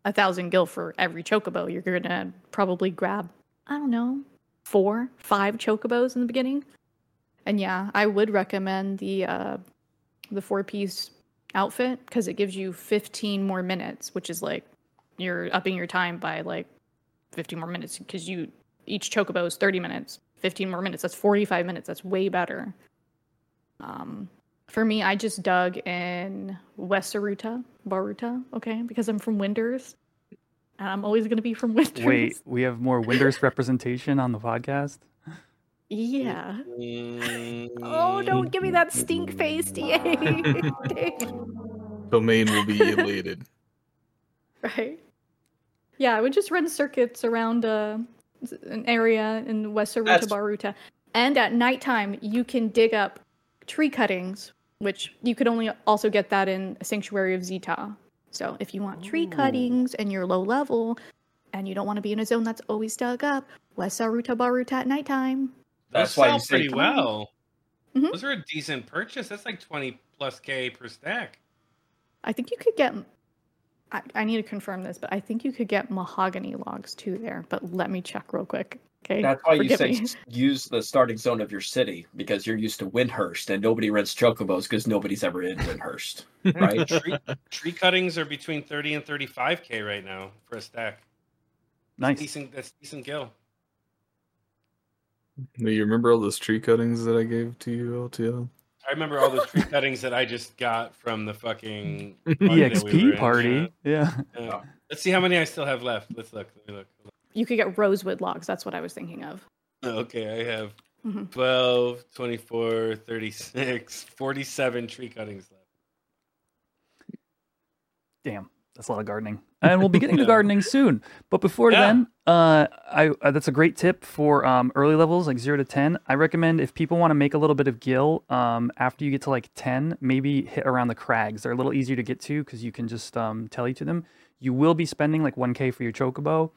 a thousand gil for every chocobo. You're gonna probably grab, I don't know, four, five chocobos in the beginning. And yeah, I would recommend the uh, the four piece outfit because it gives you 15 more minutes, which is like you're upping your time by like 15 more minutes because you each chocobo is 30 minutes. 15 more minutes that's 45 minutes that's way better. Um for me i just dug in west aruta baruta okay because i'm from Windurst and i'm always going to be from Windurst. Wait, we have more Windurst representation on the podcast. Yeah. Oh don't give me that stink face da Domain will be elated. right. Yeah i would just run circuits around uh, an area in west aruta That's- baruta. And at nighttime you can dig up tree cuttings which you could only also get that in a sanctuary of Zi'Tah. So if you want tree cuttings and you're low level and you don't want to be in a zone that's always dug up west Sarutabaruta at nighttime That's Those why you sell say pretty well. Mhm. Those are a decent purchase. That's like twenty plus k per stack. I think you could get. I, I need to confirm this, but I think you could get mahogany logs too there. But let me check real quick. Okay. That's why you say me. use the starting zone of your city because you're used to Windurst and nobody rents chocobos because nobody's ever in Windurst, right? Tree, tree cuttings are between thirty and thirty five k right now for a stack. Nice. Decent. That's decent gill. Now, you remember all those tree cuttings that I gave to you, LTL? I remember all those tree cuttings that I just got from the fucking party that we EXP party. Yeah. yeah. Yeah. Let's see how many I still have left. Let's look. Let me look. You could get rosewood logs. That's what I was thinking of. Okay, I have Mhm. 12, 24, 36, 47 tree cuttings left. Damn, that's a lot of gardening. And we'll be getting to gardening soon. But before Yeah. then, uh, I uh, that's a great tip for um, early levels, like zero to ten. I recommend if people want to make a little bit of gil, um, after you get to like ten, maybe hit around the crags. They're a little easier to get to because you can just um, tele to them. You will be spending like one k for your chocobo,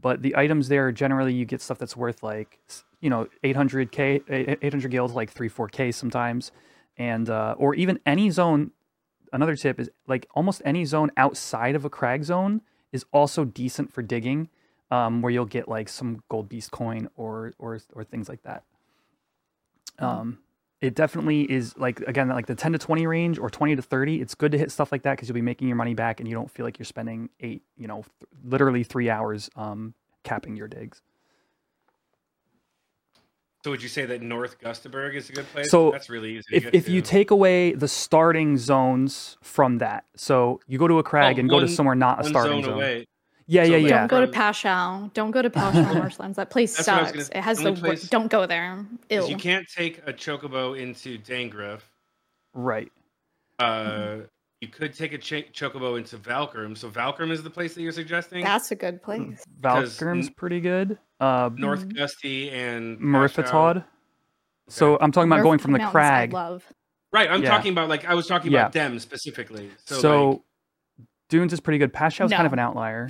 but the items there generally you get stuff that's worth like you know 800k 800 gil to like 3 4k sometimes and uh, or even any zone another tip is like almost any zone outside of a crag zone is also decent for digging um, where you'll get like some gold beast coin or or or things like that. Um, it definitely is like again like the 10 to 20 range or 20 to 30 it's good to hit stuff like that because you'll be making your money back and you don't feel like you're spending eight you know th- literally three hours um, capping your digs So would you say that North Gustaberg is a good place? So, that's really easy. to if, get if you take away the starting zones from that so you go to a crag Oh, and go to somewhere not a starting zone zone away. yeah So, yeah like, yeah Don't go to From- Pashhow. Don't go to Pashhow Marshlands. That place That's what I was sucks. gonna- It has the the. place- Don't go there. Ew. You can't take a chocobo into Dangruf. right Uh, You could take a ch- chocobo into Valkurm. So Valkurm is the place that you're suggesting. That's a good place. Because Valkurm's pretty good uh North Gusty and Pashhow. Meriphataud so i'm talking about going from the Mountains crag love. Right, I'm Yeah. talking about like I was talking Yeah. about them specifically. So, so, like, dunes is pretty good Pashhow's kind of an outlier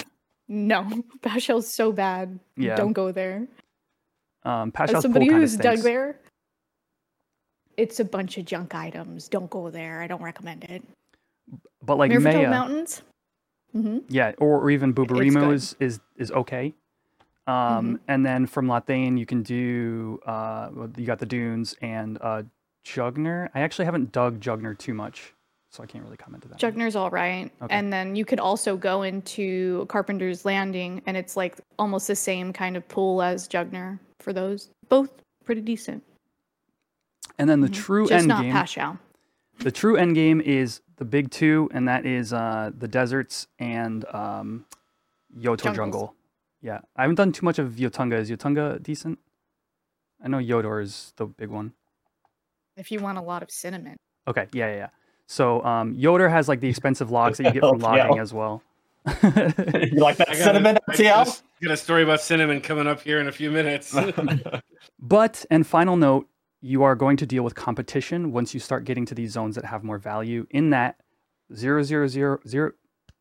No, Pashhow's so bad. Yeah. Don't go there. um As Pashhow's somebody pool kind who's dug stinks there, it's a bunch of junk items. Don't go there. I don't recommend it. but like Mirafield Maya, Mountains. hmm Yeah, or, or even Buburimu is, is is okay. Um, Mm-hmm. and then from La Theine you can do uh, you got the dunes and uh, Jugner. I actually haven't dug Jugner too much, so I can't really comment to that. Jugner's all right. Okay. And then you could also go into Carpenter's Landing, and it's like almost the same kind of pool as Jugner for those. Both pretty decent. And then the Mhm. true Just end not game. The true end game is the big two, and that is uh, the deserts and um, Yhoator Jungles. Jungle. Yeah, I haven't done too much of Yuhtunga. Is Yuhtunga decent? I know Yhoator is the big one. If you want a lot of cinnamon. Okay, yeah, yeah, yeah. So um, Yhoator has like the expensive logs that you get from logging as well. you like that I got, cinnamon, I got, TL? a, got a story about cinnamon coming up here in a few minutes. but and final note, you are going to deal with competition once you start getting to these zones that have more value. In that zero zero zero zero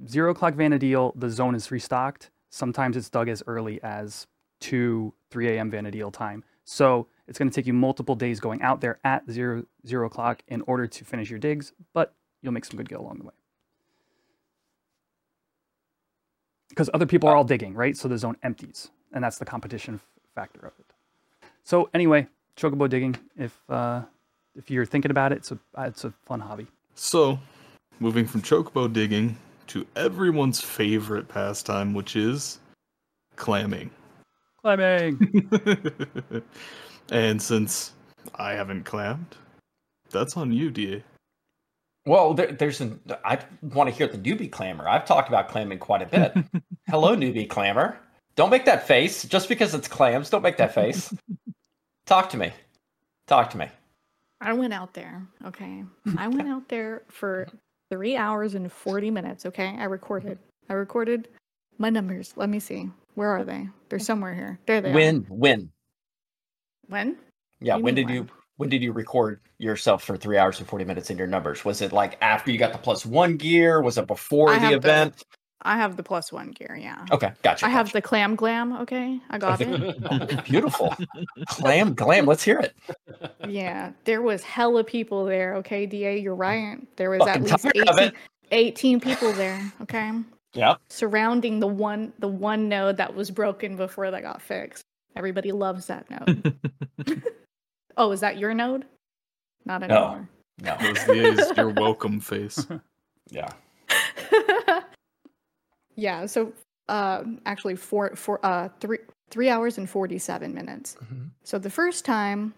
zero o'clock Vana'diel, the zone is restocked. Sometimes it's dug as early as two three a.m. Vana'diel time. So it's going to take you multiple days going out there at zero zero o'clock in order to finish your digs, but you'll make some good gil along the way. Because other people are all digging, right? So the zone empties, and that's the competition factor of it. So anyway, chocobo digging. If uh, if you're thinking about it, it's a it's a fun hobby. So, moving from chocobo digging to everyone's favorite pastime, which is clamming. Clamming. and since I haven't clammed, that's on you, Da. Well, there, there's an. I want to hear the newbie clamor. I've talked about clamming quite a bit. Hello, newbie clamor. Don't make that face. Just because it's clams, don't make that face. Talk to me. Talk to me. I went out there, okay? I went out there for three hours and 40 minutes, okay? I recorded. I recorded my numbers. Let me see. Where are they? They're somewhere here. There they are. When? When? When? Yeah. When mean did you? when? When did you record yourself for three hours and forty minutes in your numbers? Was it like after you got the plus one gear? Was it before I the have the- event? I have the plus one gear. Yeah. Okay, gotcha. I have gotcha. the clam glam. Okay, I got it. Beautiful. clam glam. Let's hear it. yeah, there was hella people there. Okay, Da, you're right. There was Fucking at least 18, 18 people there. Okay, Yeah. surrounding the one the one node that was broken before that got fixed. Everybody loves that node. oh, is that your node? Not No. anymore. No. Those DA's your welcome face. Yeah. Yeah. So, uh, actually, four, four, uh, three, three hours and forty-seven minutes. Mhm. So the first time,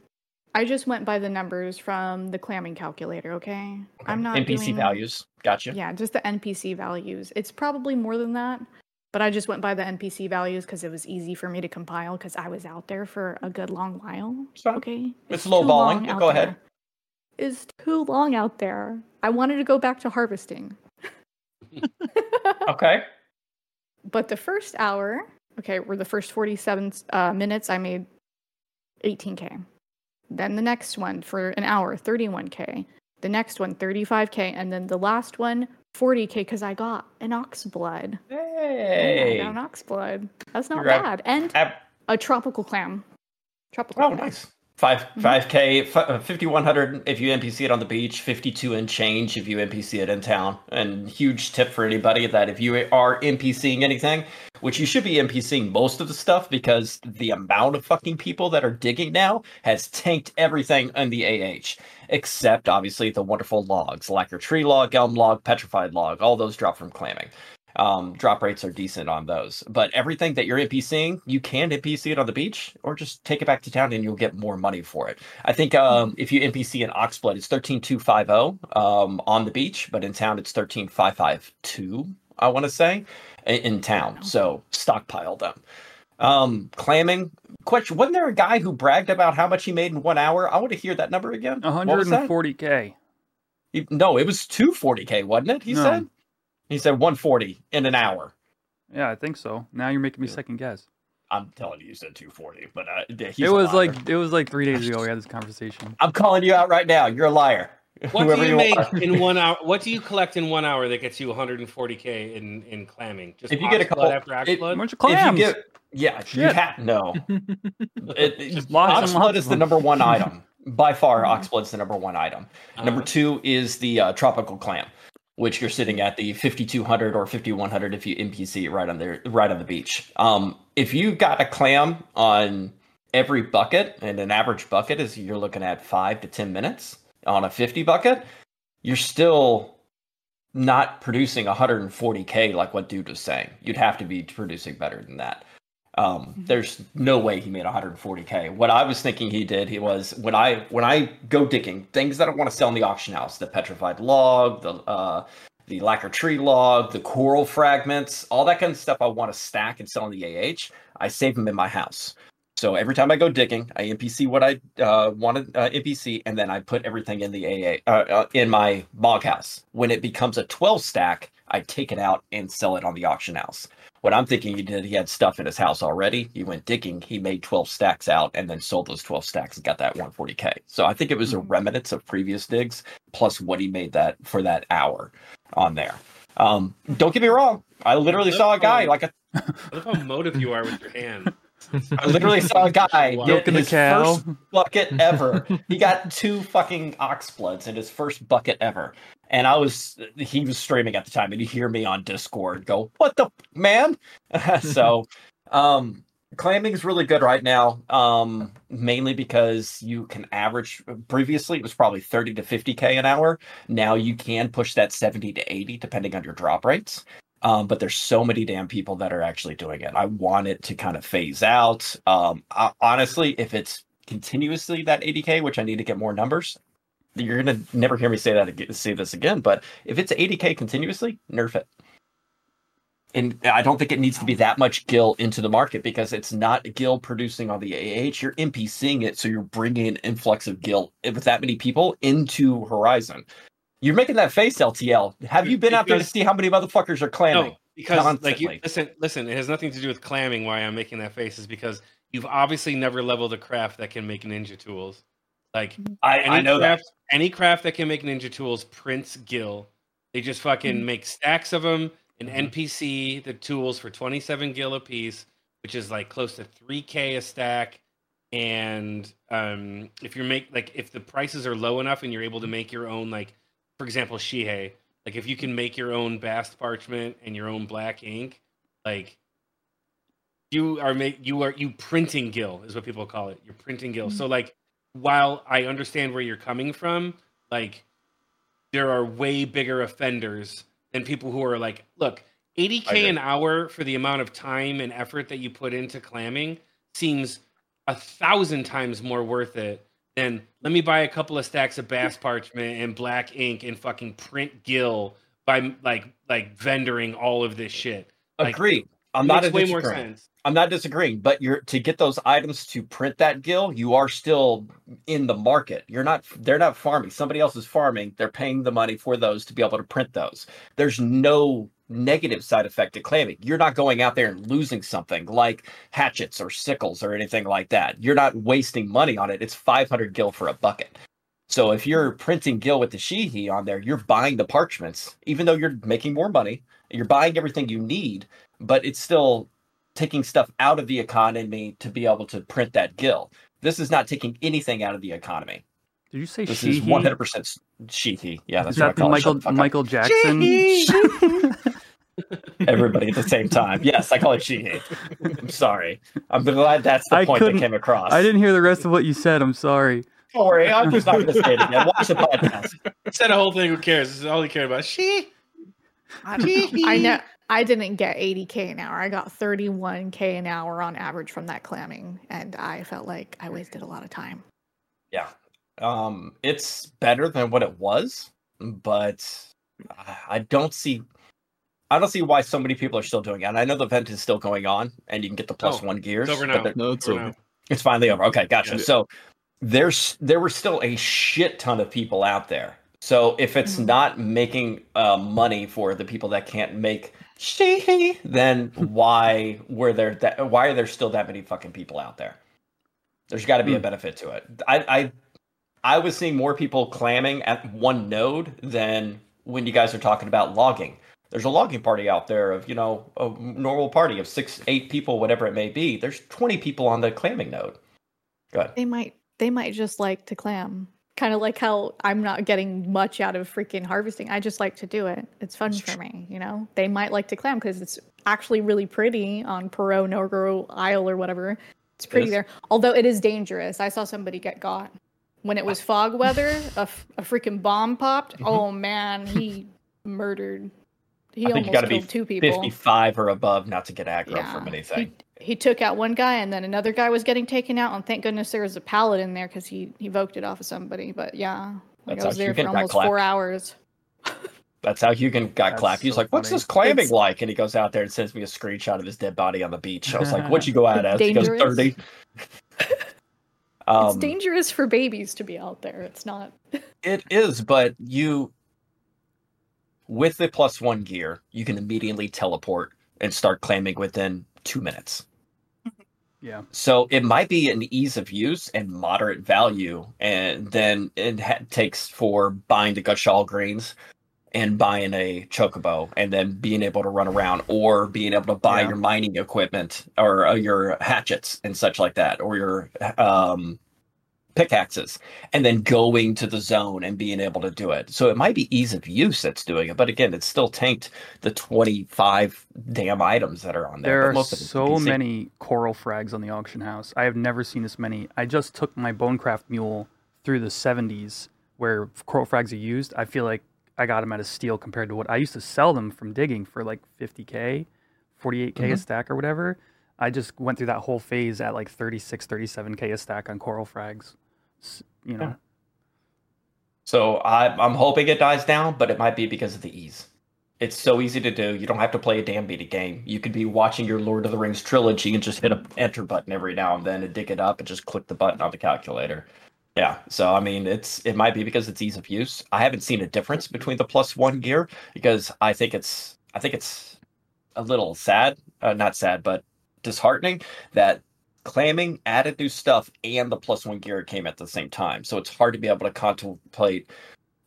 I just went by the numbers from the clamming calculator. Okay, I'm not NPC doing, values. Gotcha. Yeah, just the NPC values. It's probably more than that, but I just went by the NPC values because it was easy for me to compile because I was out there for a good long while. It's. Okay, It's low too balling, go ahead. It's too long out there. I wanted to go back to harvesting. Okay. But the first hour, okay, were the first 47 uh, minutes, I made 18K. Then the next one for an hour, 31K. The next one, 35K. And then the last one, 40K, because I got an ox blood. I Hey. got an ox blood. That's not You're at- bad. And a tropical clam. Tropical oh, clam. nice. Five Mm-hmm. five k, fifty one hundred if you NPC it on the beach, fifty two and change if you NPC it in town. And huge tip for anybody that if you are NPCing anything, which you should be NPCing most of the stuff because the amount of fucking people that are digging now has tanked everything in the AH, except obviously the wonderful logs, lacquer tree log, elm log, petrified log, all those drop from clamming. Um, drop rates are decent on those, but everything that you're NPCing, you can NPC it on the beach or just take it back to town and you'll get more money for it. I think um, if you NPC an Oxblood, it's 13250 um, on the beach, but in town it's 13552, I want to say, in, in town. So stockpile them. Um, clamming. Question: Wasn't there a guy who bragged about how much he made in one hour? I want to hear that number again. What was that? 140k. No, it was 240k, wasn't it? He No. said. He said 140 in an hour. Yeah, I think so. Now you're making me Yeah. second guess. I'm telling you, you said 240, but uh, he's it a was liar. like it was like three days ago we had this conversation. I'm calling you out right now. You're a liar. What Whoever do you make are. in one hour? What do you collect in one hour that gets you 140k in in clamming? Just If you get a ox couple- after ox it- blood? A bunch of If you clams. get, yeah, you Shit. have no. It, it, Just lots and Oxblood is the number one item by far. Oxblood's the number one item. Number Uh-huh. two is the uh, tropical clam, which you're sitting at the 5200 or 5100 if you NPC right on there, right on the beach. Um, if you got a clam on every bucket, and an average bucket is you're looking at five to ten minutes on a 50 bucket, you're still not producing 140k like what dude was saying. You'd have to be producing better than that. Um, there's no way he made 140k. What I was thinking he did, he was when I when I go digging things that I want to sell in the auction house, the petrified log, the uh, the lacquer tree log, the coral fragments, all that kind of stuff I want to stack and sell in the AH. I save them in my house. So every time I go digging, I NPC what I uh, want to uh, NPC, and then I put everything in the AA uh, uh, in my bog house. When it becomes a 12 stack, I take it out and sell it on the auction house. What I'm thinking he did, he had stuff in his house already. He went digging, he made 12 stacks out, and then sold those 12 stacks and got that 140k. So I think it was a Mhm. remnants of previous digs plus what he made that for that hour on there. Um, don't get me wrong, I literally saw a guy like a I love how motive you are with your hand. I literally saw a guy Wow. get Milking the his cow. first bucket ever. he got two fucking ox bloods in his first bucket ever. And I was, he was streaming at the time, and you hear me on Discord go, "What the man?" so, um, clamming is really good right now. Um, mainly because you can average. Previously, it was probably thirty to fifty k an hour. Now you can push that seventy to eighty, depending on your drop rates. Um, but there's so many damn people that are actually doing it. I want it to kind of phase out. Um, I, honestly, if it's continuously that 80k, which I need to get more numbers, you're gonna never hear me say that again, say this again. But if it's 80k continuously, nerf it. And I don't think it needs to be that much gill into the market because it's not gill producing on the AH. You're NPCing it, so you're bringing an influx of gill with that many people into Horizon. You're making that face, LTL. Have you been out there to see how many motherfuckers are clamming? No, because like you listen, listen. It has nothing to do with clamming. Why I'm making that face is because you've obviously never leveled a craft that can make ninja tools. Like I, any I know that. craft, any craft that can make ninja tools prints gill. They just fucking Mhm. make stacks of them. an Mhm. NPC, the tools for 27 gil a piece, which is like close to 3k a stack. And um, if you're make like if the prices are low enough and you're able to make your own like, for example, Shihei, like if you can make your own bast parchment and your own black ink, like you are make you are you printing gil is what people call it. You're printing gil. Mm-hmm. So like while I understand where you're coming from, like there are way bigger offenders than people who are like, look, 80k an hour for the amount of time and effort that you put into clamming seems a thousand times more worth it than let me buy a couple of stacks of bass parchment and black ink and fucking print gill by like like vendoring all of this shit. Like, Agreed. I'm not way more sense. I'm not disagreeing, but you're to get those items to print that gill, you are still in the market. You're not they're not farming. Somebody else is farming. They're paying the money for those to be able to print those. There's no negative side effect to claiming. You're not going out there and losing something like hatchets or sickles or anything like that. You're not wasting money on it. It's 500 gil for a bucket. So if you're printing gil with the Shihei on there, you're buying the parchments, even though you're making more money. You're buying everything you need, but it's still taking stuff out of the economy to be able to print that gill. This is not taking anything out of the economy. Did you say This she? is 100% Sheethy. Yeah, that's Is what I the call it. Michael Shut the fuck up. Michael Jackson? Everybody at the same time. Yes, I call it Sheethy. I'm sorry. I'm glad that's the I point that came across. I didn't hear the rest of what you said. I'm sorry. Don't worry. I'm just not going to say it again. Watch the podcast. Said a whole thing. Who cares? This is all he cared about. She. I know I didn't get 80k an hour. I got 31k an hour on average from that clamming, and I felt like I wasted a lot of time. Yeah. Um, it's better than what it was, but I- I don't see I don't see why so many people are still doing it. And I know the event is still going on and you can get the plus Oh, one gears. It's over now. they're- No, it's Over over. now. It's finally over. Okay, gotcha. Yeah. So there's there were still a shit ton of people out there. So if it's Mhm. not making uh, money for the people that can't make she, then why were there that? Why are there still that many fucking people out there? There's got to be a Hmm. benefit to it. I, I I was seeing more people clamming at one node than when you guys are talking about logging. There's a logging party out there of, you know, a normal party of six, eight people, whatever it may be. There's 20 people on the clamming node. Go ahead. They might they might just like to clam. Kind of like how I'm not getting much out of freaking harvesting. I just like to do it. It's fun for me, you know. They might like to clam because it's actually really pretty on Purgonorgo Isle, or whatever. It's pretty is. there. Although it is dangerous. I saw somebody get got when it was fog weather, a, f- a freaking bomb popped. Mm-hmm. Oh man, he murdered. He I think almost you gotta killed be two people. Fifty-five or above, not to get aggro yeah. from anything. He, he, took out one guy, and then another guy was getting taken out. And thank goodness there was a pallet in there because he he evoked it off of somebody. But yeah, like I was there for almost four hours. That's how Hugin got That's clapped. He's like, funny. "What's this clamming it's... like?" And he goes out there and sends me a screenshot of his dead body on the beach. I was like, "What'd you go out as?" Dangerous. He goes, 30. Um, it's dangerous for babies to be out there. It's not. it is, but you, with the plus one gear, you can immediately teleport and start clamming within two minutes. Yeah. So it might be an ease of use and moderate value, and then it ha- takes for buying the Gysahl greens and buying a chocobo, and then being able to run around, or being able to buy Yeah. your mining equipment or uh, your hatchets and such like that, or your um, pickaxes, and then going to the zone and being able to do it. So it might be ease of use that's doing it, but again, it's still tanked the twenty-five damn items that are on there. There are most of it's so many coral frags on the auction house. I have never seen this many. I just took my bonecraft mule through the 70s where coral frags are used. I feel like I got them at a steal compared to what I used to sell them from digging for like 50k, 48k a Mhm. stack or whatever. I just went through that whole phase at like 36, 37k a stack on coral frags. You know, Yeah. So I, I'm hoping it dies down, but it might be because of the ease. It's so easy to do. You don't have to play a damn beat game. You could be watching your Lord of the Rings trilogy and just hit a enter button every now and then and dig it up and just click the button on the calculator. Yeah. So I mean, it's it might be because it's ease of use. I haven't seen a difference between the plus one gear because I think it's I think it's a little sad, uh, not sad, but disheartening that clamming added new stuff and the plus one gear came at the same time. So it's hard to be able to contemplate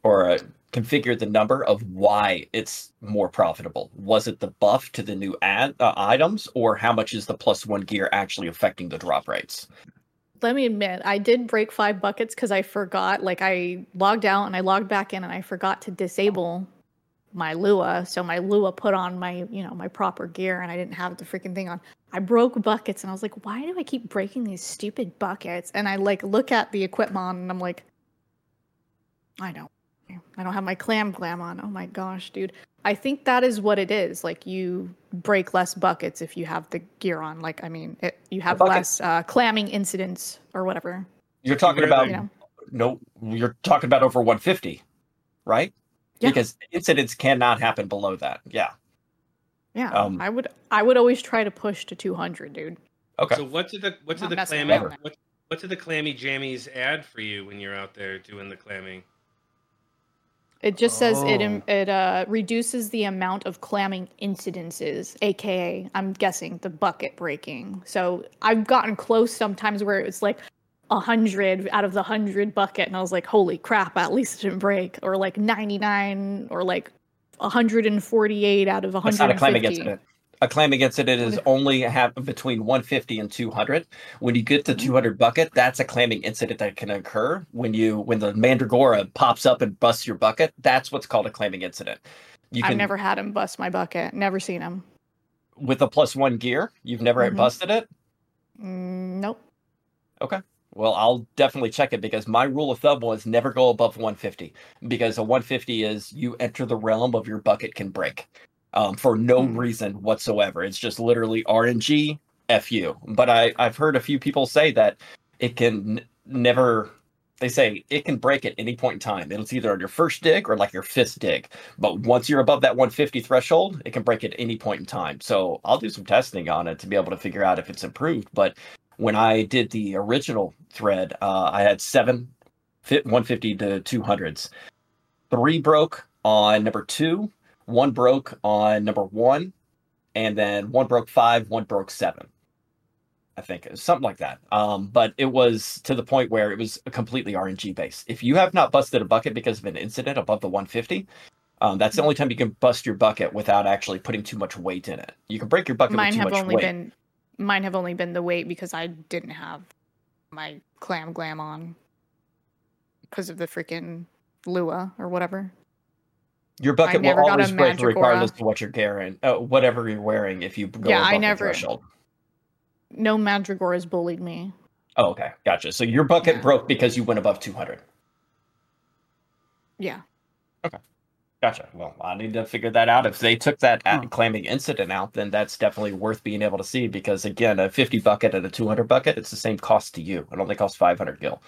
or uh, configure the number of why it's more profitable. Was it the buff to the new ad uh, items, or how much is the plus one gear actually affecting the drop rates? Let me admit, I did break five buckets because I forgot. Like I logged out and I logged back in, and I forgot to disable my Lua. So my Lua put on my, you know, my proper gear, and I didn't have the freaking thing on. I broke buckets, and I was like, why do I keep breaking these stupid buckets? And I like look at the equipment, and I'm like, I know. I don't have my clam glam on. Oh my gosh, dude. I think that is what it is. Like you break less buckets if you have the gear on. Like I mean, it, you have less uh, clamming incidents or whatever. You're talking about You know. no, you're talking about over 150, right? Yeah. Because incidents cannot happen below that. Yeah. Yeah, Um, I would. I would always try to push to 200, dude. Okay. So what did the what Not did the clammy around. what, what did the clammy jammies add for you when you're out there doing the clamming? It just says it Oh. it uh, reduces the amount of clamming incidences, aka I'm guessing the bucket breaking. So I've gotten close sometimes where it's like a hundred out of the hundred bucket, and I was like, "Holy crap! At least it didn't break." Or like 99, or like 148 out of That's 150. not a clamming incident. A clamming incident is What only happen between 150 and 200. When you get to Mm-hmm. 200 bucket, that's a clamming incident that can occur when you when the mandragora pops up and busts your bucket. That's what's called a clamming incident. You I've can never had him bust my bucket. Never seen him. with a plus one gear. You've never Mhm. busted it. Mm, nope. Okay. Well, I'll definitely check it because my rule of thumb was never go above 150 because a 150 is you enter the realm of your bucket can break um, for no Hmm. reason whatsoever. It's just literally RNG, FU. But I, I've heard a few people say that it can n- never, they say it can break at any point in time. It's either on your first dig or like your fifth dig. But once you're above that 150 threshold, it can break at any point in time. So I'll do some testing on it to be able to figure out if it's improved. But when I did the original thread, uh, I had seven 150 to 200s. Three broke on number two, one broke on number one, and then one broke five, one broke seven. I think something like that. Um, but it was to the point where it was completely RNG based. If you have not busted a bucket because of an incident above the 150, um, that's the only time you can bust your bucket without actually putting too much weight in it. You can break your bucket mine with too have much only weight. been mine have only been the weight because I didn't have my clam glam on because of the freaking Lua or whatever. Your bucket will never got a always break regardless of what you're carrying, uh, whatever you're wearing. If you go Yeah, I above the never- threshold. No Mandragoras bullied me. Oh, okay, gotcha. So your bucket Yeah. broke because you went above 200. Yeah. Okay. Gotcha. Well, I need to figure that out. If they took that at clamming incident out, then that's definitely worth being able to see because again, a 50 bucket and a 200 bucket, it's the same cost to you. It only costs 500 gil.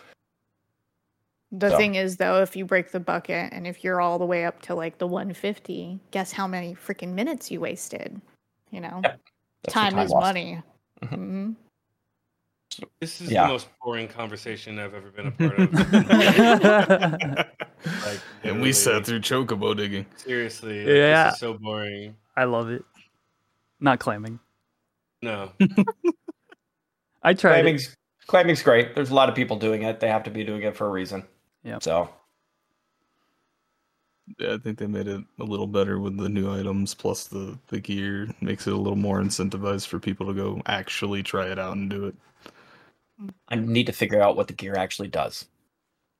The So- thing is though, if you break the bucket and if you're all the way up to like the 150, guess how many freaking minutes you wasted? You know, Yep. That's your time, is lost. money. Mhm. hmm This is Yeah. the most boring conversation I've ever been a part of. like, And we sat through chocobo digging. Seriously, like, Yeah. this is so boring. I love it. Not clamming. No, I tried. it. Clamming's, clamming's great. There's a lot of people doing it. They have to be doing it for a reason. Yep. So Yeah, I think they made it a little better with the new items plus the the gear. Makes it a little more incentivized for people to go actually try it out and do it. I need to figure out what the gear actually does.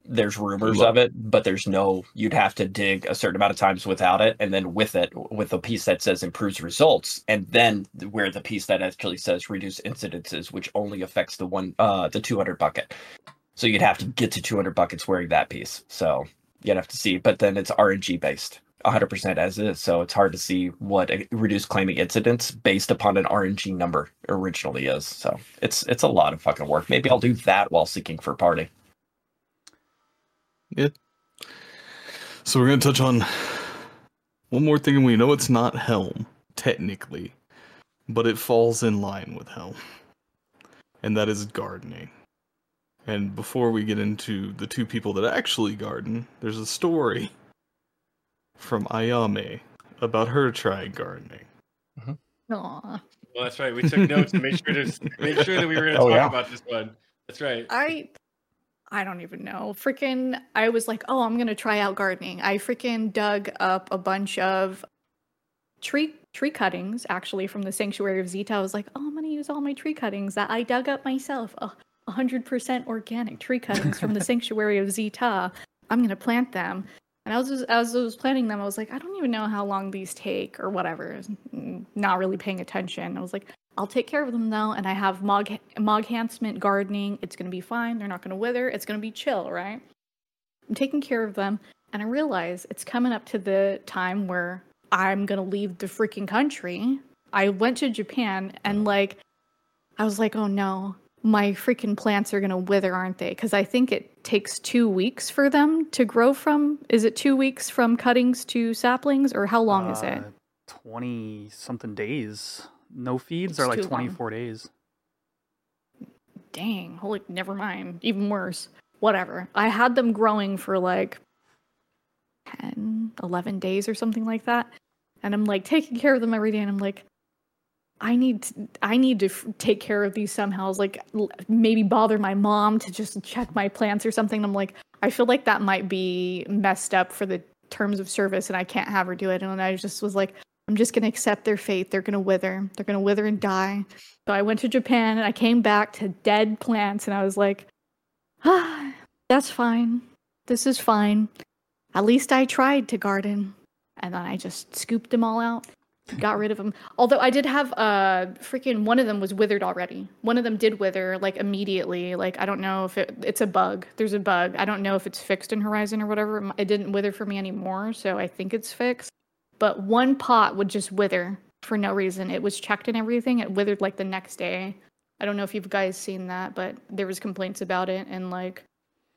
There's rumors Lo- of it, but there's no. You'd have to dig a certain amount of times without it, and then with it, with a piece that says improves results, and then where the piece that actually says reduce incidences, which only affects the one, uh, the 200 bucket. So you'd have to get to 200 buckets wearing that piece. So you'd have to see, but then it's RNG based. 100% as is, so it's hard to see what a reduced clamming incidents based upon an RNG number originally is. So it's it's a lot of fucking work. Maybe I'll do that while seeking for party. Yeah. So we're gonna touch on one more thing, and we know it's not Helm technically, but it falls in line with Helm, and that is gardening. And before we get into the two people that actually garden, there's a story from Ayame about her trying gardening. Mm-hmm. Aww. Well, that's right. We took notes to make sure to make sure that we were going to oh, talk yeah. about this one. That's right. I I don't even know. Freaking I was like, "Oh, I'm going to try out gardening." I freaking dug up a bunch of tree tree cuttings actually from the sanctuary of Zi'Tah. I was like, "Oh, I'm going to use all my tree cuttings that I dug up myself." Oh, 100% organic tree cuttings from the sanctuary of Zi'Tah. I'm going to plant them. And I was just, as I was planting them, I was like, I don't even know how long these take or whatever. Not really paying attention. I was like, I'll take care of them though, and I have mog mog enhancement gardening. It's going to be fine. They're not going to wither. It's going to be chill, right? I'm taking care of them, and I realize it's coming up to the time where I'm going to leave the freaking country. I went to Japan and like I was like, "Oh no, my freaking plants are gonna wither, aren't they? Because I think it takes two weeks for them to grow from. Is it two weeks from cuttings to saplings, or how long is it? Uh, Twenty something days. No feeds It's are like too long. 24 days. Dang, holy, never mind. Even worse. Whatever. I had them growing for like 10, 11 days or something like that. And I'm like taking care of them every day. And I'm like, I need to, I need to f- take care of these somehow. Like, l- maybe bother my mom to just check my plants or something. I'm like, I feel like that might be messed up for the terms of service and I can't have her do it. And I just was like, I'm just to accept their fate. They're to wither. They're to wither and die. So I went to Japan and I came back to dead plants and I was like, ah, that's fine. This is fine. At least I tried to garden. And then I just scooped them all out, got rid of them. Although I did have uh freaking one of them was withered already. One of them did wither like immediately. Like I don't know if it, it's a bug. There's a bug. I don't know if it's fixed in Horizon or whatever. It didn't wither for me anymore, so I think it's fixed. But one pot would just wither for no reason. It was checked and everything. It withered like the next day. I don't know if you guys seen that, but there was complaints about it and like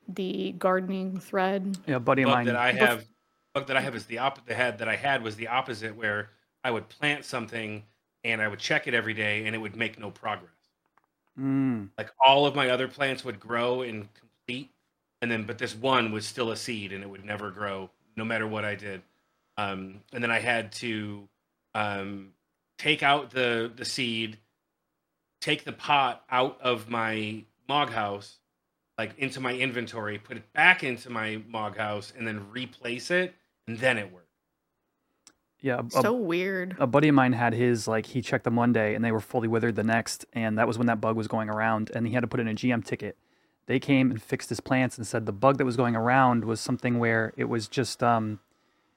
the gardening thread. Yeah, buddy of mine. that I Bef- have bug that I have is the opposite. The had that I had was the opposite, where I would plant something and I would check it every day, and it would make no progress. Mm, Like all of my other plants would grow and complete, and then but this one was still a seed, and it would never grow, no matter what I did. Um, and then I had to um, take out the the seed, take the pot out of my mog house, like into my inventory, put it back into my mog house, and then replace it, and then it worked. Yeah, a, So weird. a buddy of mine had his like he checked them one day and they were fully withered the next, and that was when that bug was going around, and he had to put in a GM ticket. They came and fixed his plants and said the bug that was going around was something where it was just um,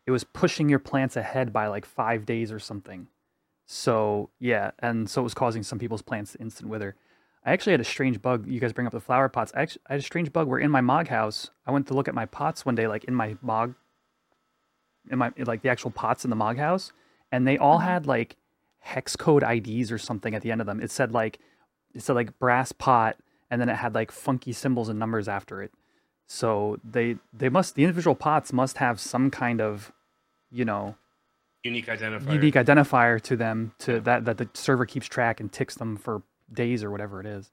it was pushing your plants ahead by like five days or something. So yeah, and so it was causing some people's plants to instant wither. I actually had a strange bug. You guys bring up the flower pots. I actually I had a strange bug where in my mog house, I went to look at my pots one day, like in my mog, in my like the actual pots in the mog house, and they all mm-hmm. had like hex code IDs or something at the end of them. It said like it said like brass pot, and then it had like funky symbols and numbers after it. So they they must the individual pots must have some kind of, you know, Unique identifier. unique identifier to them to that that the server keeps track and ticks them for days or whatever it is.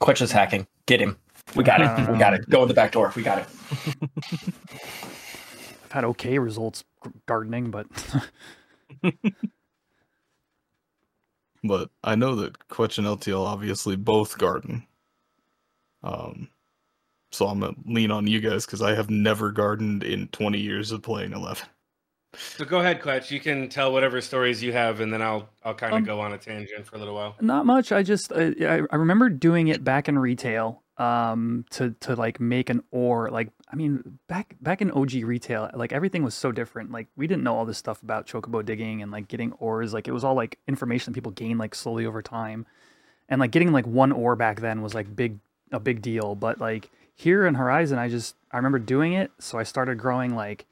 Kwech is hacking. Get him. We got it. We got it. Go in the back door. We got it. I've had okay results gardening, but But I know that Kwech and LTL obviously both garden. Um, so I'm gonna lean on you guys because I have never gardened in 20 years of playing 11. So go ahead, Kwech. You can tell whatever stories you have, and then I'll I'll kind of Um, go on a tangent for a little while. Not much. I just I, I I remember doing it back in retail um to to like make an ore like I mean back back in OG retail like everything was so different. Like we didn't know all this stuff about chocobo digging and like getting ores. Like it was all like information that people gain like slowly over time. And like getting like one ore back then was like big a big deal. But like here in Horizon I just I remember doing it. So I started growing like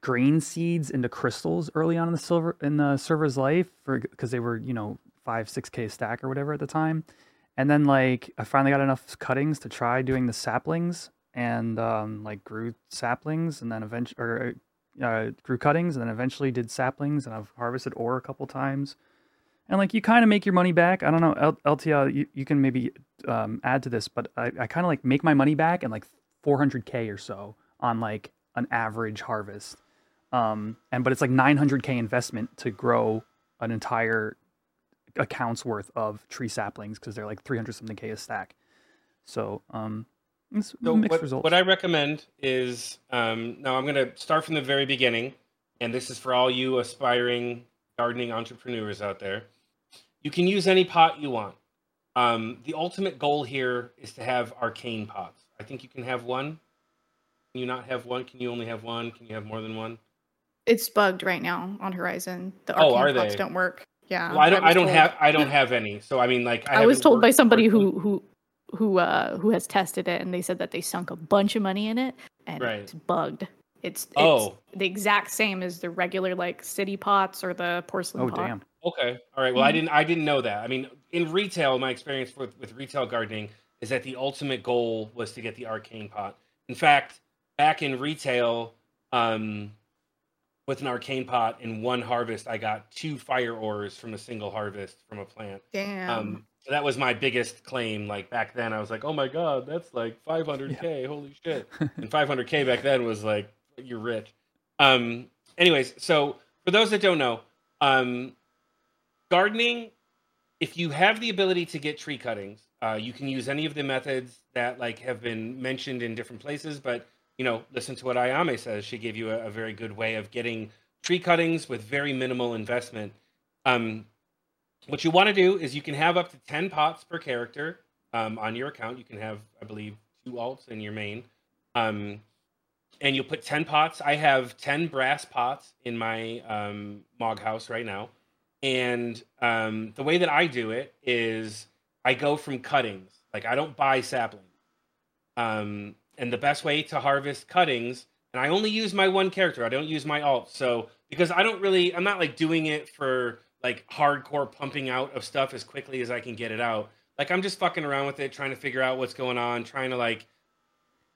grain seeds into crystals early on in the silver in the server's life for because they were you know five six k stack or whatever at the time and then like i finally got enough cuttings to try doing the saplings and um, like grew saplings and then eventually or uh, grew cuttings and then eventually did saplings and i've harvested ore a couple times. And like you kind of make your money back. I don't know L- ltl you, you can maybe um, add to this but i, I kind of like make my money back in like 400k or so on like an average harvest. Um, and but it's like 900k investment to grow an entire account's worth of tree saplings because they're like 300 something k a stack. So um, It's So mixed what, results. what I recommend is um, now I'm going to start from the very beginning, and this is for all you aspiring gardening entrepreneurs out there. You can use any pot you want. Um, the ultimate goal here is to have arcane pots. I think you can have one. Can you not have one? Can you only have one? Can you have more than one? It's bugged right now on Horizon. The Oh, arcane are pots they? don't work. Yeah. well, I don't. was I don't told. have. I don't have any. So I mean, like I was haven't told by somebody who who who uh who has tested it, and they said that they sunk a bunch of money in it, and Right. it's bugged. It's, it's Oh. the exact same as the regular like city pots or the porcelain oh pot. damn! Okay. All right. Well, I Mhm. didn't. I didn't know that. I mean, in retail, my experience with with retail gardening is that the ultimate goal was to get the arcane pot. In fact, back in retail, um, with an arcane pot in one harvest, I got two fire ores from a single harvest from a plant. Damn. Um, so that was my biggest claim. Like back then, I was like, "Oh my god, that's like 500k! Holy shit!" and 500k back then was like you're rich. Um, anyways, so for those that don't know, um, gardening, if you have the ability to get tree cuttings, uh, you can use any of the methods that like have been mentioned in different places. But you know, listen to what Ayame says. She gave you a, a very good way of getting tree cuttings with very minimal investment. Um, what you want to do is you can have up to 10 pots per character um, on your account. You can have, I believe, two alts in your main. Um, and you'll put 10 pots. I have 10 brass pots in my um, Mog house right now. And um, the way that I do it is I go from cuttings. Like I don't buy saplings. Um, and the best way to harvest cuttings, and I only use my one character. I don't use my alt. So because I don't really, I'm not like doing it for like hardcore pumping out of stuff as quickly as I can get it out. Like I'm just fucking around with it, trying to figure out what's going on, trying to like,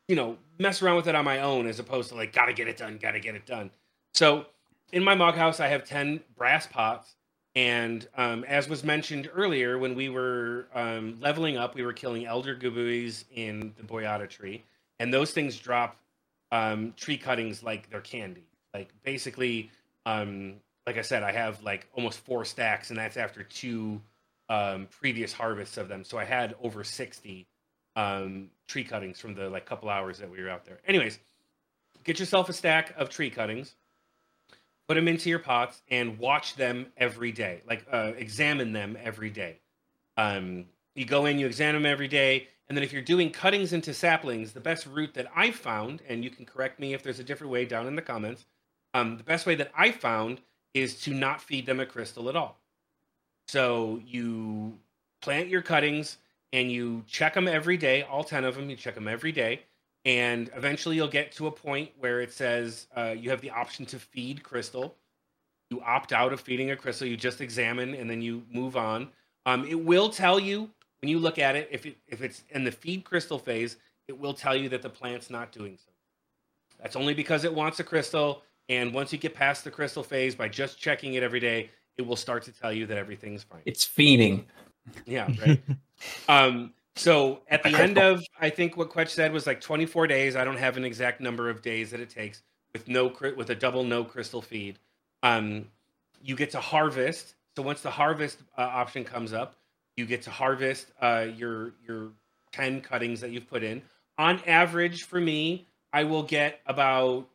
you know, mess around with it on my own as opposed to like, gotta get it done, gotta get it done. So in my mog house, I have 10 brass pots. And um, as was mentioned earlier, when we were um, leveling up, we were killing elder Goobbues in the Boyahda Tree. And those things drop um, tree cuttings like they're candy. Like basically, um, like I said, I have like almost four stacks, and that's after two um, previous harvests of them. So I had over 60 um, tree cuttings from the like couple hours that we were out there. Anyways, get yourself a stack of tree cuttings put them into your pots and watch them every day like uh, examine them every day um, you go in you examine them every day and then if you're doing cuttings into saplings the best route that I've found and you can correct me if there's a different way down in the comments um, the best way that i found is to not feed them a crystal at all. So you plant your cuttings and you check them every day all 10 of them you check them every day and eventually you'll get to a point where it says uh, you have the option to feed crystal. You opt out of feeding a crystal you just examine and then you move on. Um, it will tell you when you look at it if, it if it's in the feed crystal phase it will tell you that the plant's not doing so that's only because it wants a crystal and once you get past the crystal phase by just checking it every day it will start to tell you that everything's fine It's feeding. yeah, right. um, so at the end of, I think what Kwech said was like 24 days. I don't have an exact number of days that it takes with no with a double no crystal feed. Um, you get to harvest. So once the harvest uh, option comes up, you get to harvest uh, your your 10 cuttings that you've put in. On average, for me, I will get about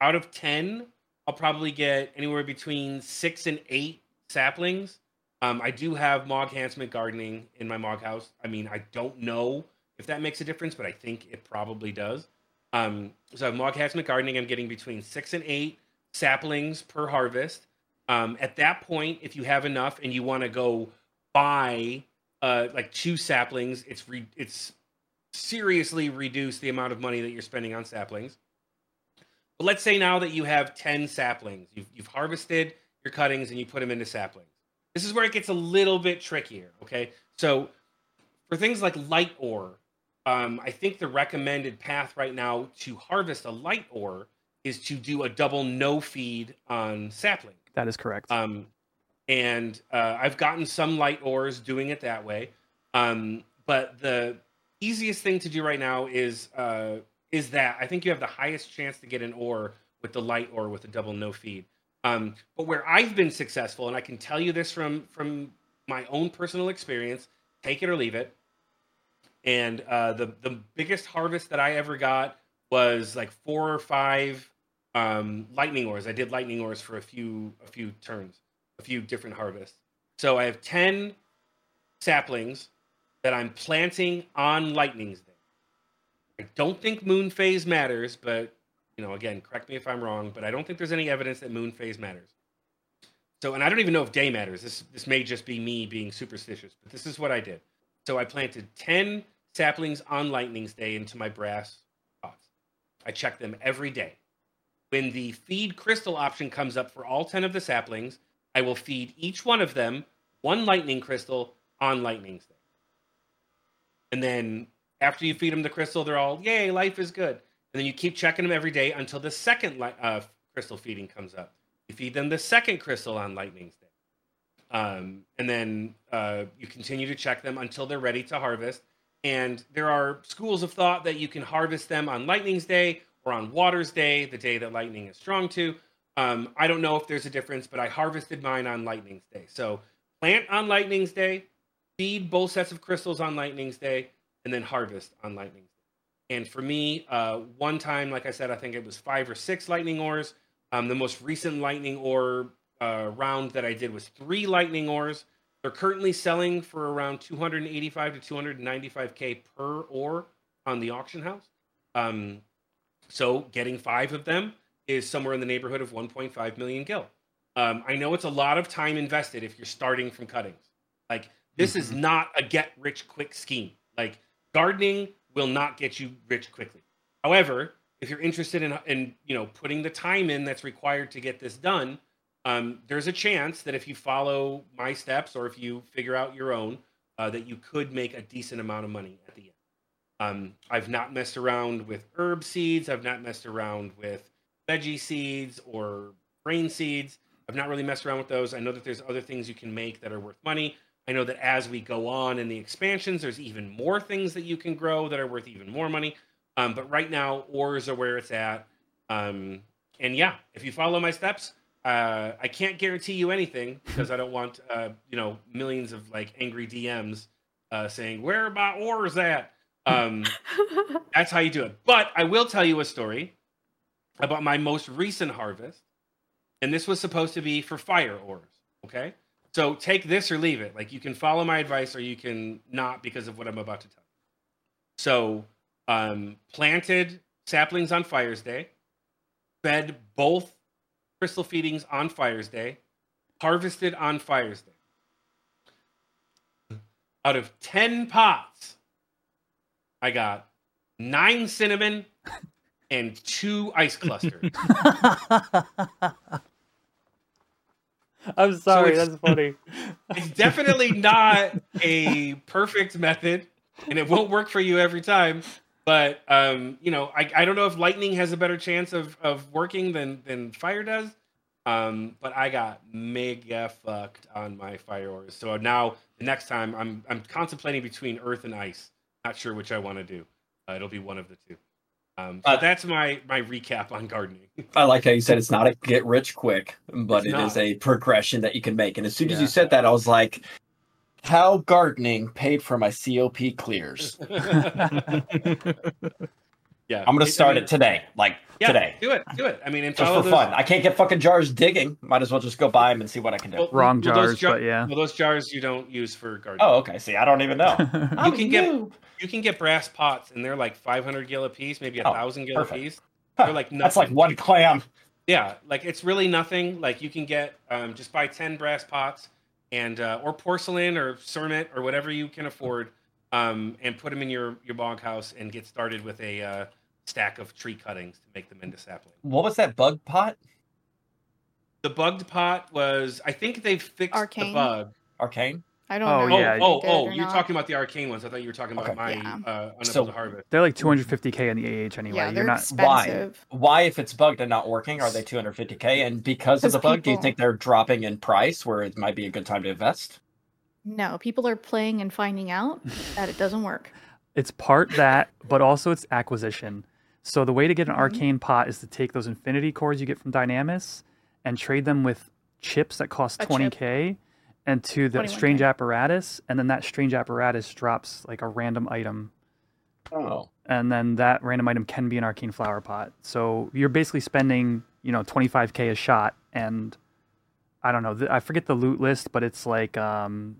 out of 10, I'll probably get anywhere between six and eight saplings. Um, I do have Mog Enhancement Gardening in my Mog house. I mean, I don't know if that makes a difference, but I think it probably does. Um, so Mog Enhancement Gardening. I'm getting between six and eight saplings per harvest. Um, at that point, if you have enough and you want to go buy uh, like two saplings, it's re- it's seriously reduce the amount of money that you're spending on saplings. But let's say now that you have 10 saplings, you've, you've harvested your cuttings and you put them into saplings. This is where it gets a little bit trickier. Okay. So for things like light ore, um, I think the recommended path right now to harvest a light ore is to do a double no feed on sapling. That is correct. Um, and uh, I've gotten some light ores doing it that way. Um, but the easiest thing to do right now is uh, is that I think you have the highest chance to get an ore with the light ore with a double no feed. Um, but where I've been successful, and I can tell you this from from my own personal experience, take it or leave it. and uh, the the biggest harvest that I ever got was like four or five um, lightning ores. I did lightning ores for a few a few turns, few different harvests. So I have ten saplings that I'm planting on Lightning's Day. I don't think moon phase matters, but you know, again, correct me if I'm wrong, but I don't think there's any evidence that moon phase matters. So, and I don't even know if day matters. This this may just be me being superstitious, but this is what I did. So I planted ten saplings on Lightning's Day into my brass pots. I check them every day. When the feed crystal option comes up for all 10 of the saplings, I will feed each one of them one lightning crystal on Lightning's Day. And then after you feed them the crystal, they're all, yay, life is good. And then you keep checking them every day until the second li- uh, crystal feeding comes up. You feed them the second crystal on Lightning's Day. Um, and then uh, you continue to check them until they're ready to harvest. And there are schools of thought that you can harvest them on Lightning's Day or on Water's Day, the day that lightning is strong to. Um, I don't know if there's a difference, but I harvested mine on Lightning's Day. So plant on Lightning's Day, feed both sets of crystals on Lightning's Day, and then harvest on Lightning's Day. And for me, uh, one time, like I said, I think it was five or six lightning ores. Um, the most recent lightning ore uh, round that I did was three lightning ores. They're currently selling for around 285 to 295k per ore on the auction house. Um, so getting five of them is somewhere in the neighborhood of 1.5 million gil. Um, I know it's a lot of time invested if you're starting from cuttings. Like this is not a get rich quick scheme. Like gardening will not get you rich quickly. However, if you're interested in in you know putting the time in that's required to get this done, um, there's a chance that if you follow my steps or if you figure out your own, uh, that you could make a decent amount of money at the end. Um, I've not messed around with herb seeds. I've not messed around with veggie seeds or grain seeds. I've not really messed around with those. I know that there's other things you can make that are worth money. I know that as we go on in the expansions, there's even more things that you can grow that are worth even more money. Um, but right now, ores are where it's at. Um, and yeah, if you follow my steps, uh, I can't guarantee you anything because I don't want uh, you know millions of like angry DMs uh, saying where are my ores at. Um, that's how you do it. But I will tell you a story about my most recent harvest, and this was supposed to be for fire ores. Okay, so take this or leave it. Like you can follow my advice or you can not because of what I'm about to tell. you. So um, planted saplings on Fire's Day, fed both crystal feedings on Fire's Day, harvested on Fire's Day. Out of 10 pots, I got nine cinnamon and two ice clusters. I'm sorry, it's- that's funny. it's definitely not a perfect method and it won't work for you every time. But um, you know, I, I don't know if lightning has a better chance of, of working than than fire does. Um, but I got mega fucked on my fire ores. So now the next time I'm I'm contemplating between earth and ice. Not sure which I want to do. Uh, it'll be one of the two. Um, so Uh, that's my my recap on gardening. I like how you said it's not a get rich quick, but It's it is not. a progression that you can make. And as soon as you said that, I was like, how gardening paid for my COP clears. yeah, I'm gonna I start mean, it today, like Yeah, today, Do it, do it. I mean, and just for those- fun. I can't get fucking jars digging. Might as well just go buy them and see what I can do. Well, Wrong well, those jars, jar- but yeah. Well, those jars you don't use for gardening. Oh, okay. See, I don't even know. you can get you can get brass pots, and they're like 500 gil a piece, maybe a Oh, thousand gil a piece. Huh, They're like nothing. That's like one clam. Yeah, like it's really nothing. Like you can get um, just buy 10 brass pots and uh, or porcelain or cermet or whatever you can afford, um, and put them in your your bog house and get started with a uh, stack of tree cuttings to make them into saplings. What was that bug pot? The bugged pot was, I think they've fixed Arcane? the bug. Arcane. I don't Oh, know. Oh, yeah, if oh, oh! You're not. talking about the arcane ones. I thought you were talking about Okay. my Yeah. uh, So- harvest. They're like 250k in the AH anyway. yeah, You're they're not. expensive. Why, why if it's bugged and not working, are they 250k? And because of the bug, do you think they're dropping in price where it might be a good time to invest? No, people are playing and finding out that it doesn't work. It's part that, but also it's acquisition. So the way to get an Mhm. arcane pot is to take those infinity cores you get from Dynamis and trade them with chips that cost A chip. 20k and to the 21K. strange apparatus and then that strange apparatus drops like a random item Oh. and then that random item can be an arcane flower pot. So you're basically spending, you know, 25k a shot, and I don't know, th- I forget the loot list, but it's like, um,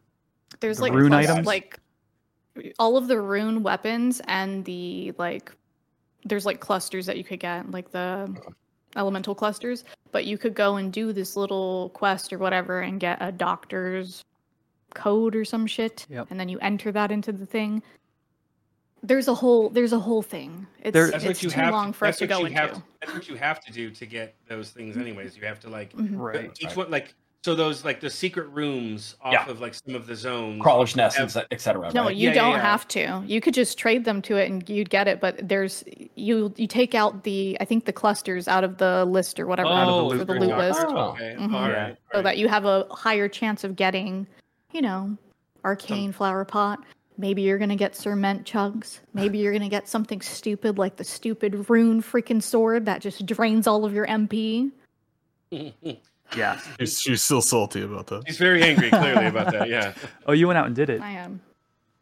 There's The like rune plus- items? like all of the rune weapons and the like. There's like clusters that you could get, like the elemental clusters. But you could go and do this little quest or whatever and get a doctor's code or some shit, Yep. and then you enter that into the thing. There's a whole there's a whole thing. It's, There- That's it's what too have. long to, for us that's to what go you have into. to- that's what you have to do to get those things, anyways. You have to like Mhm. right. each right. one like so those like the secret rooms off Yeah. of like some of the zones. Crawler's nests, Have- etc. No, right? you Yeah, yeah, don't yeah. have to. You could just trade them to it and you'd get it. But there's you you take out the I think the clusters out of the list or whatever out Oh, of the, for the loot list, Oh. Okay. Mhm. all Yeah. so all that you have a higher chance of getting, you know, arcane flower pot. Maybe you're gonna get cermet chunks. Maybe you're gonna get something stupid like the stupid rune freaking sword that just drains all of your MP. Yeah. She's, she's still salty about that. He's very angry, clearly about that. Yeah. Oh, you went out and did it. I am.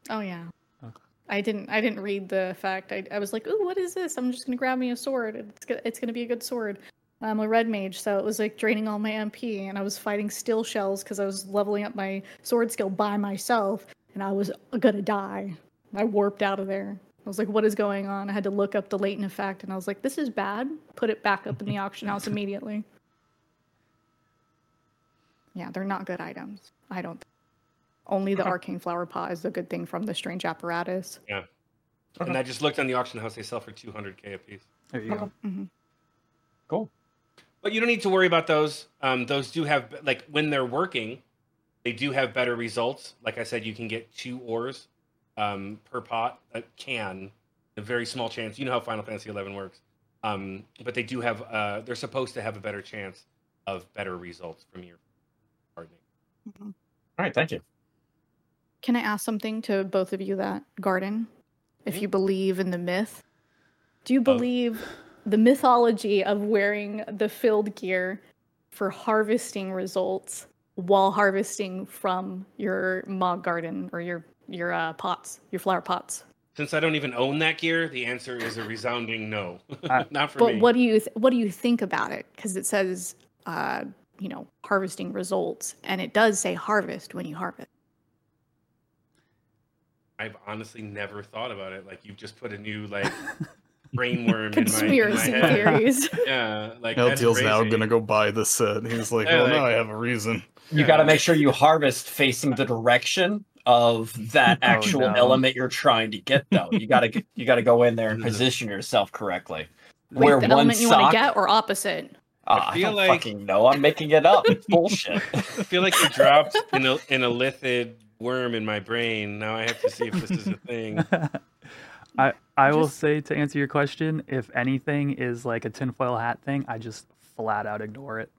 Oh yeah. Okay. I didn't. I didn't read the fact. I, I was like, "Ooh, what is this? I'm just gonna grab me a sword. It's gonna, it's gonna be a good sword." I'm a red mage, so it was like draining all my MP, and I was fighting steel shells because I was leveling up my sword skill by myself, and I was gonna die. I warped out of there. I was like, "What is going on?" I had to look up the latent effect, and I was like, "This is bad." Put it back up in the auction house immediately. Yeah, they're not good items. I don't. Only the arcane flower pot is the good thing from the strange apparatus. Yeah. And I just looked on the auction house; they sell for 200k a piece. There you go. Mm-hmm. Cool. But you don't need to worry about those. Um, those do have like when they're working, they do have better results. Like I said, you can get two ores um, per pot. That can a very small chance. You know how Final Fantasy XI works. Um, but they do have. Uh, they're supposed to have a better chance of better results from your gardening. All right, thank you. Can I ask something to both of you that garden? If you believe in the myth, do you believe the mythology of wearing the filled gear for harvesting results while harvesting from your mog garden or your your uh, pots, your flower pots? Since I don't even own that gear, the answer is a resounding no. I- Not for But me. But what do you th- what do you think about it? Because it says, uh, you know, harvesting results, and it does say harvest when you harvest. I've honestly never thought about it. Like you've just put a new like brainworm in my, in my Conspiracy head. theories. Yeah, like that's LTL's now gonna go buy the set. He's like, Yeah, well, like- now I have a reason. You Yeah. got to make sure you harvest facing the direction of that Oh, actual no. element you're trying to get. Though you got to you got to go in there and position yourself correctly. Wait, Wear the one element you want to get or opposite? Ah, I, feel don't like- fucking know. I'm making it up. It's bullshit. I feel like you dropped in a in a lithid worm in my brain. Now I have to see if this is a thing. I I will say to answer your question, if anything is like a tinfoil hat thing, I just flat out ignore it.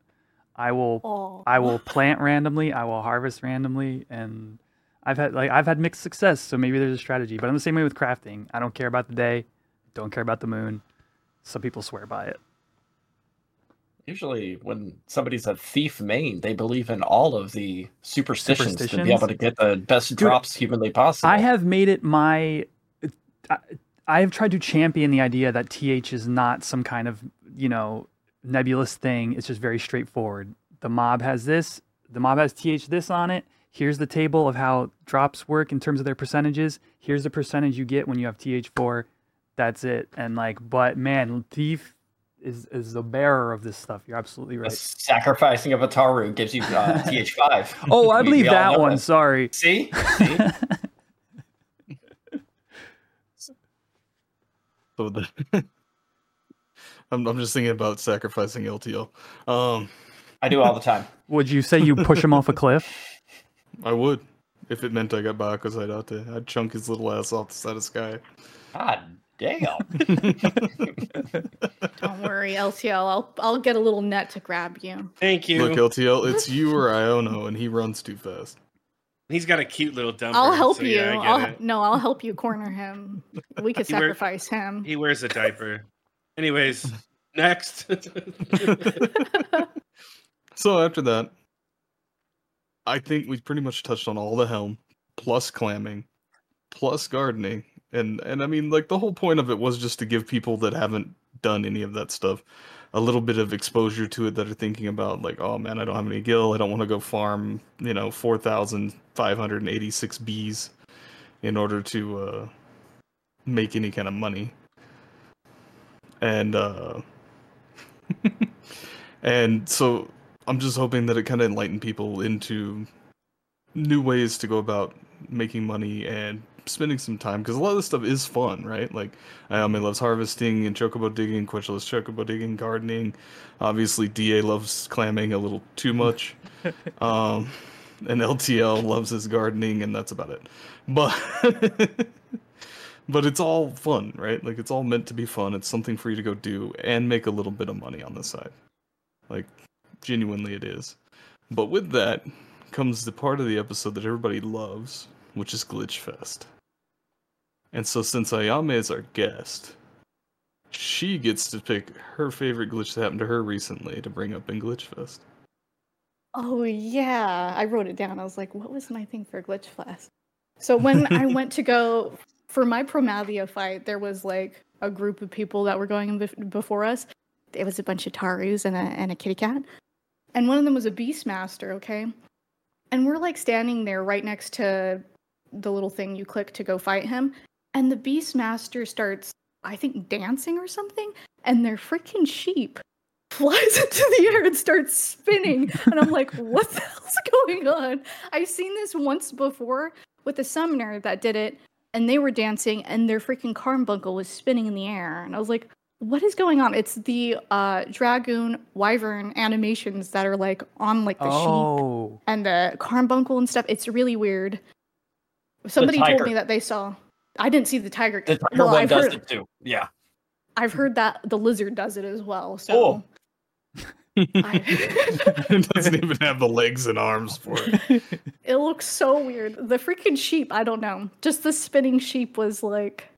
I will Oh, I will plant randomly, I will harvest randomly, and I've had like I've had mixed success, so maybe there's a strategy. But I'm the same way with crafting. I don't care about the day, don't care about the moon. Some people swear by it. Usually, when somebody's a thief main, they believe in all of the superstitions, to be able to get the best drops humanly possible. I have made it my. I, I have tried to champion the idea that TH is not some kind of you know nebulous thing. It's just very straightforward. The mob has this. The mob has TH this on it. Here's the table of how drops work in terms of their percentages. Here's the percentage you get when you have TH4. That's it. And like, but man, thief is is the bearer of this stuff. You're absolutely The right. sacrificing of a Taru gives you uh, TH5. Oh, I believe we all that one. Sorry. See? See? So the I'm I'm just thinking about sacrificing LTL. Um, I do all the time. Would you say you push him off a cliff? I would if it meant I got Baka's Hideout. I'd chunk his little ass off the side of the sky. God damn. don't worry, LTL. I'll I'll get a little net to grab you. Thank you. Look, LTL, it's you or Iono, and he runs too fast. He's got a cute little dumper. I'll help so you. yeah, I get I'll no, I'll help you corner him. We could He wear- sacrifice him. He wears a diaper. Anyways, next. So after that, I think we pretty much touched on all the helm, plus clamming, plus gardening, And and I mean like the whole point of it was just to give people that haven't done any of that stuff a little bit of exposure to it that are thinking about like, oh man, I don't have any gil, I don't want to go farm, you know, four thousand five hundred and eighty six bees in order to uh make any kind of money. And uh and so I'm just hoping that it kind of enlighten people into new ways to go about making money and spending some time because a lot of this stuff is fun, right? Like Ayame loves harvesting and chocobo digging, Kwech loves chocobo digging, gardening. Obviously, Da loves clamming a little too much. um, and LTL loves his gardening, and that's about it. But but it's all fun, right? Like it's all meant to be fun. It's something for you to go do and make a little bit of money on the side. Like genuinely, it is. But with that comes the part of the episode that everybody loves, which is Glitch Fest. And so, since Ayame is our guest, she gets to pick her favorite glitch that happened to her recently to bring up in Glitch Fest. Oh yeah, I wrote it down. I was like, what was my thing for Glitch Fest? So when I went to go for my Promathia fight, there was like a group of people that were going before us. It was a bunch of Tarus and a and a kitty cat, and one of them was a Beastmaster. Okay, and we're like standing there right next to the little thing you click to go fight him, and the Beastmaster starts, I think, dancing or something, and their freaking sheep flies into the air and starts spinning. And I'm like, what the hell's going on? I've seen this once before with a summoner that did it, and they were dancing, and their freaking carbuncle was spinning in the air. And I was like, what is going on? It's the uh, dragoon wyvern animations that are like on like the sheep Oh, and the carbuncle and stuff. It's really weird. Somebody told me that they saw. I didn't see the tiger. The tiger well, one I've does heard, it too. Yeah. I've heard that the lizard does it as well. So Oh. I- it doesn't even have the legs and arms for it. it looks so weird. The freaking sheep. I don't know. Just the spinning sheep was like.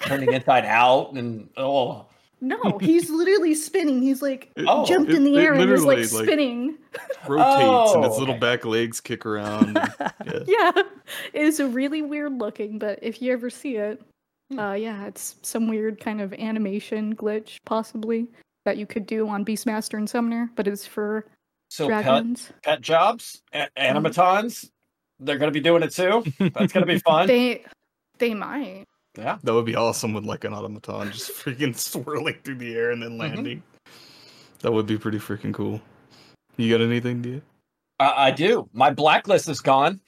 Turning inside out and oh. No, he's literally spinning. He's like Oh, jumped it- in the air and was like literally, like- spinning. Rotates and Oh, its little okay. back legs kick around. and- yeah. yeah, it's really weird looking. But if you ever see it, Hmm. uh, yeah, it's some weird kind of animation glitch possibly that you could do on Beastmaster and Summoner, but it's for So pet, dragons. pet jobs, a- animatons, they're gonna be doing it too. That's gonna be fun. They they might. Yeah. That would be awesome with like an automaton just freaking swirling through the air and then landing. That would be pretty freaking cool. You got anything, Dia? I, I do. My blacklist is gone.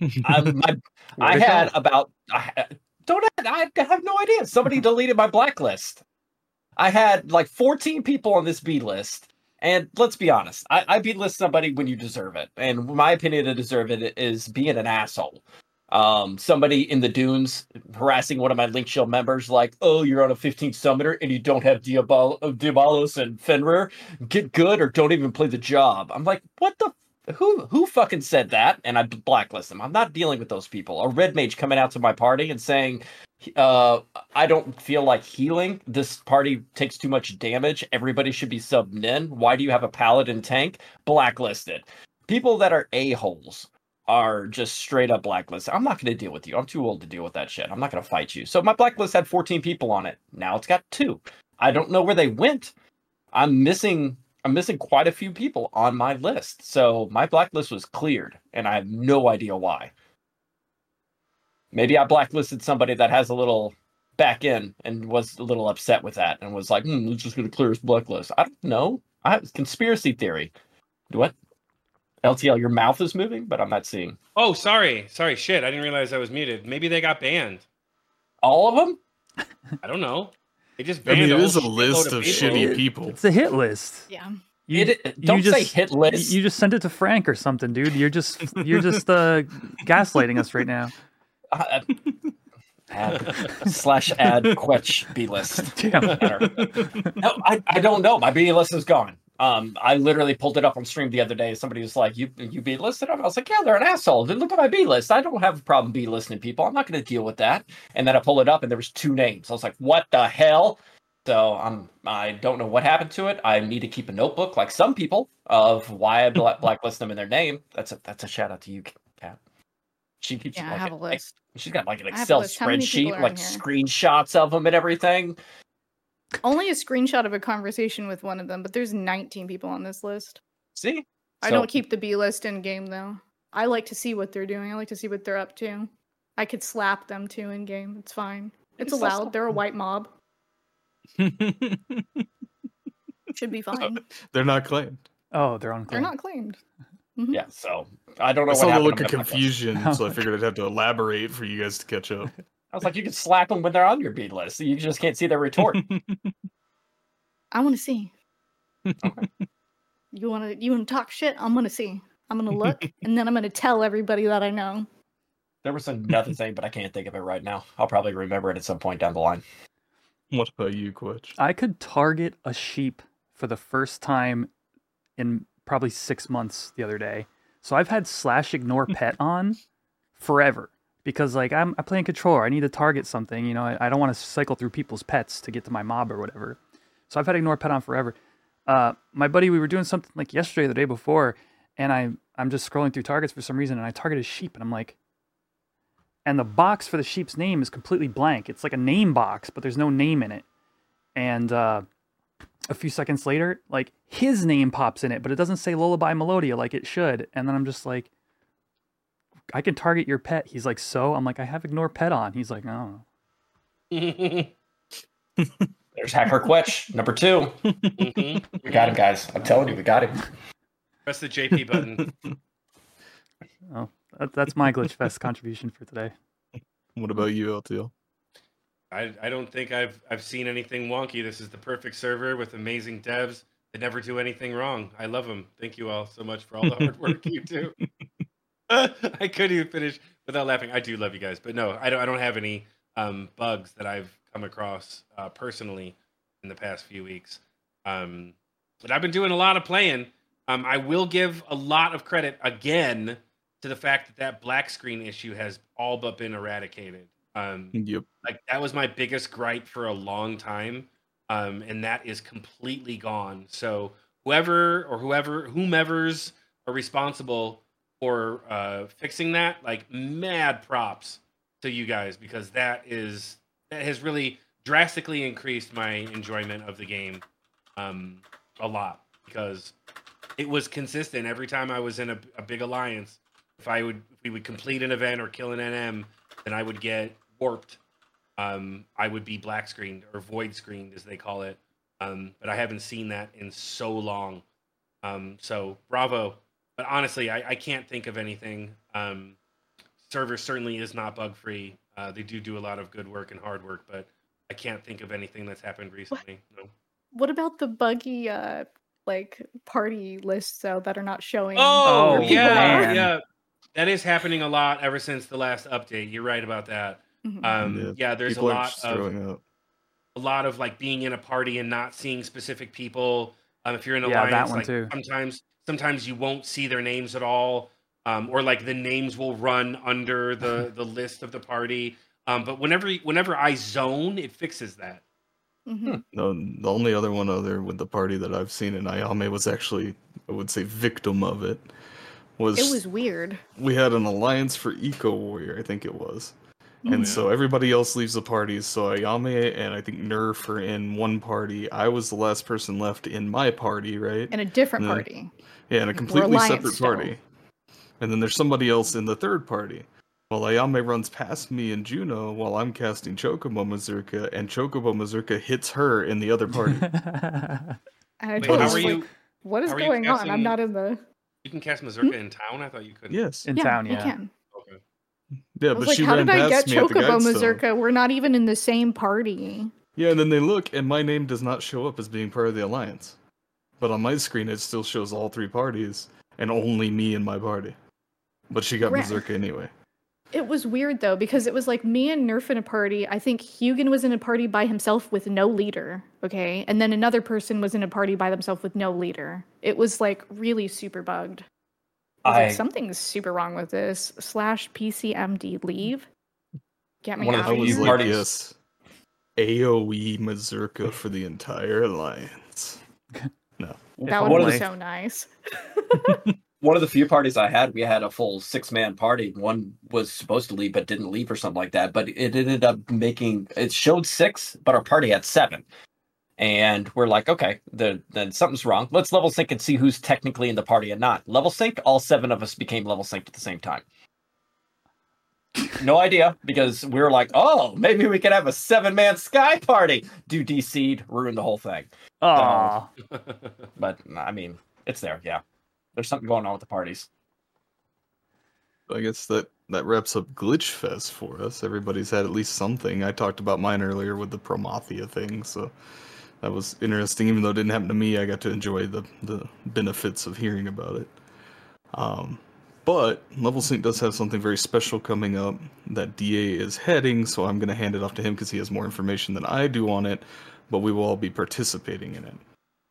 I, my, I Where'd go? had about. I don't. I have no idea. Somebody deleted my blacklist. I had like 14 people on this B list, and let's be honest. I, I B list somebody when you deserve it, and my opinion to deserve it is being an asshole. Um, somebody in the dunes harassing one of my Linkshell members, like, "Oh, you're on a 15 summoner and you don't have uh, Diabolos and Fenrir. Get good or don't even play the job." I'm like, "What the who who fucking said that? And i blacklist them. I'm not dealing with those people. A red mage coming out to my party and saying uh i don't feel like healing. This party takes too much damage. Everybody should be sub nin why do you have a paladin tank? Blacklisted. People that are a-holes are just straight up blacklisted i'm not going to deal with you i'm too old to deal with that shit i'm not going to fight you so my blacklist had 14 people on it now it's got two i don't know where they went i'm missing I'm missing quite a few people on my list. So my blacklist was cleared, and I have no idea why. Maybe I blacklisted somebody that has a little back in and was a little upset with that and was like, hmm, it's just going to clear his blacklist. I don't know. I have conspiracy theory. What? LTL, your mouth is moving, but I'm not seeing Oh, sorry, sorry, shit. I didn't realize I was muted. Maybe they got banned. all of them. I don't know. They just banned. I mean, it whole a list of people. shitty people. It's a hit list. Yeah. You, It- it- don't say just, hit list. You just sent it to Frank or something, dude. You're just you're just uh, gaslighting us right now. Uh, add, slash add Kwech B list. Damn. No, I, I don't know. My B list is gone. Um, I literally pulled it up on stream the other day. Somebody was like, "You you B listed? I was like, "Yeah, they're an asshole. Then look at my B list. I don't have a problem B listing people. I'm not going to deal with that." And then I pull it up, and there was two names. I was like, "What the hell?" So I'm I don't know what happened to it. I need to keep a notebook, like some people, of why I black blacklist them in their name. That's a that's a shout out to you, Cat. She keeps Yeah, I like, have a list. She's got like an I Excel list. How many people spreadsheet, like screenshots of them and everything. Only a screenshot of a conversation with one of them, but there's 19 people on this list. See, I So- don't keep the B list in game though. I like to see what they're doing. I like to see what they're up to. I could slap them too in game. It's fine. It's can allowed. slap They're a white mob. Should be fine. They're not claimed. Oh, they're unclaimed. They're not claimed. Mhm. Yeah, so I don't know I what saw the look of confusion, so I figured I'd have to elaborate for you guys to catch up. I was like, you can slap them when they're on your beat list. You just can't see their retort. I want to see. You want to you want to talk shit? I'm gonna see. I'm gonna look, and then I'm gonna tell everybody that I know. there was another thing, but I can't think of it right now. I'll probably remember it at some point down the line. what about you, Kwech? I could target a sheep for the first time in probably six months the other day. So I've had slash ignore pet on forever because like I'm I play in controller. I need to target something. You know, I, I don't want to cycle through people's pets to get to my mob or whatever. So I've had ignore pet on forever. Uh, my buddy, we were doing something like yesterday, the day before, and I I'm just scrolling through targets for some reason, and I target a sheep, and I'm like, and the box for the sheep's name is completely blank. It's like a name box, but there's no name in it. And uh, a few seconds later, like his name pops in it, but it doesn't say Lullaby Melodia like it should. And then I'm just like, I can target your pet. He's like, so? I'm like, I have ignore pet on. He's like, oh. There's Hacker Kwech, number two. Mhm. We got him, guys. I'm telling you, we got him. Press the JP button. Oh, that, that's my Glitch Fest contribution for today. What about you, LTL? I, I don't think I've I've seen anything wonky. This is the perfect server with amazing devs that never do anything wrong. I love them. Thank you all so much for all the hard work you do. I couldn't even finish without laughing. I do love you guys, but no, I don't. I don't have any um, bugs that I've come across uh, personally in the past few weeks. Um, but I've been doing a lot of playing. Um, I will give a lot of credit again to the fact that that black screen issue has all but been eradicated. Um, Yep. like that was my biggest gripe for a long time um and that is completely gone so whoever or whoever whomever's are responsible for uh fixing that like mad props to you guys because that is that has really drastically increased my enjoyment of the game um a lot because it was consistent every time i was in a, a big alliance if i would if we would complete an event or kill an nm then i would get warped um, I would be black screened or void screened as they call it. Um, but I haven't seen that in so long. Um, so bravo. But honestly, I, I can't think of anything. Um, server certainly is not bug free. Uh, they do do a lot of good work and hard work, but I can't think of anything that's happened recently. No. What about the buggy uh like party lists though that are not showing? Oh, Oh, yeah, man. yeah. That is happening a lot ever since the last update. You're right about that. Mhm. Um, Yeah, yeah, there's a People are lot of up. a lot of like being in a party and not seeing specific people. Um, if you're in Yeah, that alliance, one like too. sometimes sometimes you won't see their names at all, um, or like the names will run under the the list of the party. Um, but whenever whenever I zone, it fixes that. Mhm. No, the only other one other with the party that I've seen in Ayame was actually, I would say, victim of it. Was, It was weird. we had an alliance for Eco Warrior, I think it was. And yeah. so everybody else leaves the parties. So Ayame and I think Nerf are in one party. I was the last person left in my party, right? In a different No. party. Yeah, in a completely separate still. party. And then there's somebody else in the third party. Well, Ayame runs past me and Jeuno while I'm casting Chocobo Mazurka, and Chocobo Mazurka hits her in the other party. And I Wait, told how him, are like, what is how are you going on? I'm not in the You can cast Mazurka hmm? in town. I thought you couldn't. yes. In yeah, town, you yeah. can. Okay. Yeah, I but like, she how ran did I past get me Chocobo Mazurka? We're not even in the same party. Yeah, and then they look, and my name does not show up as being part of the alliance. But on my screen, it still shows all three parties, and only me and my party. But she got Ra- Mazurka anyway. It was weird though because it was like me and Nerf in a party. I think Hugin was in a party by himself with no leader. Okay, and then another person was in a party by themselves with no leader. It was like really super bugged. I I like, something's super wrong with this. Slash PCMD leave. Get me One out I of was few here. like, parties- yes, AOE Mazurka for the entire alliance. that If would be the- so nice. one of the few parties I had, we had a full six man party. One was supposed to leave but didn't leave or something like that. But it ended up making it showed six, but our party had seven. And we're like, okay, the, then something's wrong. Let's level sync and see who's technically in the party and not. Level sync, all seven of us became level synced at the same time. No idea because we were like, oh, maybe we could have a seven man sky party. Do DC'd, ruin the whole thing. Aw. But I mean, it's there. Yeah, there's something going on with the parties. I guess that that wraps up Glitch Fest for us. Everybody's had at least something. I talked about mine earlier with the Promathia thing, so that was interesting. Even though it didn't happen to me, I got to enjoy the the benefits of hearing about it. Um, but Level Sync does have something very special coming up that DA is heading, so I'm going to hand it off to him because he has more information than I do on it. But we will all be participating in it.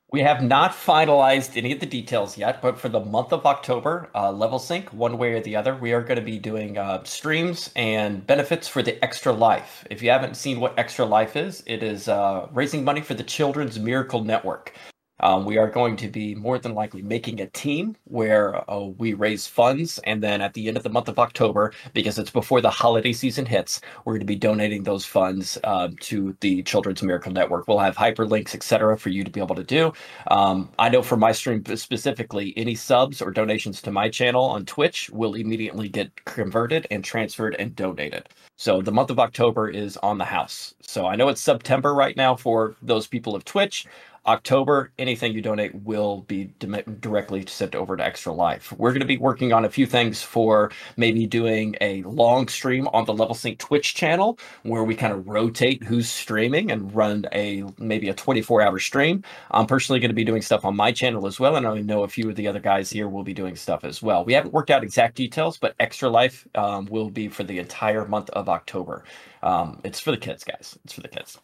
We have not finalized any of the details yet, but for the month of October, uh, Level Sync, one way or the other, we are going to be doing uh, streams and benefits for the Extra Life. If you haven't seen what Extra Life is, it is uh, raising money for the Children's Miracle Network. Um, we are going to be more than likely making a team where uh, we raise funds, and then at the end of the month of October, because it's before the holiday season hits, we're going to be donating those funds uh, to the Children's Miracle Network. We'll have hyperlinks, etc., for you to be able to do. Um, I know for my stream specifically, any subs or donations to my channel on Twitch will immediately get converted and transferred and donated. So the month of October is on the house. So I know it's September right now for those people of Twitch. October, anything you donate will be directly sent over to Extra Life. We're going to be working on a few things for maybe doing a long stream on the Level Sync Twitch channel where we kind of rotate who's streaming and run a maybe a 24 hour stream. I'm personally going to be doing stuff on my channel as well, and I know a few of the other guys here will be doing stuff as well. We haven't worked out exact details, but Extra Life um, will be for the entire month of October. Um, it's for the kids, guys. It's for the kids.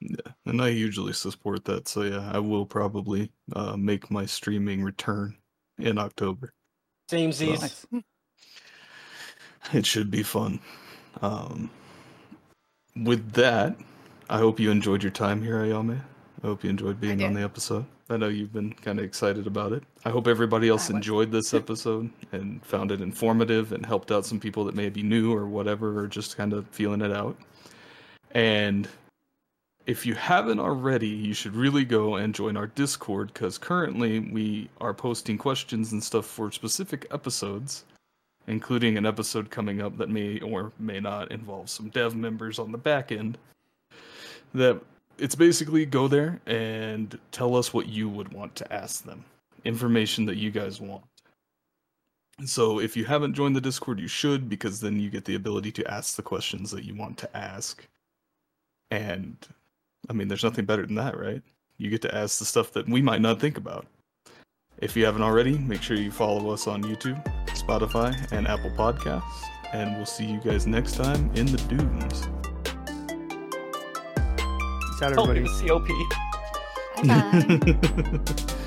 Yeah, and I usually support that, so yeah, I will probably uh, make my streaming return in October. Same Z's. Nice. It should be fun. Um, with that, I hope you enjoyed your time here, Ayame. I hope you enjoyed being on the episode. I know you've been kind of excited about it. I hope everybody else I was. enjoyed this episode and found it informative and helped out some people that may be new or whatever, or just kind of feeling it out. And if you haven't already, you should really go and join our Discord because currently we are posting questions and stuff for specific episodes, including an episode coming up that may or may not involve some dev members on the back end. That it's basically go there and tell us what you would want to ask them, information that you guys want. So if you haven't joined the Discord, you should because then you get the ability to ask the questions that you want to ask. And I mean, there's nothing better than that, right? You get to ask the stuff that we might not think about. If you haven't already, make sure you follow us on YouTube, Spotify, and Apple Podcasts. And we'll see you guys next time in the dunes. Peace out, Help me everybody. Oh, with COP. Bye bye.